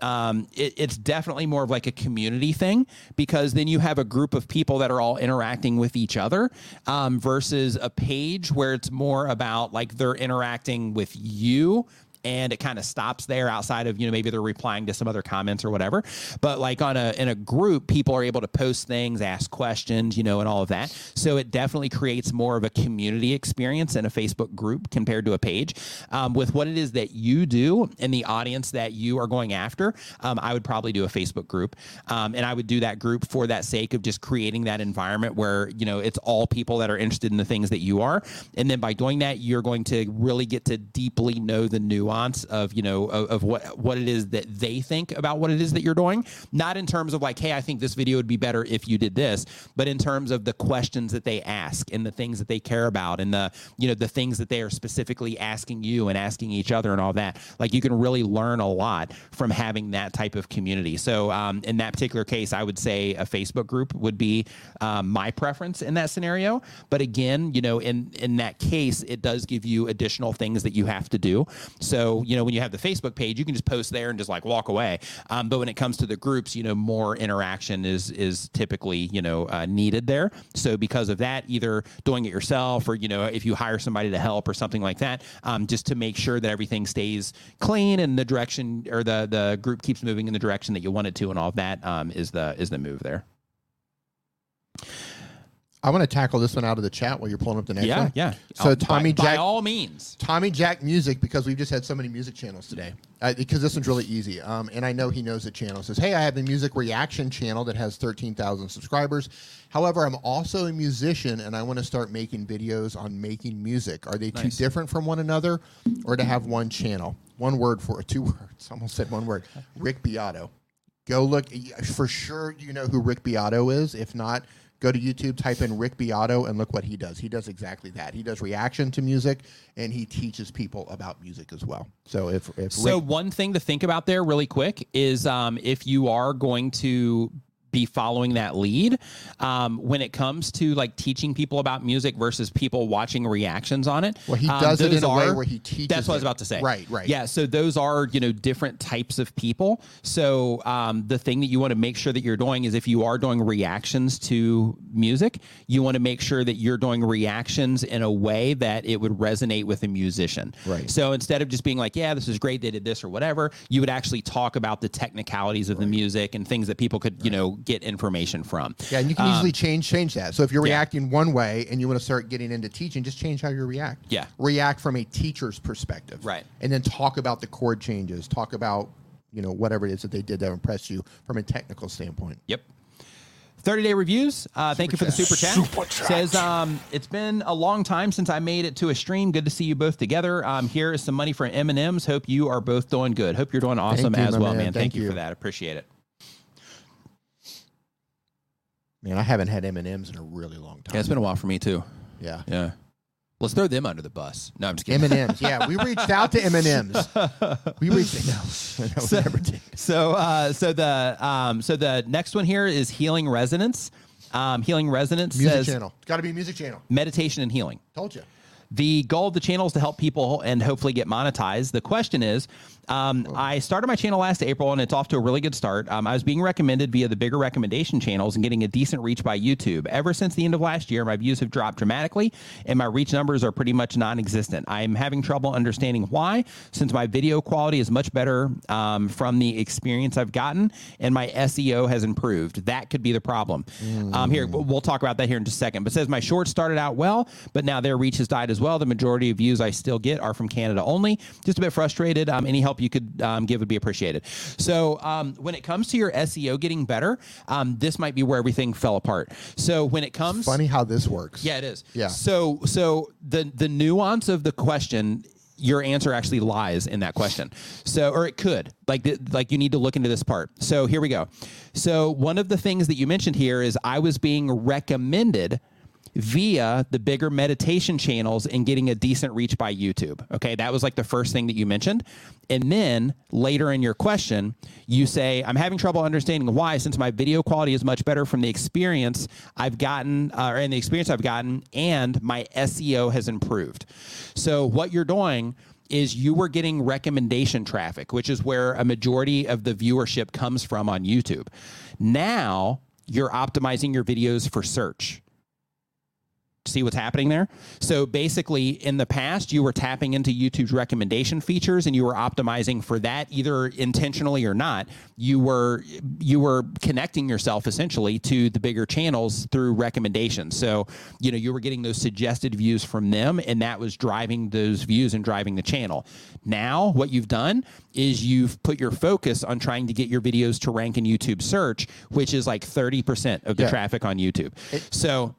um, it, it's definitely more of like a community thing because then you have a group of people that are all interacting with each other um, versus a page where it's more about like they're interacting with you and it kind of stops there outside of you know maybe they're replying to some other comments or whatever. But like on a in a group people are able to post things ask questions you know and all of that. So it definitely creates more of a community experience in a facebook group compared to a page. Um, with what it is that you do and the audience that you are going after um, i would probably do a facebook group. Um, and i would do that group for that sake of just creating that environment where you know it's all people that are interested in the things that you are. And then by doing that you're going to really get to deeply know the nuance of you know of, of what what it is that they think about what it is that you're doing. Not in terms of like hey i think this video would be better if you did this but in terms of the questions that they ask and the things that they care about and the you know the things that they are specifically asking you and asking each other and all that. Like you can really learn a lot from having that type of community. So um, in that particular case i would say a facebook group would be um, my preference in that scenario. But again you know in in that case it does give you additional things that you have to do. So So, you know, when you have the Facebook page, you can just post there and just like walk away. Um, but when it comes to the groups, you know, more interaction is is typically you know uh, needed there. So because of that, either doing it yourself or you know if you hire somebody to help or something like that, um, just to make sure that everything stays clean and the direction or the the group keeps moving in the direction that you want it to, and all of that um, is the is the move there. I want to tackle this one out of the chat while you're pulling up the next Yeah, one. yeah. So Uh, Tommy by, Jack, by all means. Tommy Jack Music, because we've just had so many music channels today. Uh, because this one's really easy. Um, and I know he knows the channel. Says, hey, I have a music reaction channel that has 13,000 subscribers. However, I'm also a musician and I want to start making videos on making music. Are they too different from one another or to have one channel? One word for it, two words. Almost said one word. Rick Beato. Go look. For sure, you know who Rick Beato is. If not, go to YouTube, type in Rick Beato, and look what he does. He does exactly that. He does reaction to music, and he teaches people about music as well. So if if So Rick, one thing to think about there, really quick, is um, if you are going to be following that lead um, when it comes to like teaching people about music versus people watching reactions on it. Well, he um, does it in a way where he teaches That's what I was about to say. Right, right. Yeah. So those are you know different types of people. So um, the thing that you want to make sure that you're doing is if you are doing reactions to music, you want to make sure that you're doing reactions in a way that it would resonate with a musician. Right. So instead of just being like, yeah, this is great, they did this or whatever, you would actually talk about the technicalities of the music and things that people could, you know, get information from. yeah, and you can easily change change that. So if you're Um, yeah. reacting one way and you want to start getting into teaching, just change how you react. Yeah. react from a teacher's perspective. Right. and then talk about the chord changes. Talk about you know whatever it is that they did that impressed you from a technical standpoint. Yep. 30 day reviews. Uh, thank you for the super chat. Super chat. Says, um, it's been a long time since I made it to a stream. Good to see you both together. Um, here is some money for M&Ms. Hope you are both doing good. Hope you're doing awesome you, as well, man. man. Thank, Thank you. you. for that. Appreciate it. Man, I haven't had M and M's in a really long time. Yeah, it's been a while for me too. yeah. Yeah. Let's throw them under the bus. No, I'm just kidding. M and M's. Yeah, we reached out to M and M's. We reached. No, we. So, uh, so the um, so the next one here is healing resonance. Um, healing resonance Music says channel. It's got to be a music channel. meditation and healing. Told you. The goal of the channel is to help people and hopefully get monetized. The question is, um, I started my channel last April and it's off to a really good start. Um, I was being recommended via the bigger recommendation channels and getting a decent reach by YouTube. Ever since the end of last year, my views have dropped dramatically and my reach numbers are pretty much non existent. I am having trouble understanding why, since my video quality is much better um, from the experience I've gotten and my SEO has improved. That could be the problem. Um, here, we'll we'll talk about that here in just a second. But it says my shorts started out well, but now their reach has died as well. The majority of views I still get are from Canada only. Just a bit frustrated. Um, any help you could um, give would be appreciated. So um, when it comes to your SEO getting better, um, this might be where everything fell apart. So when it comes, Funny how this works. yeah, it is. Yeah. So so the the nuance of the question your answer actually lies in that question. So, or it could, like, the, like you need to look into this part. So here we go. So one of the things that you mentioned here is I was being recommended via the bigger meditation channels and getting a decent reach by YouTube. Okay, that was like the first thing that you mentioned. And then later in your question, you say, I'm having trouble understanding why, since my video quality is much better from the experience I've gotten, uh, or in the experience I've gotten, and my SEO has improved. So, what you're doing is you were getting recommendation traffic, which is where a majority of the viewership comes from on YouTube. Now you're optimizing your videos for search. See what's happening there? So basically, in the past, you were tapping into YouTube's recommendation features and you were optimizing for that either intentionally or not. You were you were connecting yourself essentially to the bigger channels through recommendations. So, you know, you were getting those suggested views from them and that was driving those views and driving the channel. Now, what you've done is you've put your focus on trying to get your videos to rank in YouTube search, which is like 30% of the Yeah. traffic on YouTube. so,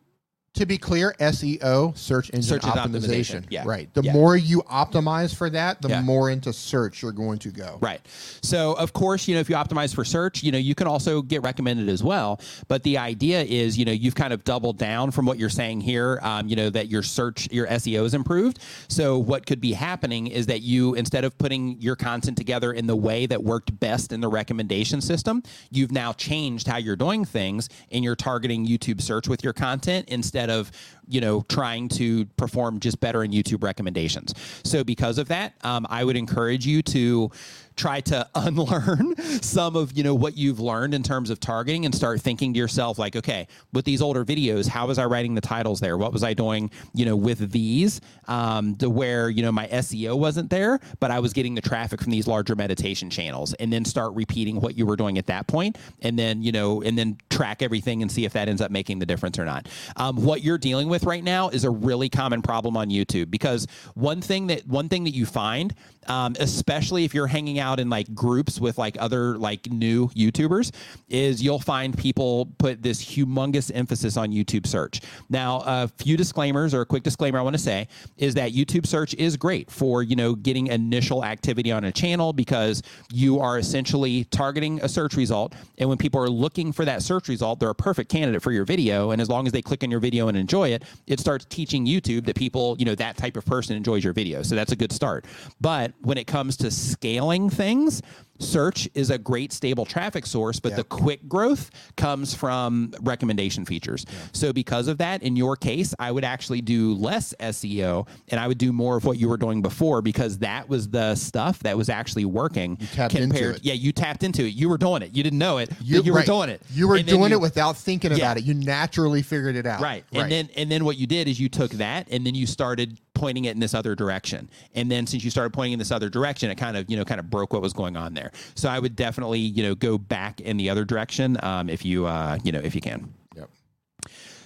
To be clear, SEO, search engine Search optimization. optimization, yeah. Right. The Yeah. more you optimize for that, the Yeah. more into search you're going to go. Right. So, of course, you know, if you optimize for search, you know, you can also get recommended as well. But the idea is, you know, you've kind of doubled down from what you're saying here, um, you know, that your search, your SEO is improved. So, what could be happening is that you, instead of putting your content together in the way that worked best in the recommendation system, you've now changed how you're doing things and you're targeting YouTube search with your content instead instead of you know trying to perform just better in YouTube recommendations. So because of that, um, I would encourage you to try to unlearn some of you know what you've learned in terms of targeting and start thinking to yourself like okay with these older videos how was i writing the titles there? What was i doing you know with these um, to where you know my seo wasn't there but i was getting the traffic from these larger meditation channels and then start repeating what you were doing at that point and then you know and then track everything and see if that ends up making the difference or not. Um, what you're dealing with right now is a really common problem on youtube because one thing that one thing that you find um, especially if you're hanging out in like groups with like other like new YouTubers, is you'll find people put this humongous emphasis on YouTube search. Now, a few disclaimers or a quick disclaimer I want to say is that YouTube search is great for you know getting initial activity on a channel because you are essentially targeting a search result, and when people are looking for that search result, they're a perfect candidate for your video, and as long as they click on your video and enjoy it, it starts teaching YouTube that people you know that type of person enjoys your video, so that's a good start. But when it comes to scaling things, search is a great stable traffic source, but Yeah. the quick growth comes from recommendation features. So because of that, in your case, I would actually do less SEO and I would do more of what you were doing before because that was the stuff that was actually working. You tapped into it. Yeah, you tapped into it. You were doing it. You didn't know it. You, you were right. doing it. You were And doing you- it without thinking Yeah. about it. You naturally figured it out. Right. And then and then what you did is you took that and then you started pointing it in this other direction. And then since you started pointing in this other direction, it kind of, you know, kind of broke what was going on there. So I would definitely, you know, go back in the other direction um, if you uh, you know, if you can. Yep.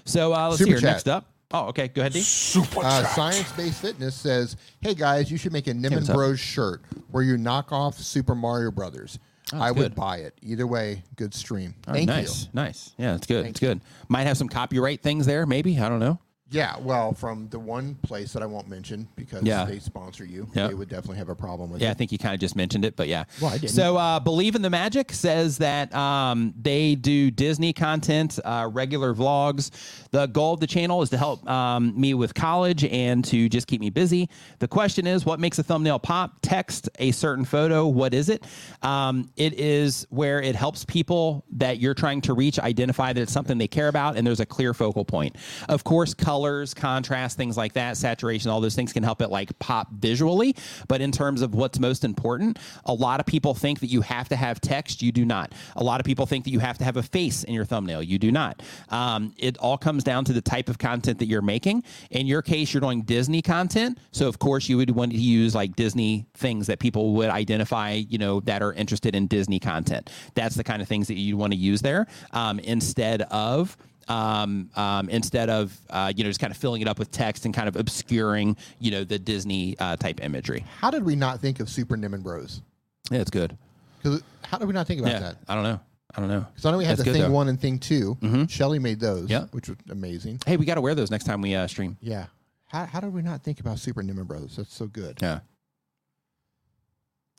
So uh, let's Super see here. chat. Next up. Oh, okay. Go ahead, D. Super Uh, chat. Science Based Fitness says, "Hey guys, you should make a Nimmin what's up? Bros shirt where you knock off Super Mario Brothers. I good. would buy it. Either way, good stream. Oh, Thank nice. you. Nice. Yeah, it's good. it's good. Might have some copyright things there, maybe. I don't know. Yeah, well, from the one place that I won't mention because Yeah. they sponsor you, Yeah. they would definitely have a problem with it. Yeah, I it. think you kind of just mentioned it, but yeah. Well, I didn't. So, uh, Believe in the Magic says that um, they do Disney content, uh, regular vlogs. The goal of the channel is to help um, me with college and to just keep me busy. The question is, what makes a thumbnail pop? Text, a certain photo. What is it? Um, it is where it helps people that you're trying to reach identify that it's something they care about and there's a clear focal point. Of course, colors, contrast, things like that, saturation, all those things can help it like pop visually. But in terms of what's most important, a lot of people think that you have to have text. You do not. A lot of people think that you have to have a face in your thumbnail. You do not. Um, it all comes down to the type of content that you're making. In your case, you're doing Disney content. So, of course, you would want to use like Disney things that people would identify, you know, that are interested in Disney content. That's the kind of things that you'd want to use there um, instead of um, um, instead of uh, you know just kind of filling it up with text and kind of obscuring you know the Disney uh, type imagery. How did we not think of Super Nimmin Bros? Yeah, it's good. 'Cause how did we not think about Yeah, that? I don't know. I don't know. Because I know we had That's the thing though. one and thing 2 Shelly made those, Yeah. which was amazing. Hey, we got to wear those next time we uh, stream. Yeah. How, how did we not think about Super Nimmin Bros? That's so good. Yeah.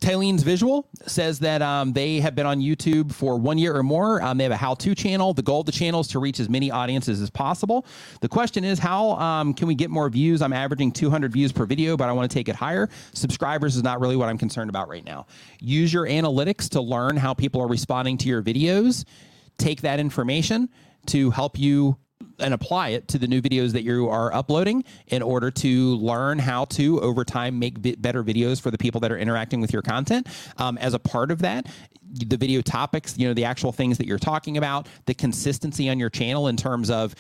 Tayleen's Visual says that um, they have been on YouTube for one year or more. Um, they have a how-to channel. The goal of the channel is to reach as many audiences as possible. The question is, how um, can we get more views? I'm averaging 200 views per video, but I want to take it higher. Subscribers is not really what I'm concerned about right now. Use your analytics to learn how people are responding to your videos. Take that information to help you and apply it to the new videos that you are uploading in order to learn how to over time make vi- better videos for the people that are interacting with your content. Um, as a part of that the video topics you know the actual things that you're talking about the consistency on your channel in terms of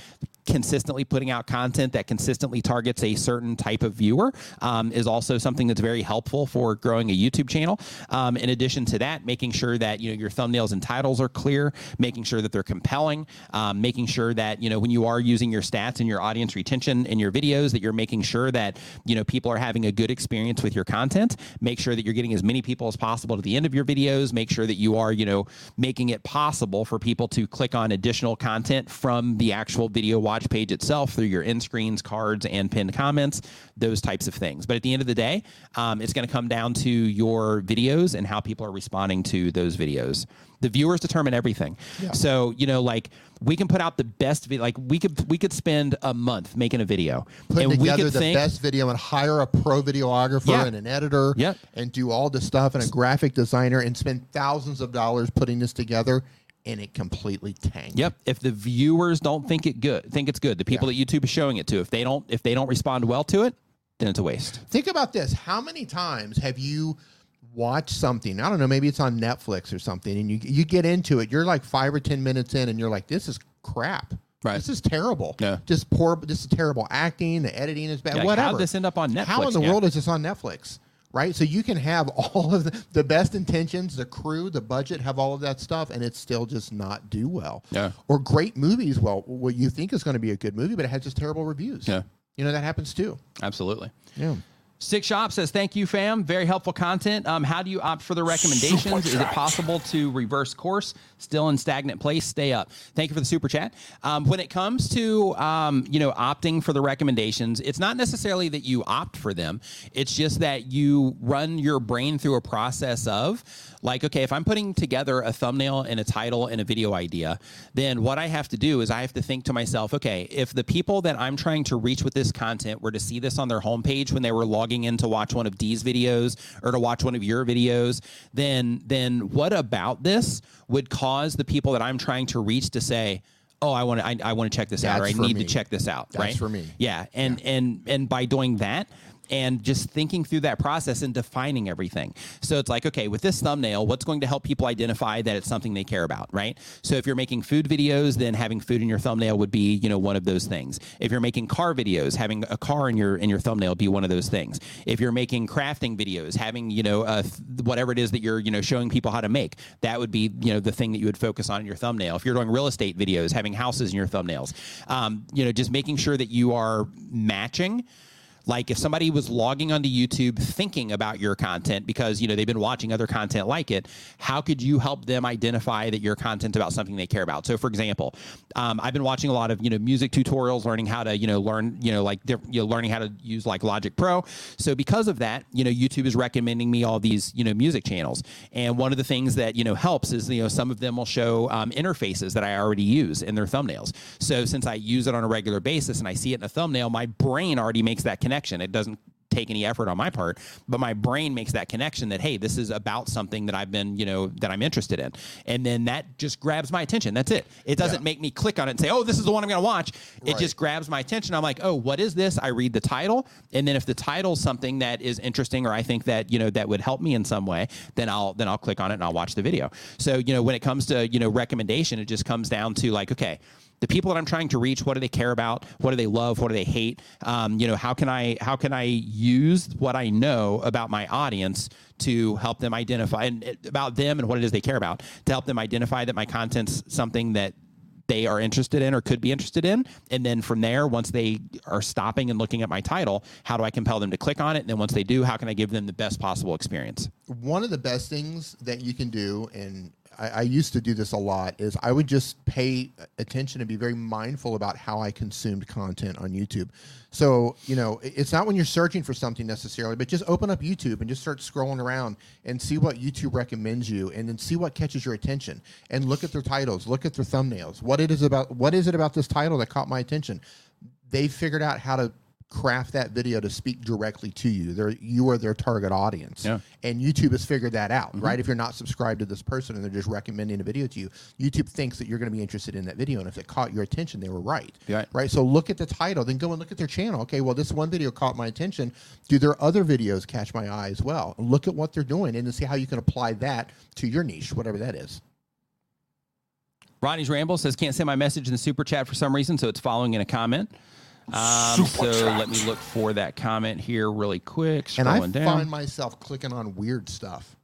consistently putting out content that consistently targets a certain type of viewer um, is also something that's very helpful for growing a YouTube channel. Um, in addition to that, making sure that you know your thumbnails and titles are clear, making sure that they're compelling, um, making sure that you know when you are using your stats and your audience retention in your videos, that you're making sure that you know people are having a good experience with your content. Make sure that you're getting as many people as possible to the end of your videos. Make sure that you are you know making it possible for people to click on additional content from the actual video watch page itself through your end screens, cards, and pinned comments, those types of things. But at the end of the day, um, it's going to come down to your videos and how people are responding to those videos. The viewers determine everything. So you know, like we can put out the best video. Like we could we could spend a month making a video, Putting and together the think, best video and hire a pro videographer Yeah. and an editor Yep. and do all this stuff and a graphic designer and spend thousands of dollars putting this together and it completely tanked. Yep. If the viewers don't think it good, think it's good, the people Yeah. that YouTube is showing it to, if they don't, if they don't respond well to it, then it's a waste. Think about this. How many times have you watched something? I don't know, maybe it's on Netflix or something, and you you get into it. You're like five or ten minutes in, and you're like, "This is crap. Right. This is terrible. Yeah. Just poor. This is terrible acting. The editing is bad. Like, Whatever. how'd this end up on Netflix? How in the Yeah. world is this on Netflix? Right. So you can have all of the, the best intentions, the crew, the budget, have all of that stuff, and it's still just not do well. Yeah. Or great movies. Well, what you think is going to be a good movie, but it has just terrible reviews. Yeah. You know that happens too. Absolutely. Yeah. Six Shop says, "Thank you, fam. Very helpful content. Um, how do you opt for the recommendations? Is it possible to reverse course? Still in stagnant place? Stay up. Thank you for the super chat. Um, when it comes to um, you know opting for the recommendations, it's not necessarily that you opt for them. It's just that you run your brain through a process of like, okay, if I'm putting together a thumbnail and a title and a video idea, then what I have to do is I have to think to myself, okay, if the people that I'm trying to reach with this content were to see this on their homepage when they were logging in to watch one of Dee's videos or to watch one of your videos, then then what about this would cause the people that I'm trying to reach to say, oh, I want to, I, I want to check this out, or I need me. to check this out, That's right? for me. Yeah, and and and by doing that and just thinking through that process and defining everything. So it's like, okay, with this thumbnail, what's going to help people identify that it's something they care about, right? So if you're making food videos, then having food in your thumbnail would be, you know, one of those things. If you're making car videos, having a car in your in your thumbnail would be one of those things. If you're making crafting videos, having, you know, whatever it is that you're, you know, showing people how to make, that would be, you know, the thing that you would focus on in your thumbnail. If you're doing real estate videos, having houses in your thumbnails, um, you know, just making sure that you are matching like if somebody was logging onto YouTube thinking about your content because you know they've been watching other content like it, how could you help them identify that your content about something they care about? So, for example, um, I've been watching a lot of you know music tutorials, learning how to you know learn you know like you know learning how to use like Logic Pro. So because of that, you know YouTube is recommending me all these you know music channels, and one of the things that you know helps is you know some of them will show um, interfaces that I already use in their thumbnails. So since I use it on a regular basis and I see it in a thumbnail, my brain already makes that connection. It doesn't take any effort on my part, but my brain makes that connection that hey, this is about something that I've been, you know, that I'm interested in. And then that just grabs my attention. That's it. It doesn't make me click on it and say, "Oh, this is the one I'm going to watch." It Right. just grabs my attention. I'm like, "Oh, what is this?" I read the title, and then if the title's something that is interesting or I think that, you know, that would help me in some way, then I'll then I'll click on it and I'll watch the video. So, you know, when it comes to, you know, recommendation, it just comes down to like, okay, the people that I'm trying to reach, what do they care about? What do they love? What do they hate? Um, you know, how can I how can I use what I know about my audience to help them identify and uh, about them and what it is they care about to help them identify that my content's something that they are interested in or could be interested in. And then from there, once they are stopping and looking at my title, how do I compel them to click on it? And then once they do, how can I give them the best possible experience? one of the best things that you can do, and I, I used to do this a lot, is I would just pay attention and be very mindful about how I consumed content on YouTube. So, you know, it's not when you're searching for something necessarily, but just open up YouTube and just start scrolling around and see what YouTube recommends you and then see what catches your attention and look at their titles, look at their thumbnails. What it is about what is it about this title that caught my attention? They figured out how to craft that video to speak directly to you. They're, you are their target audience. Yeah. And YouTube has figured that out, mm-hmm. right? If you're not subscribed to this person and they're just recommending a video to you, YouTube thinks that you're going to be interested in that video. And if it caught your attention, they were right. Right. Right. So look at the title, then go and look at their channel. Okay, well, this one video caught my attention. Do their other videos catch my eye as well? Look at what they're doing and then see how you can apply that to your niche, whatever that is. Ronnie's Ramble says, can't send my message in the super chat for some reason, so it's following in a comment. Um, so let me look for that comment here really quick. Scrolling And I down. find myself clicking on weird stuff.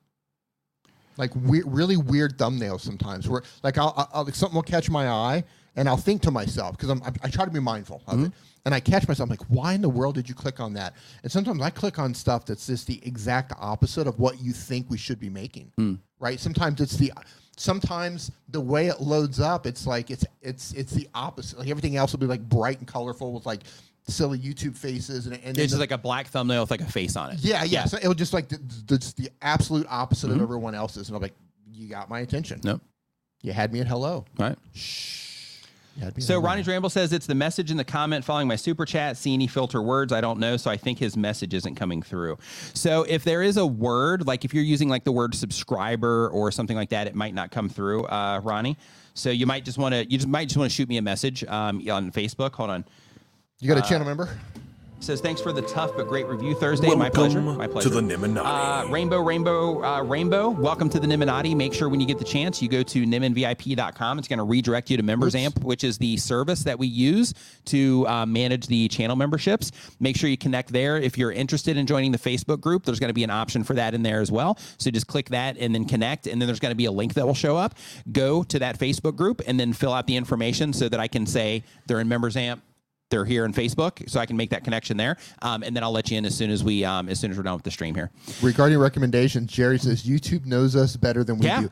Like we- really weird thumbnails sometimes. Where like I'll, I'll, something will catch my eye, and I'll think to myself because I'm I, I try to be mindful of Mm-hmm. it, and I catch myself like, why in the world did you click on that? And sometimes I click on stuff that's just the exact opposite of what you think we should be making. Mm. Right? Sometimes it's the sometimes the way it loads up, it's like it's it's it's the opposite. Like everything else will be like bright and colorful with like silly YouTube faces, and, and It's just the- like a black thumbnail with like a face on it. yeah, yeah. So it was just like the, the, just the absolute opposite Mm-hmm. of everyone else's, and I'm like, you got my attention. Nope. You had me at hello. Right. Yeah, So Ronnie. Ronnie's says it's the message in the comment following my super chat. See any filter words? I don't know, so I think his message isn't coming through. So if there is a word, like if you're using like the word subscriber or something like that, it might not come through, uh, Ronnie. So you might just want to you just might just want to shoot me a message um, on Facebook. Hold on. You got a channel member? Says thanks for the tough but great review Thursday. my pleasure. My pleasure. to the Nimminati. Uh, Rainbow, Rainbow, uh, Rainbow. Welcome to the Nimminati. Make sure when you get the chance, you go to nimminvip.com. It's going to redirect you to Members Amp, which is the service that we use to uh, manage the channel memberships. Make sure you connect there. If you're interested in joining the Facebook group, there's going to be an option for that in there as well. So just click that and then connect, and then there's going to be a link that will show up. Go to that Facebook group and then fill out the information so that I can say they're in Members Amp they're here in Facebook, so I can make that connection there, um, and then I'll let you in as soon as we um, as soon as we're done with the stream here. Regarding recommendations, Jerry says YouTube knows us better than we Yeah, do.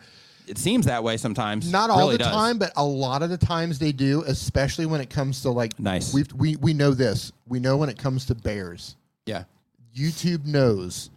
it seems that way sometimes. Not all Really the does. time, but a lot of the times they do, especially when it comes to like Nice. We've, we we know this. We know when it comes to bears. Yeah, YouTube knows.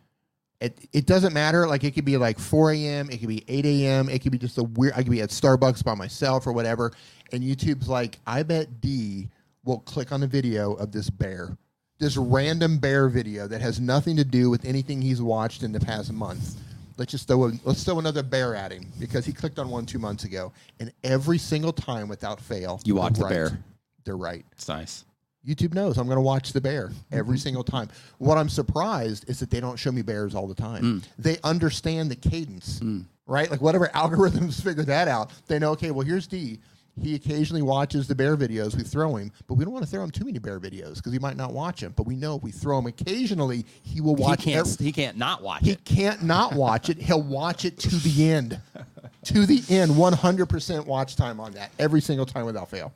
It, it doesn't matter. Like it could be like 4 a.m. It could be 8 a.m. It could be just a weird. I could be at Starbucks by myself or whatever. And YouTube's like, I bet D will click on a video of this bear, this random bear video that has nothing to do with anything he's watched in the past month. Let's just throw a, let's throw another bear at him because he clicked on one two months ago, and every single time without fail, You watch the bear. They're right. it's nice. YouTube knows I'm going to watch the bear every Mm-hmm. single time. What I'm surprised is that they don't show me bears all the time. Mm. They understand the cadence, right? Like whatever algorithms figure that out, they know. Okay, well here's D. He occasionally watches the bear videos. We throw him, but we don't want to throw him too many bear videos because he might not watch them. But we know if we throw him occasionally, he will watch. he can't. ev- he can't not watch he it. He can't not watch it. He'll watch it to the end. to the end, 100% watch time on that every single time without fail.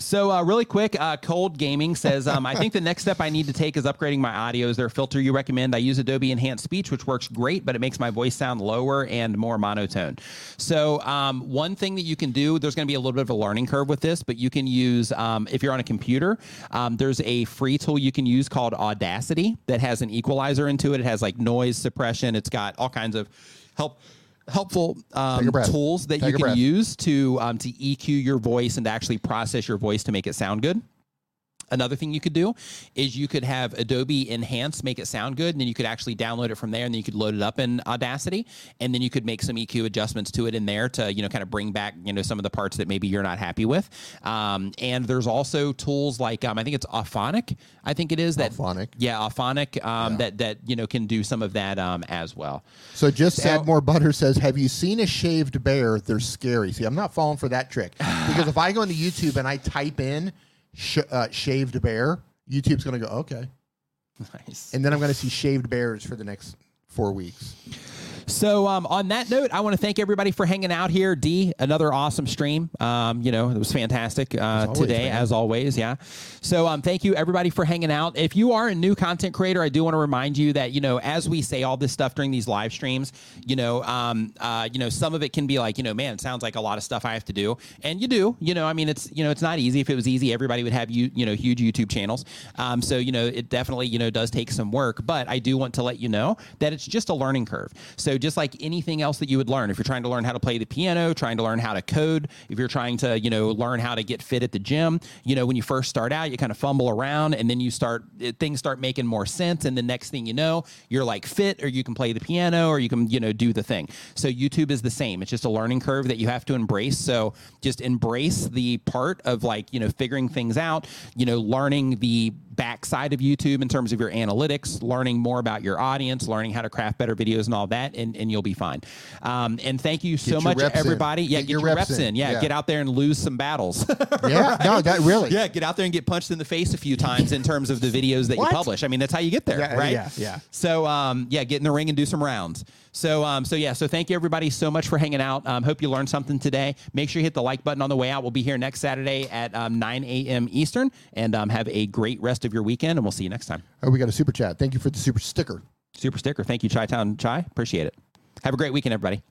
So, uh, really quick, uh, Cold Gaming says, um, I think the next step I need to take is upgrading my audio. Is there a filter you recommend? I use Adobe Enhanced Speech, which works great, but it makes my voice sound lower and more monotone. So, um, one thing that you can do, there's going to be a little bit of a learning curve with this, but you can use, um, if you're on a computer, um, there's a free tool you can use called Audacity that has an equalizer into it. It has like noise suppression, it's got all kinds of help. Helpful um, tools that Take you can breath. use to um, to EQ your voice and to actually process your voice to make it sound good. Another thing you could do is you could have Adobe Enhance make it sound good, and then you could actually download it from there, and then you could load it up in Audacity, and then you could make some EQ adjustments to it in there to you know kind of bring back you know some of the parts that maybe you're not happy with. Um, and there's also tools like um, I think it's Auphonic, I think it is that Auphonic. yeah, Auphonic um, that that you know can do some of that um, as well. So just So- add more butter says, have you seen a shaved bear? They're scary. See, I'm not falling for that trick because if I go into YouTube and I type in sh- uh, shaved bear, YouTube's going to go okay, Nice. and then I'm going to see shaved bears for the next four weeks. So um, on that note, I want to thank everybody for hanging out here. D, another awesome stream. Um, you know, it was fantastic uh, always, today, man. as always. Yeah. So um, thank you everybody for hanging out. If you are a new content creator, I do want to remind you that you know, as we say all this stuff during these live streams, you know, um, uh, you know, some of it can be like, you know, man, it sounds like a lot of stuff I have to do, and you do. You know, I mean, it's you know, it's not easy. If it was easy, everybody would have you, you know, huge YouTube channels. Um, so you know, it definitely you know does take some work, but I do want to let you know that it's just a learning curve. So just like anything else that you would learn, if you're trying to learn how to play the piano, trying to learn how to code, if you're trying to you know learn how to get fit at the gym, you know, when you first start out, you kind of fumble around, and then you start eh, things start making more sense, and the next thing you know, you're like fit, or you can play the piano, or you can you know do the thing. So YouTube is the same. It's just a learning curve that you have to embrace. So just embrace the part of like you know figuring things out, you know, learning the backside of YouTube in terms of your analytics, learning more about your audience, learning how to craft better videos and all that, and, and you'll be fine. Um, and thank you so much, reps in. everybody. Yeah, Get get, your your, reps reps, in. in. Yeah, Yeah. get out there and lose some battles. Yeah, no, that really. yeah, get out there and get punched in the face a few times in terms of the videos that you publish. I mean, that's how you get there, Yeah, right? yeah, yeah. So, um, yeah, get in the ring and do some rounds. So, um, so yeah, so thank you everybody so much for hanging out. Um, hope you learned something today. Make sure you hit the like button on the way out. We'll be here next Saturday at um, 9 a.m. Eastern, and um, have a great rest of your weekend. And we'll see you next time. Oh, we got a super chat. Thank you for the super sticker. Super sticker. Thank you, Chi Town Chai. Appreciate it. Have a great weekend, everybody.